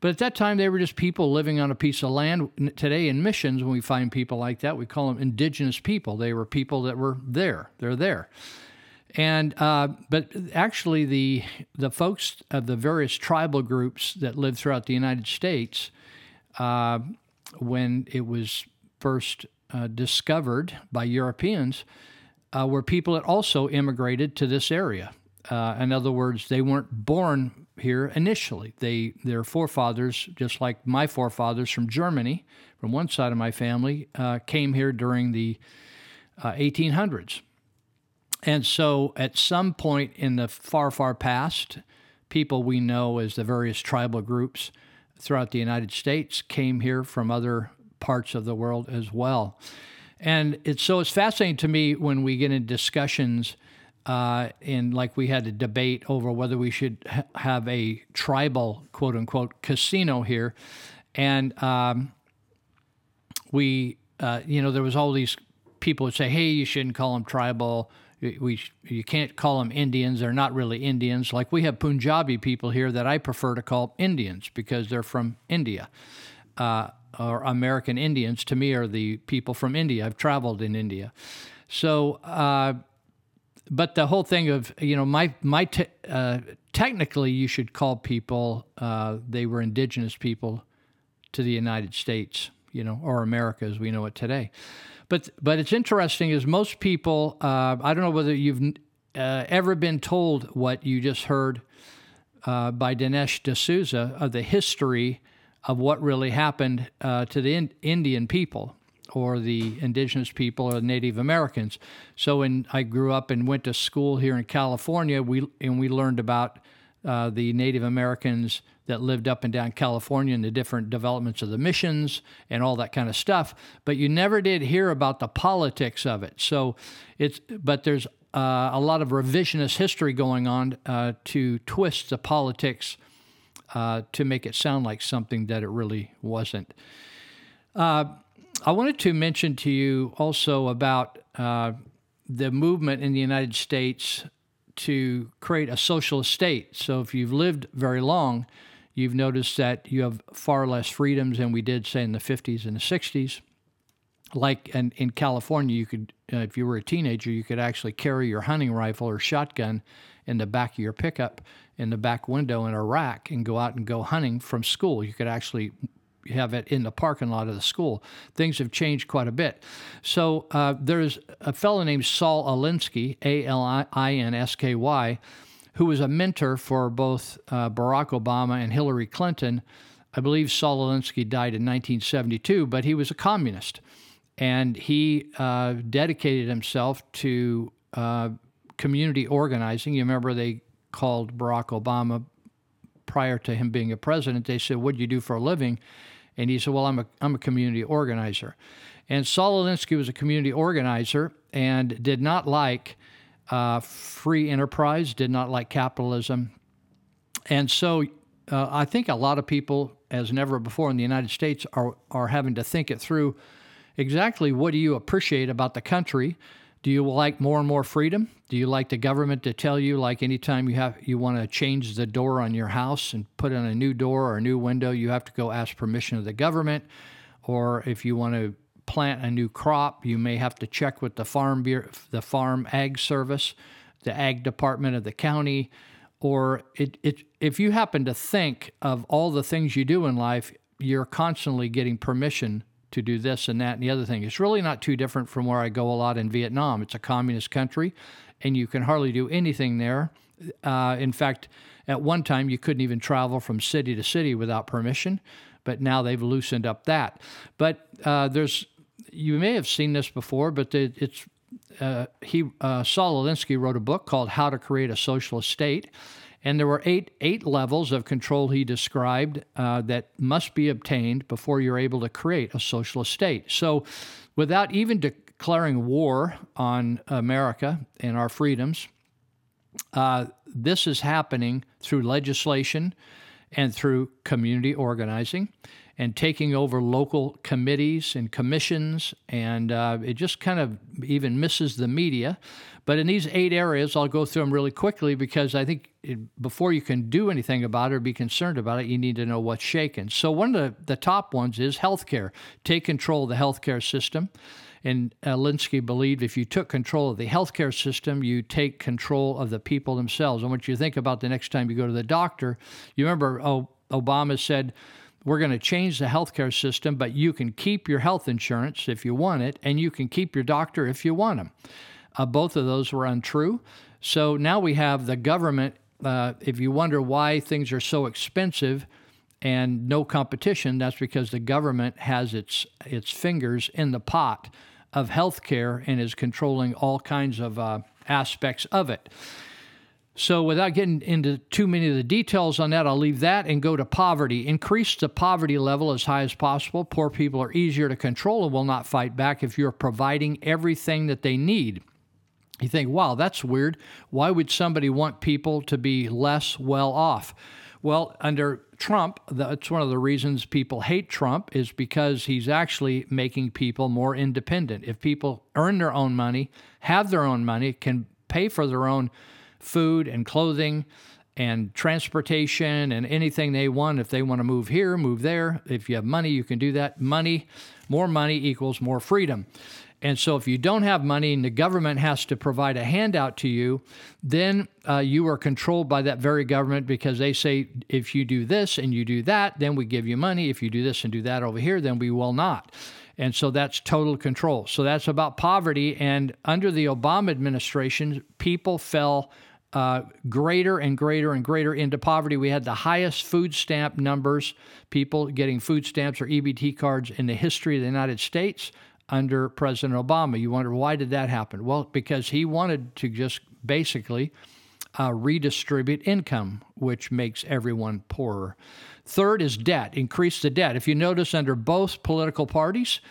but at that time, they were just people living on a piece of land. Today, in missions, when we find people like that, we call them indigenous people. They were people that were there. They're there. And uh, but actually, the the folks of the various tribal groups that lived throughout the United States, uh, when it was first uh, discovered by Europeans, uh, were people that also immigrated to this area. Uh, in other words, they weren't born here initially. They their forefathers, just like my forefathers from Germany, from one side of my family, uh, came here during the 1800s. And so, at some point in the far, far past, people we know as the various tribal groups throughout the United States came here from other parts of the world as well. And it's so it's fascinating to me when we get in discussions uh, and like we had a debate over whether we should ha- have a tribal quote unquote casino here, and um, we, uh, you know, there was all these people would say, "Hey, you shouldn't call them tribal. We, you can't call them Indians. They're not really Indians. Like we have Punjabi people here that I prefer to call Indians because they're from India." Uh, or American Indians to me are the people from India. I've traveled in India, so uh, but the whole thing of you know my my te- uh, technically you should call people uh, they were indigenous people to the United States, you know, or America as we know it today. But but it's interesting is most people uh, I don't know whether you've uh, ever been told what you just heard uh, by Dinesh D'Souza of the history of what really happened uh, to the in- Indian people or the indigenous people or Native Americans. So when I grew up and went to school here in California, we and we learned about uh, the Native Americans that lived up and down California and the different developments of the missions and all that kind of stuff. But you never did hear about the politics of it. So it's but there's uh, a lot of revisionist history going on uh, to twist the politics uh, to make it sound like something that it really wasn't. Uh, I wanted to mention to you also about uh, the movement in the United States to create a socialist state. So, if you've lived very long, you've noticed that you have far less freedoms than we did, say, in the 50s and the 60s. Like in, in California, you could, uh, if you were a teenager, you could actually carry your hunting rifle or shotgun in the back of your pickup in the back window in a rack and go out and go hunting from school. You could actually have it in the parking lot of the school. Things have changed quite a bit. So uh, there's a fellow named Saul Alinsky, A L I N S K Y, who was a mentor for both uh, Barack Obama and Hillary Clinton. I believe Saul Alinsky died in 1972, but he was a communist. And he uh, dedicated himself to uh, community organizing. You remember they called Barack Obama prior to him being a president. They said, "What do you do for a living?" And he said, "Well, I'm a I'm a community organizer." And Saul Alinsky was a community organizer and did not like uh, free enterprise, did not like capitalism, and so uh, I think a lot of people, as never before in the United States, are are having to think it through. Exactly, what do you appreciate about the country? Do you like more and more freedom? Do you like the government to tell you, like anytime you have you want to change the door on your house and put in a new door or a new window, you have to go ask permission of the government? Or if you want to plant a new crop, you may have to check with the farm the farm ag service, the ag department of the county. Or it, it, if you happen to think of all the things you do in life, you're constantly getting permission to do this and that and the other thing. It's really not too different from where I go a lot in Vietnam. It's a communist country, and you can hardly do anything there. Uh, in fact, at one time, you couldn't even travel from city to city without permission, but now they've loosened up that. But uh, there's, you may have seen this before, but the, it's uh, he uh, Saul Alinsky wrote a book called How to Create a Socialist State, and there were eight eight levels of control he described uh, that must be obtained before you're able to create a socialist state. So, without even declaring war on America and our freedoms, uh, this is happening through legislation and through community organizing and taking over local committees and commissions. And uh, it just kind of even misses the media. But in these eight areas, I'll go through them really quickly because I think it, before you can do anything about it or be concerned about it, you need to know what's shaken. So, one of the, the top ones is healthcare. Take control of the healthcare system. And uh, believed if you took control of the healthcare system, you take control of the people themselves. And what you think about the next time you go to the doctor, you remember Obama said, we're going to change the healthcare system, but you can keep your health insurance if you want it, and you can keep your doctor if you want them. Uh, both of those were untrue. So now we have the government. Uh, if you wonder why things are so expensive and no competition, that's because the government has its its fingers in the pot of healthcare and is controlling all kinds of uh, aspects of it. So, without getting into too many of the details on that, I'll leave that and go to poverty. Increase the poverty level as high as possible. Poor people are easier to control and will not fight back if you're providing everything that they need. You think, wow, that's weird. Why would somebody want people to be less well off? Well, under Trump, that's one of the reasons people hate Trump is because he's actually making people more independent. If people earn their own money, have their own money, can pay for their own food and clothing and transportation and anything they want, if they want to move here, move there, if you have money, you can do that. Money, more money equals more freedom. And so, if you don't have money and the government has to provide a handout to you, then uh, you are controlled by that very government because they say, if you do this and you do that, then we give you money. If you do this and do that over here, then we will not. And so that's total control. So that's about poverty. And under the Obama administration, people fell uh, greater and greater and greater into poverty. We had the highest food stamp numbers, people getting food stamps or EBT cards in the history of the United States under President Obama. You wonder why did that happen? Well, because he wanted to just basically uh, redistribute income, which makes everyone poorer. Third is debt, increase the debt. If you notice under both political parties,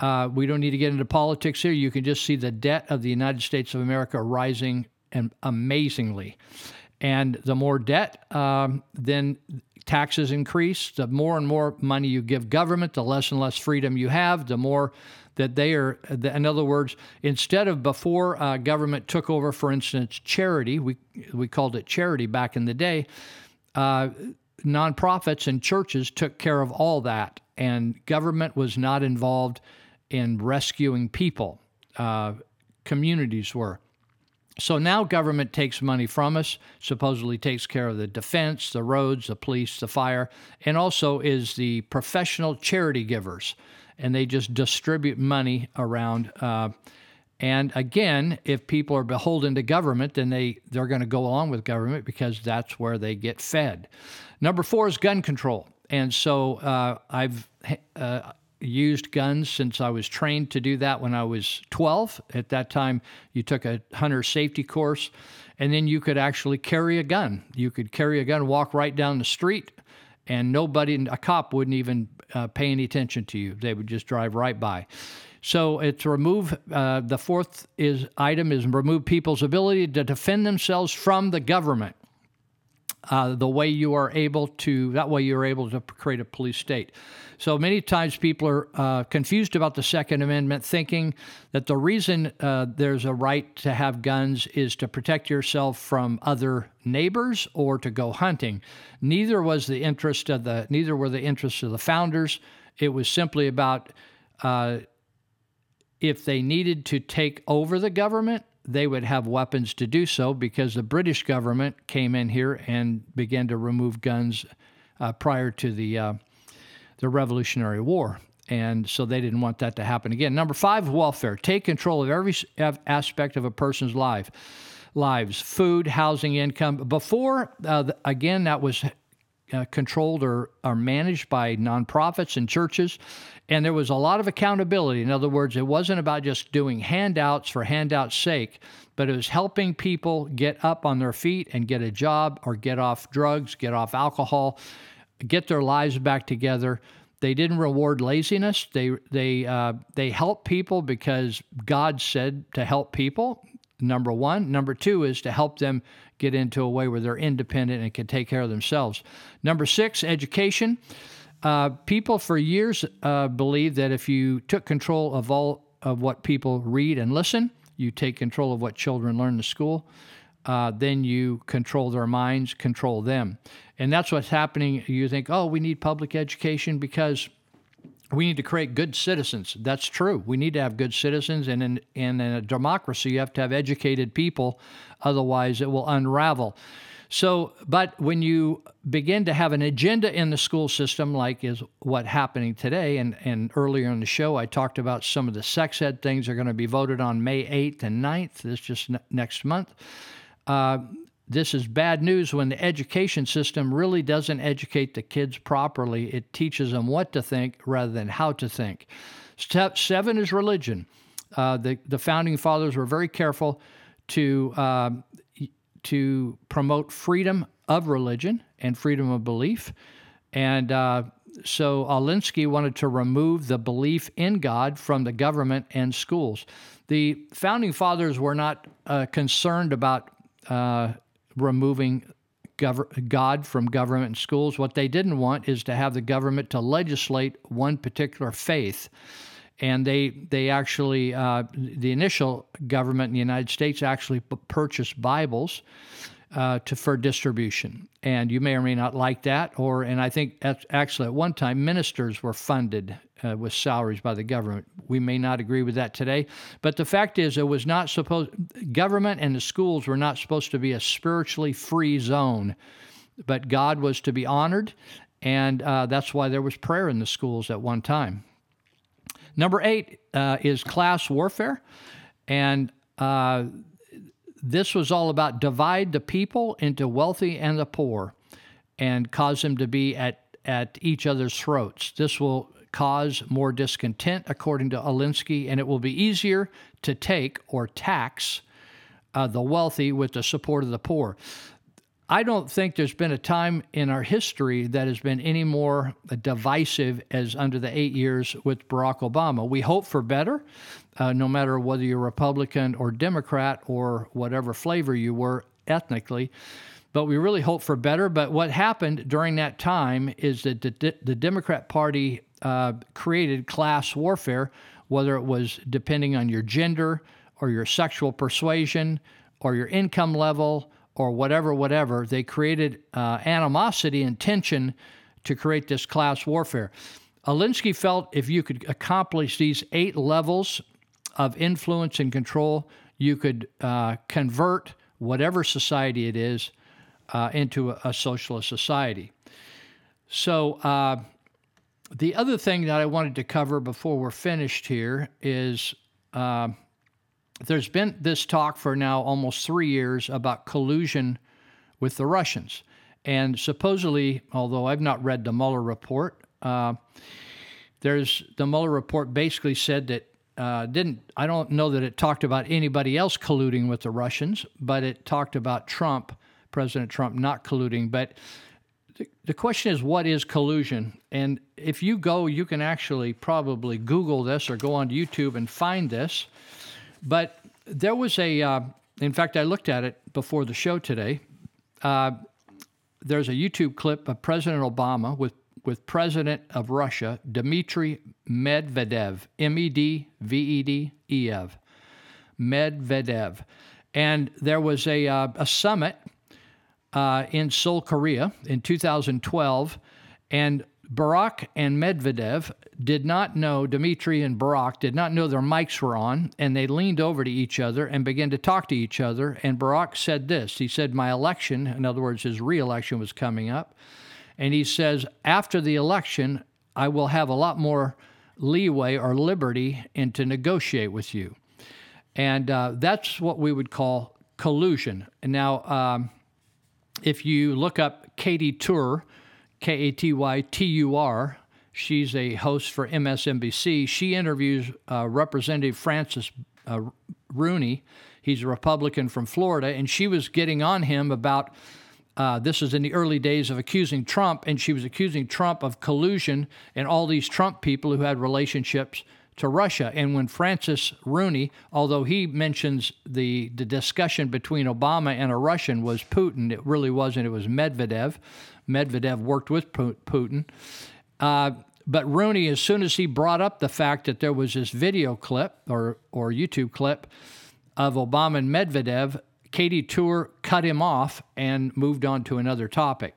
uh, we don't need to get into politics here. You can just see the debt of the United States of America rising and amazingly. And the more debt, um, then taxes increase. The more and more money you give government, the less and less freedom you have. The more that they are, in other words, instead of before uh, government took over, for instance, charity, we we called it charity back in the day. Uh, nonprofits and churches took care of all that, and government was not involved in rescuing people. Uh, communities were. So now government takes money from us, supposedly takes care of the defense, the roads, the police, the fire, and also is the professional charity givers. And they just distribute money around. Uh, and again, if people are beholden to government, then they, they're going to go along with government because that's where they get fed. Number four is gun control. And so uh, I've uh, used guns since I was trained to do that when I was 12. At that time, you took a hunter safety course, and then you could actually carry a gun. You could carry a gun, walk right down the street, and nobody, a cop wouldn't even uh, pay any attention to you. They would just drive right by. So it's remove. Uh, the fourth is item is remove people's ability to defend themselves from the government. Uh, the way you are able to, that way you're able to create a police state. So many times people are uh, confused about the Second Amendment, thinking that the reason uh, there's a right to have guns is to protect yourself from other neighbors or to go hunting. Neither was the interest of the, neither were the interests of the founders. It was simply about uh, if they needed to take over the government, they would have weapons to do so because the British government came in here and began to remove guns uh, prior to the uh, the Revolutionary War. And so they didn't want that to happen again. Number five, welfare. Take control of every aspect of a person's life, lives, food, housing, income. Before, uh, again, that was uh, controlled or, or managed by nonprofits and churches. And there was a lot of accountability. In other words, it wasn't about just doing handouts for handouts' sake, but it was helping people get up on their feet and get a job or get off drugs, get off alcohol, get their lives back together. They didn't reward laziness. They they uh, they help people because God said to help people. Number one. Number two is to help them get into a way where they're independent and can take care of themselves. Number six, education. Uh, people for years uh, believed that if you took control of all of what people read and listen, you take control of what children learn in school, uh, then you control their minds, control them. And that's what's happening. You think, oh, we need public education because we need to create good citizens. That's true. We need to have good citizens, and in, and in a democracy, you have to have educated people. Otherwise, it will unravel. So, but when you begin to have an agenda in the school system, like is what happening today, and, and earlier in the show, I talked about some of the sex ed things are going to be voted on May 8th and 9th, this just n- next month. Uh, this is bad news when the education system really doesn't educate the kids properly. It teaches them what to think rather than how to think. Step seven is religion. Uh, the, the founding fathers were very careful to, uh, to promote freedom of religion and freedom of belief. And uh, so Alinsky wanted to remove the belief in God from the government and schools. The founding fathers were not uh, concerned about uh, removing gov- God from government and schools. What they didn't want is to have the government to legislate one particular faith. And they they actually uh, the initial government in the United States actually purchased Bibles uh, to for distribution. And you may or may not like that. Or and I think at, actually at one time ministers were funded uh, with salaries by the government. We may not agree with that today, but the fact is, it was not supposed. Government and the schools were not supposed to be a spiritually free zone, but God was to be honored, and uh, that's why there was prayer in the schools at one time. Number eight uh, is class warfare, and uh, this was all about divide the people into wealthy and the poor, and cause them to be at at each other's throats. This will cause more discontent, according to Alinsky, and it will be easier to take or tax uh, the wealthy with the support of the poor. I don't think there's been a time in our history that has been any more divisive as under the eight years with Barack Obama. We hope for better, uh, no matter whether you're Republican or Democrat or whatever flavor you were ethnically. But we really hope for better. But what happened during that time is that the, the Democrat Party uh, created class warfare, whether it was depending on your gender or your sexual persuasion or your income level or whatever, whatever. They created uh, animosity and tension to create this class warfare. Alinsky felt if you could accomplish these eight levels of influence and control, you could uh, convert whatever society it is uh, into a, a, socialist society. So, uh, the other thing that I wanted to cover before we're finished here is uh, there's been this talk for now almost three years about collusion with the Russians. And supposedly, although I've not read the Mueller report, uh, there's the Mueller report basically said that uh, didn't I don't know that it talked about anybody else colluding with the Russians, but it talked about Trump, President Trump, not colluding. But the, question is, what is collusion? And if you go, you can actually probably Google this or go on YouTube and find this. But there was a, uh, in fact, I looked at it before the show today. Uh, there's a YouTube clip of President Obama with, with President of Russia, Dmitry Medvedev, M E D V E D E V, Medvedev. And there was a, uh, a summit uh, in Seoul, Korea in 2012, and Barack and Medvedev did not know, Dmitry and Barack did not know their mics were on, and they leaned over to each other and began to talk to each other. And Barack said this He said, My election, in other words, his re election was coming up. And he says, After the election, I will have a lot more leeway or liberty and to negotiate with you. And uh, that's what we would call collusion. And now, um, if you look up Katy Tur, K A T Y T U R, she's a host for MSNBC. She interviews uh, Representative Francis uh, Rooney. He's a Republican from Florida, and she was getting on him about. Uh, this is in the early days of accusing Trump, and she was accusing Trump of collusion and all these Trump people who had relationships to Russia. And when Francis Rooney, although he mentions the, the discussion between Obama and a Russian was Putin, it really wasn't, it was Medvedev. Medvedev worked with Putin. Uh, but Rooney, as soon as he brought up the fact that there was this video clip or, or YouTube clip of Obama and Medvedev, Katy Tur cut him off and moved on to another topic.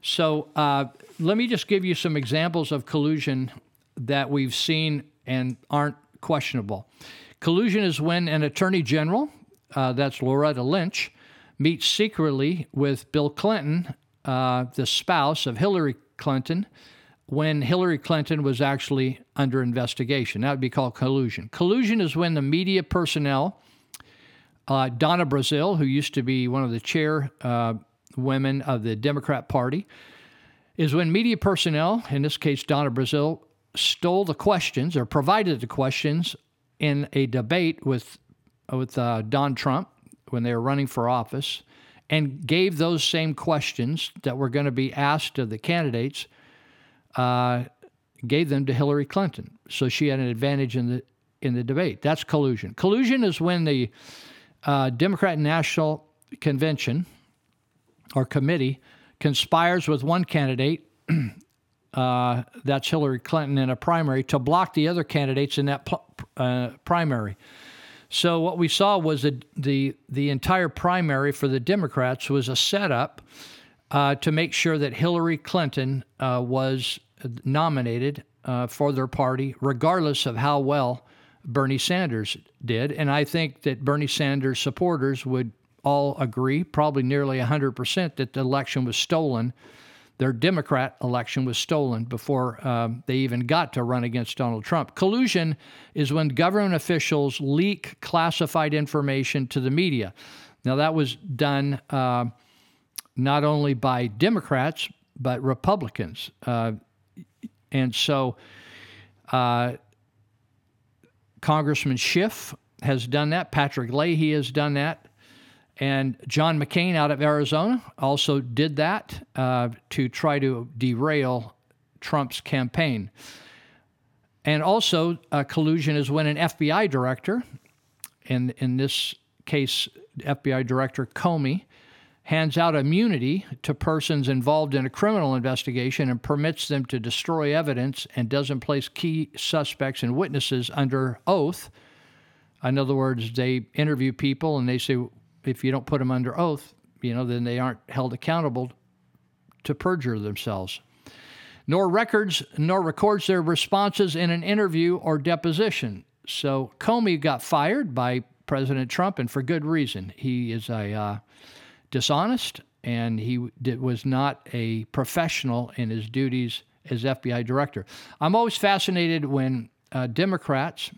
So uh, let me just give you some examples of collusion that we've seen and aren't questionable. Collusion is when an attorney general, uh, that's Loretta Lynch, meets secretly with Bill Clinton, uh, the spouse of Hillary Clinton, when Hillary Clinton was actually under investigation. That would be called collusion. Collusion is when the media personnel, uh, Donna Brazile, who used to be one of the chair uh, women of the Democrat Party, is when media personnel, in this case Donna Brazile, stole the questions or provided the questions in a debate with with uh, Don Trump when they were running for office, and gave those same questions that were going to be asked of the candidates uh, gave them to Hillary Clinton. So she had an advantage in the in the debate. That's collusion. Collusion is when the uh, Democrat National Convention or committee conspires with one candidate, uh, that's Hillary Clinton, in a primary to block the other candidates in that pl- uh, primary. So what we saw was that the the entire primary for the Democrats was a setup uh, to make sure that Hillary Clinton uh, was nominated uh, for their party, regardless of how well Bernie Sanders did. And I think that Bernie Sanders supporters would all agree, probably nearly 100%, that the election was stolen. Their Democrat election was stolen before um, they even got to run against Donald Trump. Collusion is when government officials leak classified information to the media. Now, that was done uh, not only by Democrats, but Republicans. Uh, and so uh, Congressman Schiff has done that. Patrick Leahy has done that. And John McCain out of Arizona also did that uh, to try to derail Trump's campaign. And also, uh, collusion is when an FBI director, and in this case, FBI Director Comey, hands out immunity to persons involved in a criminal investigation and permits them to destroy evidence and doesn't place key suspects and witnesses under oath. In other words, they interview people and they say, if you don't put them under oath, you know, then they aren't held accountable to perjure themselves. Nor records nor records their responses in an interview or deposition. So Comey got fired by President Trump, and for good reason. He is a uh, dishonest, and he did, was not a professional in his duties as FBI director. I'm always fascinated when uh, Democrats,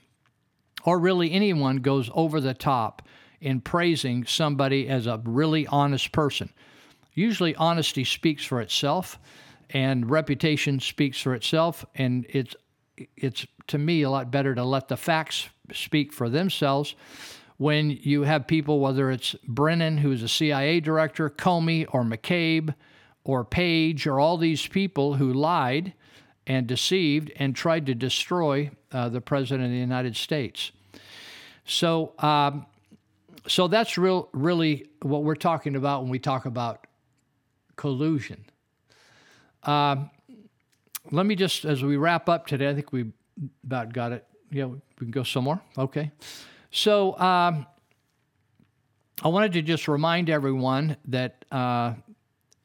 or really anyone, goes over the top in praising somebody as a really honest person. Usually, honesty speaks for itself, and reputation speaks for itself, and it's it's to me a lot better to let the facts speak for themselves when you have people, whether it's Brennan, who's a CIA director, Comey, or McCabe, or Page, or all these people who lied and deceived and tried to destroy uh, the President of the United States. So, um, so that's real, really what we're talking about when we talk about collusion. Um, let me just, as we wrap up today, I think we about got it. Yeah, we can go somewhere. Okay. So um, I wanted to just remind everyone that uh,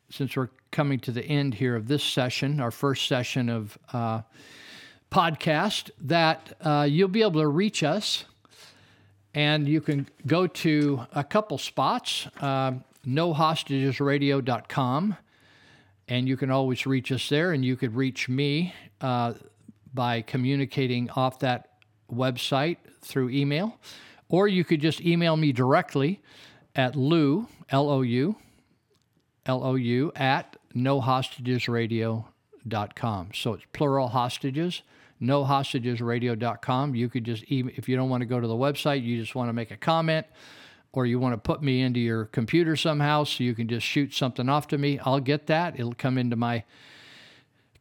since we're coming to the end here of this session, our first session of uh, podcast, that uh, you'll be able to reach us. And you can go to a couple spots, uh, nohostagesradio.com, and you can always reach us there. And you could reach me uh, by communicating off that website through email, or you could just email me directly at Lou, L O U, L O U, at nohostagesradio.com. So it's plural hostages, nohostagesradio.com. You could just, email, if you don't want to go to the website, you just want to make a comment or you want to put me into your computer somehow so you can just shoot something off to me, I'll get that. It'll come into my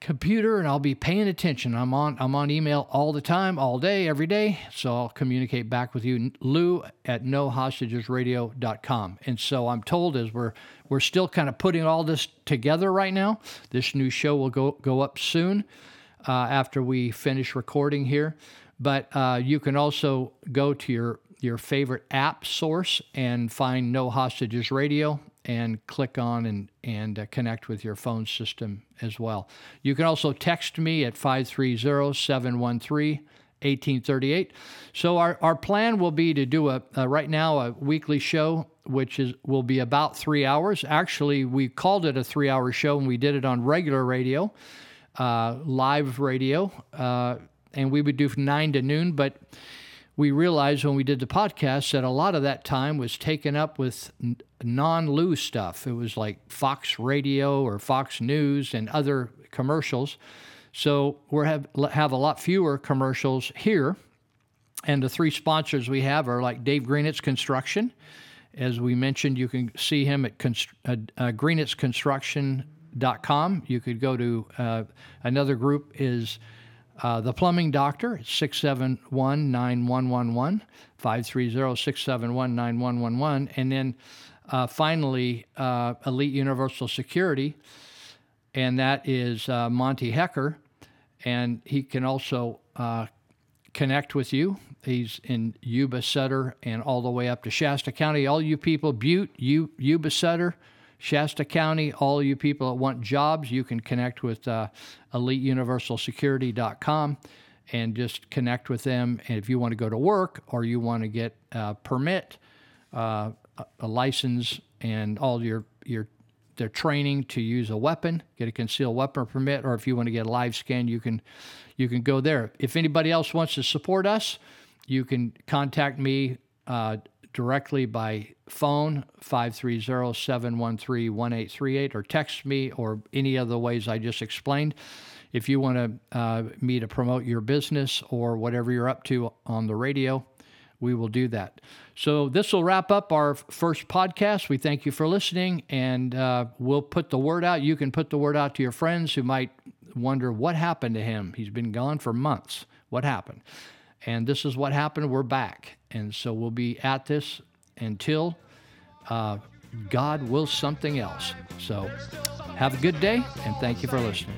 computer and I'll be paying attention. I'm on I'm on email all the time, all day, every day. So I'll communicate back with you, Lou at nohostagesradio.com. And so I'm told as we're we're still kind of putting all this together right now. This new show will go go up soon uh, after we finish recording here. But uh, you can also go to your your favorite app source and find No Hostages Radio and click on and, and uh, connect with your phone system as well. You can also text me at 530 713 1838. So our, our plan will be to do a, a, right now a weekly show which is will be about three hours. Actually, we called it a three hour show and we did it on regular radio, uh, live radio, uh, and we would do from nine to noon. But we realized when we did the podcast that a lot of that time was taken up with non Lou stuff. It was like Fox Radio or Fox News and other commercials. So we have have a lot fewer commercials here. And the three sponsors we have are like Dave Greenitz Construction. As we mentioned, you can see him at uh, uh, Greenitz Construction secondamendment.com. You could go to uh, another group is uh, the Plumbing Doctor, it's 671 9111, 530 671 9111. And then uh, finally, uh, Elite Universal Security, and that is uh, Monty Hecker. And he can also uh, connect with you. He's in Yuba Sutter and all the way up to Shasta County. All you people, Butte, U- Yuba Sutter, Shasta County, all you people that want jobs, you can connect with uh, EliteUniversalSecurity.com and just connect with them. And if you want to go to work or you want to get a permit, uh, a- license, and all your your their training to use a weapon, get a concealed weapon permit, or if you want to get a live scan, you can you can go there. If anybody else wants to support us, you can contact me uh, directly by phone 530-713-1838 or text me or any of the ways I just explained. If you want to uh, me to promote your business or whatever you're up to on the radio, we will do that. So this will wrap up our first podcast. We thank you for listening, and uh, we'll put the word out. You can put the word out to your friends who might wonder what happened to him. He's been gone for months. What happened? And this is what happened. We're back, and so we'll be at this until uh, God wills something else. So have a good day, and thank you for listening.